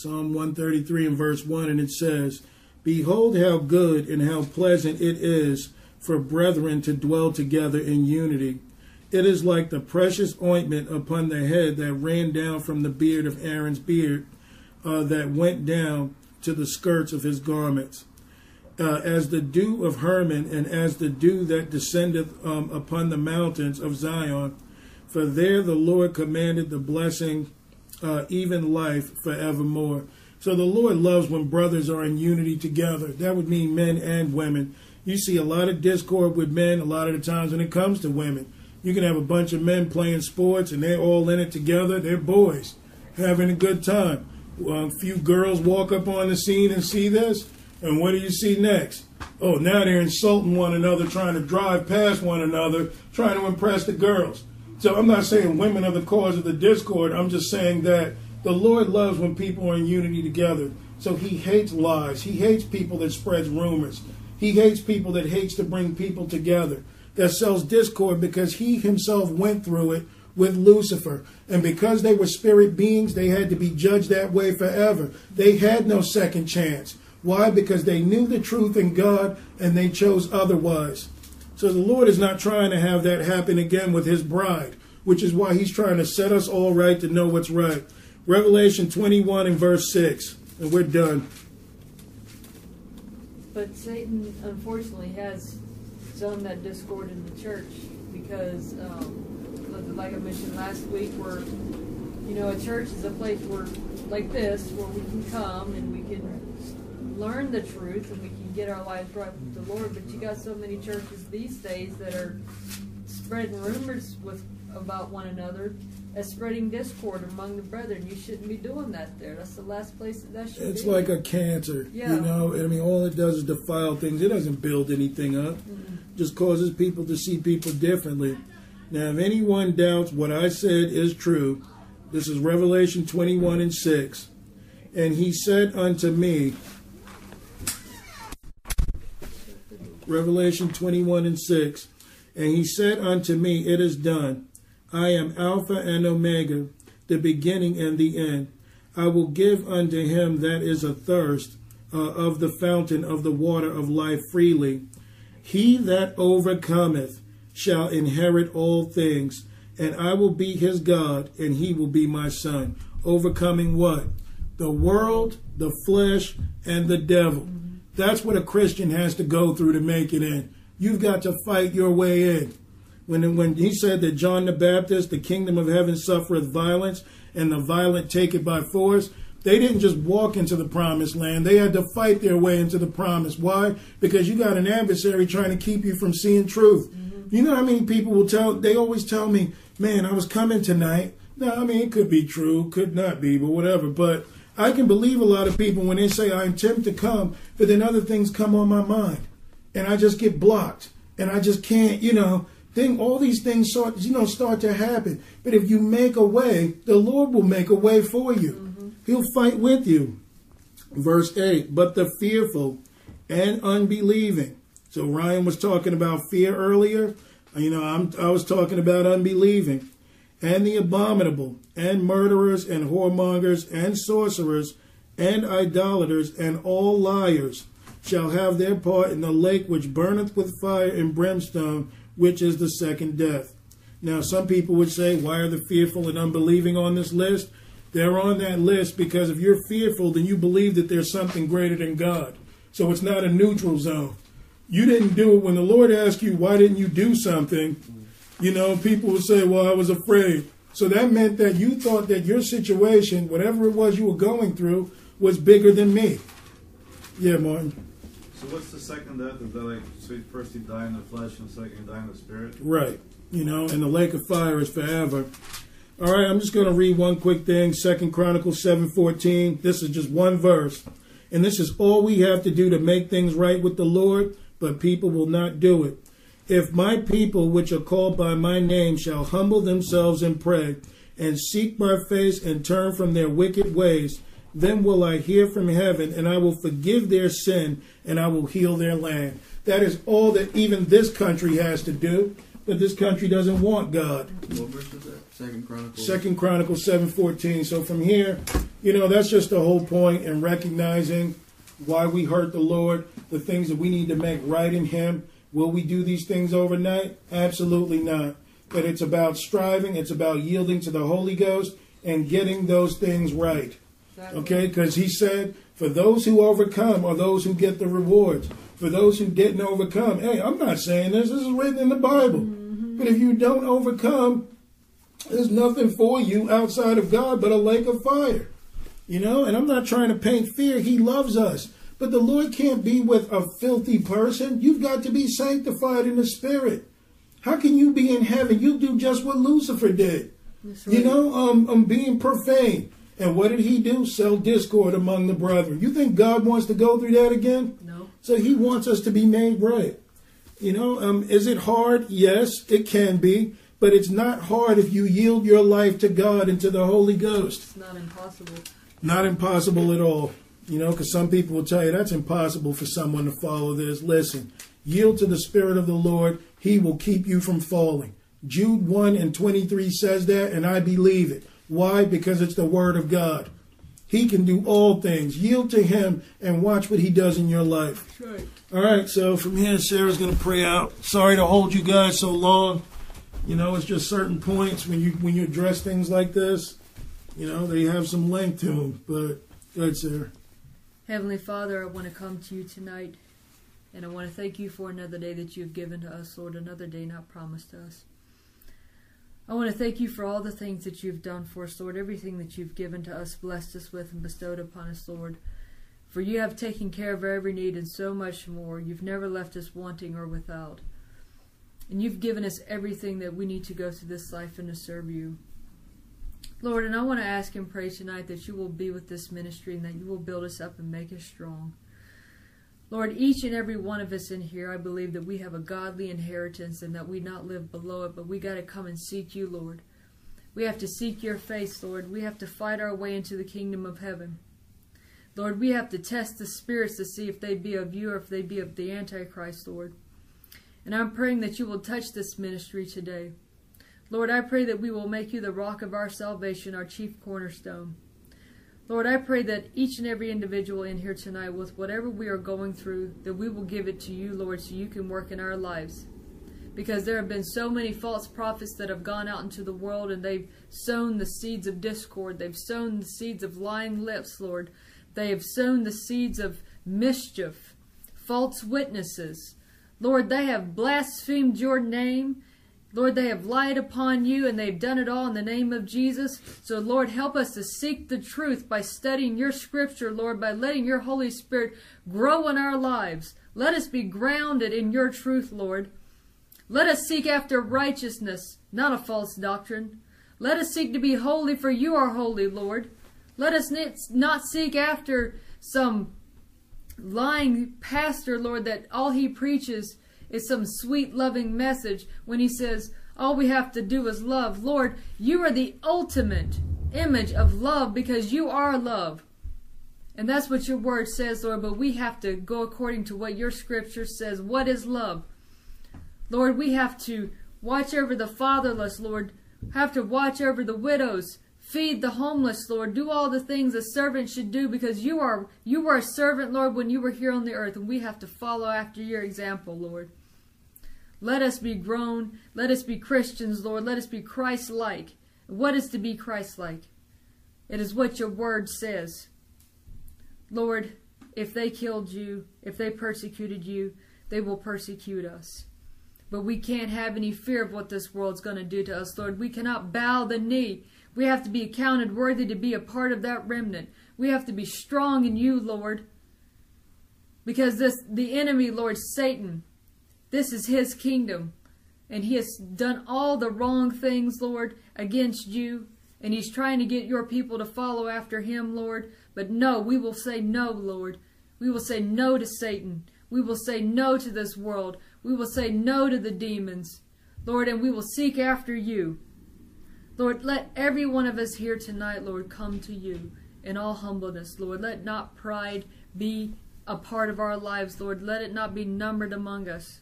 Psalm 133 and verse 1, and it says, Behold how good and how pleasant it is for brethren to dwell together in unity. It is like the precious ointment upon the head that ran down from the beard of Aaron's beard, uh, that went down to the skirts of his garments. Uh, as the dew of Hermon, and as the dew that descendeth um, upon the mountains of Zion. For there the Lord commanded the blessing, uh, even life forevermore. So the Lord loves when brothers are in unity together. That would mean men and women. You see a lot of discord with men a lot of the times when it comes to women. You can have a bunch of men playing sports and they're all in it together. They're boys having a good time. A few girls walk up on the scene and see this, and what do you see next? Oh, now they're insulting one another, trying to drive past one another, trying to impress the girls. So I'm not saying women are the cause of the discord. I'm just saying that the Lord loves when people are in unity together. So he hates lies. He hates people that spreads rumors. He hates people that hates to bring people together that sells discord because he himself went through it with Lucifer. And because they were spirit beings, they had to be judged that way forever. They had no second chance. Why? Because they knew the truth in God and they chose otherwise. So the Lord is not trying to have that happen again with his bride, which is why he's trying to set us all right to know what's right. Revelation 21 and verse 6. And we're done. But Satan, unfortunately, has sown that discord in the church because, um, like I mentioned last week, where you know a church is a place where, like this, where we can come and we can learn the truth and we can get our lives right with the Lord. But you got so many churches these days that are spreading rumors with about one another as spreading discord among the brethren. You shouldn't be doing that there. That's the last place that, that should It's be. like a cancer, Yeah. you know. I mean, all it does is defile things. It doesn't build anything up. Just causes people to see people differently. Now, if anyone doubts what I said is true, this is Revelation 21 and 6. And he said unto me, Revelation 21 and 6. And he said unto me, It is done. I am Alpha and Omega, the beginning and the end. I will give unto him that is athirst uh, of the fountain of the water of life freely. He that overcometh shall inherit all things, and I will be his God, and he will be my son. Overcoming what? The world, the flesh, and the devil. That's what a Christian has to go through to make it in. You've got to fight your way in. When, when he said that John the Baptist, the kingdom of heaven suffereth violence, and the violent take it by force, they didn't just walk into the promised land. They had to fight their way into the promise. Why? Because you got an adversary trying to keep you from seeing truth. Mm-hmm. You know how many people will tell, they always tell me, man, I was coming tonight. No, I mean, it could be true, could not be, but whatever. But I can believe a lot of people when they say, I intend to come, but then other things come on my mind. And I just get blocked. And I just can't, you know, then all these things start, you know, start to happen. But if you make a way, the Lord will make a way for you. Mm-hmm. He'll fight with you. Verse 8, but the fearful and unbelieving. So Ryan was talking about fear earlier. You know, I'm, I was talking about unbelieving. And the abominable, and murderers, and whoremongers, and sorcerers, and idolaters, and all liars shall have their part in the lake which burneth with fire and brimstone, which is the second death. Now, some people would say, why are the fearful and unbelieving on this list? They're on that list because if you're fearful, then you believe that there's something greater than God. So it's not a neutral zone. You didn't do it when the Lord asked you, why didn't you do something? You know, people would say, well, I was afraid. So that meant that you thought that your situation, whatever it was you were going through, was bigger than me. Yeah, Martin. So what's the second death? Is that like so first you die in the flesh and second you die in the spirit? Right. You know, and the lake of fire is forever. All right, I'm just going to read one quick thing. Second Chronicles 7:14. This is just one verse. And this is all we have to do to make things right with the Lord, but people will not do it. If my people which are called by my name shall humble themselves and pray and seek my face and turn from their wicked ways, then will I hear from heaven and I will forgive their sin and I will heal their land. That is all that even this country has to do, but this country doesn't want God. What verse is that? Second Chronicles. Second Chronicles seven fourteen. So from here, you know, that's just the whole point in recognizing why we hurt the Lord, the things that we need to make right in Him. Will we do these things overnight? Absolutely not. But it's about striving, it's about yielding to the Holy Ghost and getting those things right. Okay, because he said, for those who overcome are those who get the rewards. For those who didn't overcome, hey, I'm not saying this, this is written in the Bible. Mm-hmm. But if you don't overcome, there's nothing for you outside of God but a lake of fire. You know, and I'm not trying to paint fear. He loves us. But the Lord can't be with a filthy person. You've got to be sanctified in the spirit. How can you be in heaven? You do just what Lucifer did. That's You know, um, um, being profane. And what did he do? Sell discord among the brethren. You think God wants to go through that again? No. So he wants us to be made right. You know, um, is it hard? Yes, it can be. But it's not hard if you yield your life to God and to the Holy Ghost. It's not impossible. Not impossible at all. You know, because some people will tell you that's impossible for someone to follow this. Listen, yield to the Spirit of the Lord. He will keep you from falling. Jude 1 and 23 says that, and I believe it. Why? Because it's the Word of God. He can do all things. Yield to Him and watch what He does in your life. Right. All right, so from here, Sarah's going to pray out. Sorry to hold you guys so long. You know, it's just certain points when you when you address things like this. You know, they have some length to them. But go ahead, Sarah. Heavenly Father, I want to come to you tonight, and I want to thank you for another day that you have given to us, Lord, another day not promised to us. I want to thank you for all the things that you've done for us, Lord, everything that you've given to us, blessed us with, and bestowed upon us, Lord. For you have taken care of every need and so much more. You've never left us wanting or without. And you've given us everything that we need to go through this life and to serve you. Lord, and I want to ask and pray tonight that you will be with this ministry and that you will build us up and make us strong. Lord, each and every one of us in here, I believe that we have a godly inheritance and that we not live below it, but we got to come and seek you, Lord. We have to seek your face, Lord. We have to fight our way into the kingdom of heaven. Lord, we have to test the spirits to see if they be of you or if they be of the Antichrist, Lord. And I'm praying that you will touch this ministry today. Lord, I pray that we will make you the rock of our salvation, our chief cornerstone. Lord, I pray that each and every individual in here tonight, with whatever we are going through, that we will give it to you, Lord, so you can work in our lives. Because there have been so many false prophets that have gone out into the world and they've sown the seeds of discord. They've sown the seeds of lying lips, Lord. They have sown the seeds of mischief, false witnesses. Lord, they have blasphemed your name. Lord, they have lied upon you and they've done it all in the name of Jesus. So, Lord, help us to seek the truth by studying your scripture, Lord, by letting your Holy Spirit grow in our lives. Let us be grounded in your truth, Lord. Let us seek after righteousness, not a false doctrine. Let us seek to be holy, for you are holy, Lord. Let us not seek after some lying pastor, Lord, that all he preaches is some sweet, loving message when he says, all we have to do is love. Lord, you are the ultimate image of love because you are love. And that's what your word says, Lord, but we have to go according to what your scripture says. What is love? Lord, we have to watch over the fatherless, Lord, have to watch over the widows, feed the homeless, Lord, do all the things a servant should do because you are you were a servant, Lord, when you were here on the earth, and we have to follow after your example, Lord. Let us be grown. Let us be Christians, Lord. Let us be Christ like. What is to be Christ like? It is what your word says. Lord, if they killed you, if they persecuted you, they will persecute us. But we can't have any fear of what this world's going to do to us, Lord. We cannot bow the knee. We have to be accounted worthy to be a part of that remnant. We have to be strong in you, Lord. Because this the enemy, Lord, Satan, this is his kingdom. And he has done all the wrong things, Lord, against you. And he's trying to get your people to follow after him, Lord. But no, we will say no, Lord. We will say no to Satan. We will say no to this world. We will say no to the demons, Lord, and we will seek after you. Lord, let every one of us here tonight, Lord, come to you in all humbleness, Lord. Let not pride be a part of our lives, Lord. Let it not be numbered among us.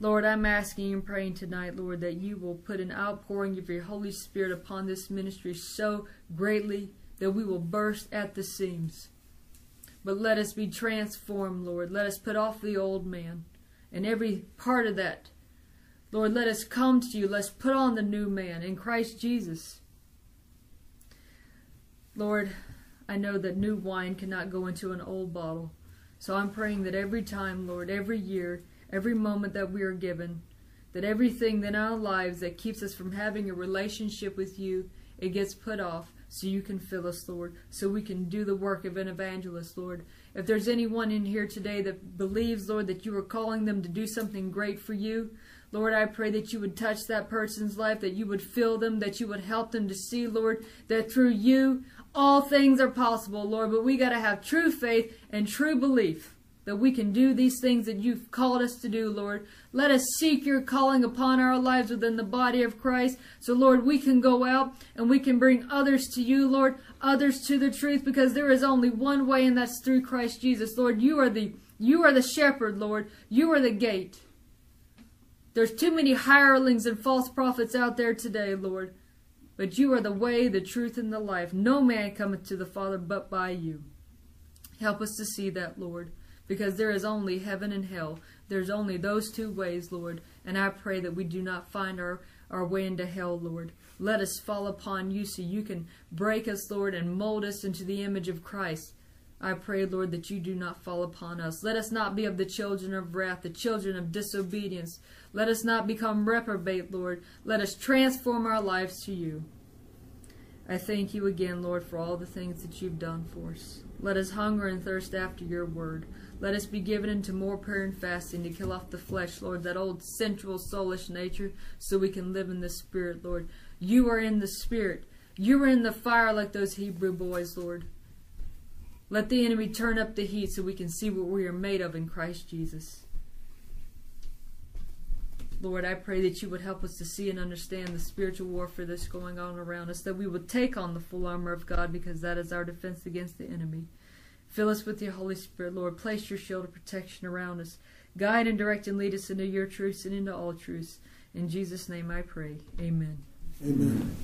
Lord, I'm asking and praying tonight, Lord, that you will put an outpouring of your Holy Spirit upon this ministry so greatly that we will burst at the seams. But let us be transformed, Lord. Let us put off the old man and every part of that. Lord, let us come to you. Let's put on the new man in Christ Jesus. Lord, I know that new wine cannot go into an old bottle. So I'm praying that every time, Lord, every year, every moment that we are given, that everything in our lives that keeps us from having a relationship with you, it gets put off so you can fill us, Lord, so we can do the work of an evangelist, Lord. If there's anyone in here today that believes, Lord, that you are calling them to do something great for you, Lord, I pray that you would touch that person's life, that you would fill them, that you would help them to see, Lord, that through you all things are possible, Lord, but we got to have true faith and true belief that we can do these things that you've called us to do, Lord. Let us seek your calling upon our lives within the body of Christ. So, Lord, we can go out and we can bring others to you, Lord, others to the truth, because there is only one way, and that's through Christ Jesus. Lord, you are the you are the shepherd, Lord. You are the gate. There's too many hirelings and false prophets out there today, Lord. But you are the way, the truth, and the life. No man cometh to the Father but by you. Help us to see that, Lord because there is only heaven and hell. There's only those two ways, Lord, and I pray that we do not find our, our way into hell, Lord. Let us fall upon you so you can break us, Lord, and mold us into the image of Christ. I pray, Lord, that you do not fall upon us. Let us not be of the children of wrath, the children of disobedience. Let us not become reprobate, Lord. Let us transform our lives to you. I thank you again, Lord, for all the things that you've done for us. Let us hunger and thirst after your word. Let us be given into more prayer and fasting to kill off the flesh, Lord, that old sensual, soulish nature, so we can live in the Spirit, Lord. You are in the Spirit. You are in the fire like those Hebrew boys, Lord. Let the enemy turn up the heat so we can see what we are made of in Christ Jesus. Lord, I pray that you would help us to see and understand the spiritual warfare that's going on around us, that we would take on the full armor of God because that is our defense against the enemy. Fill us with your Holy Spirit, Lord. Place your shield of protection around us. Guide and direct and lead us into your truths and into all truths. In Jesus' name I pray. Amen. Amen.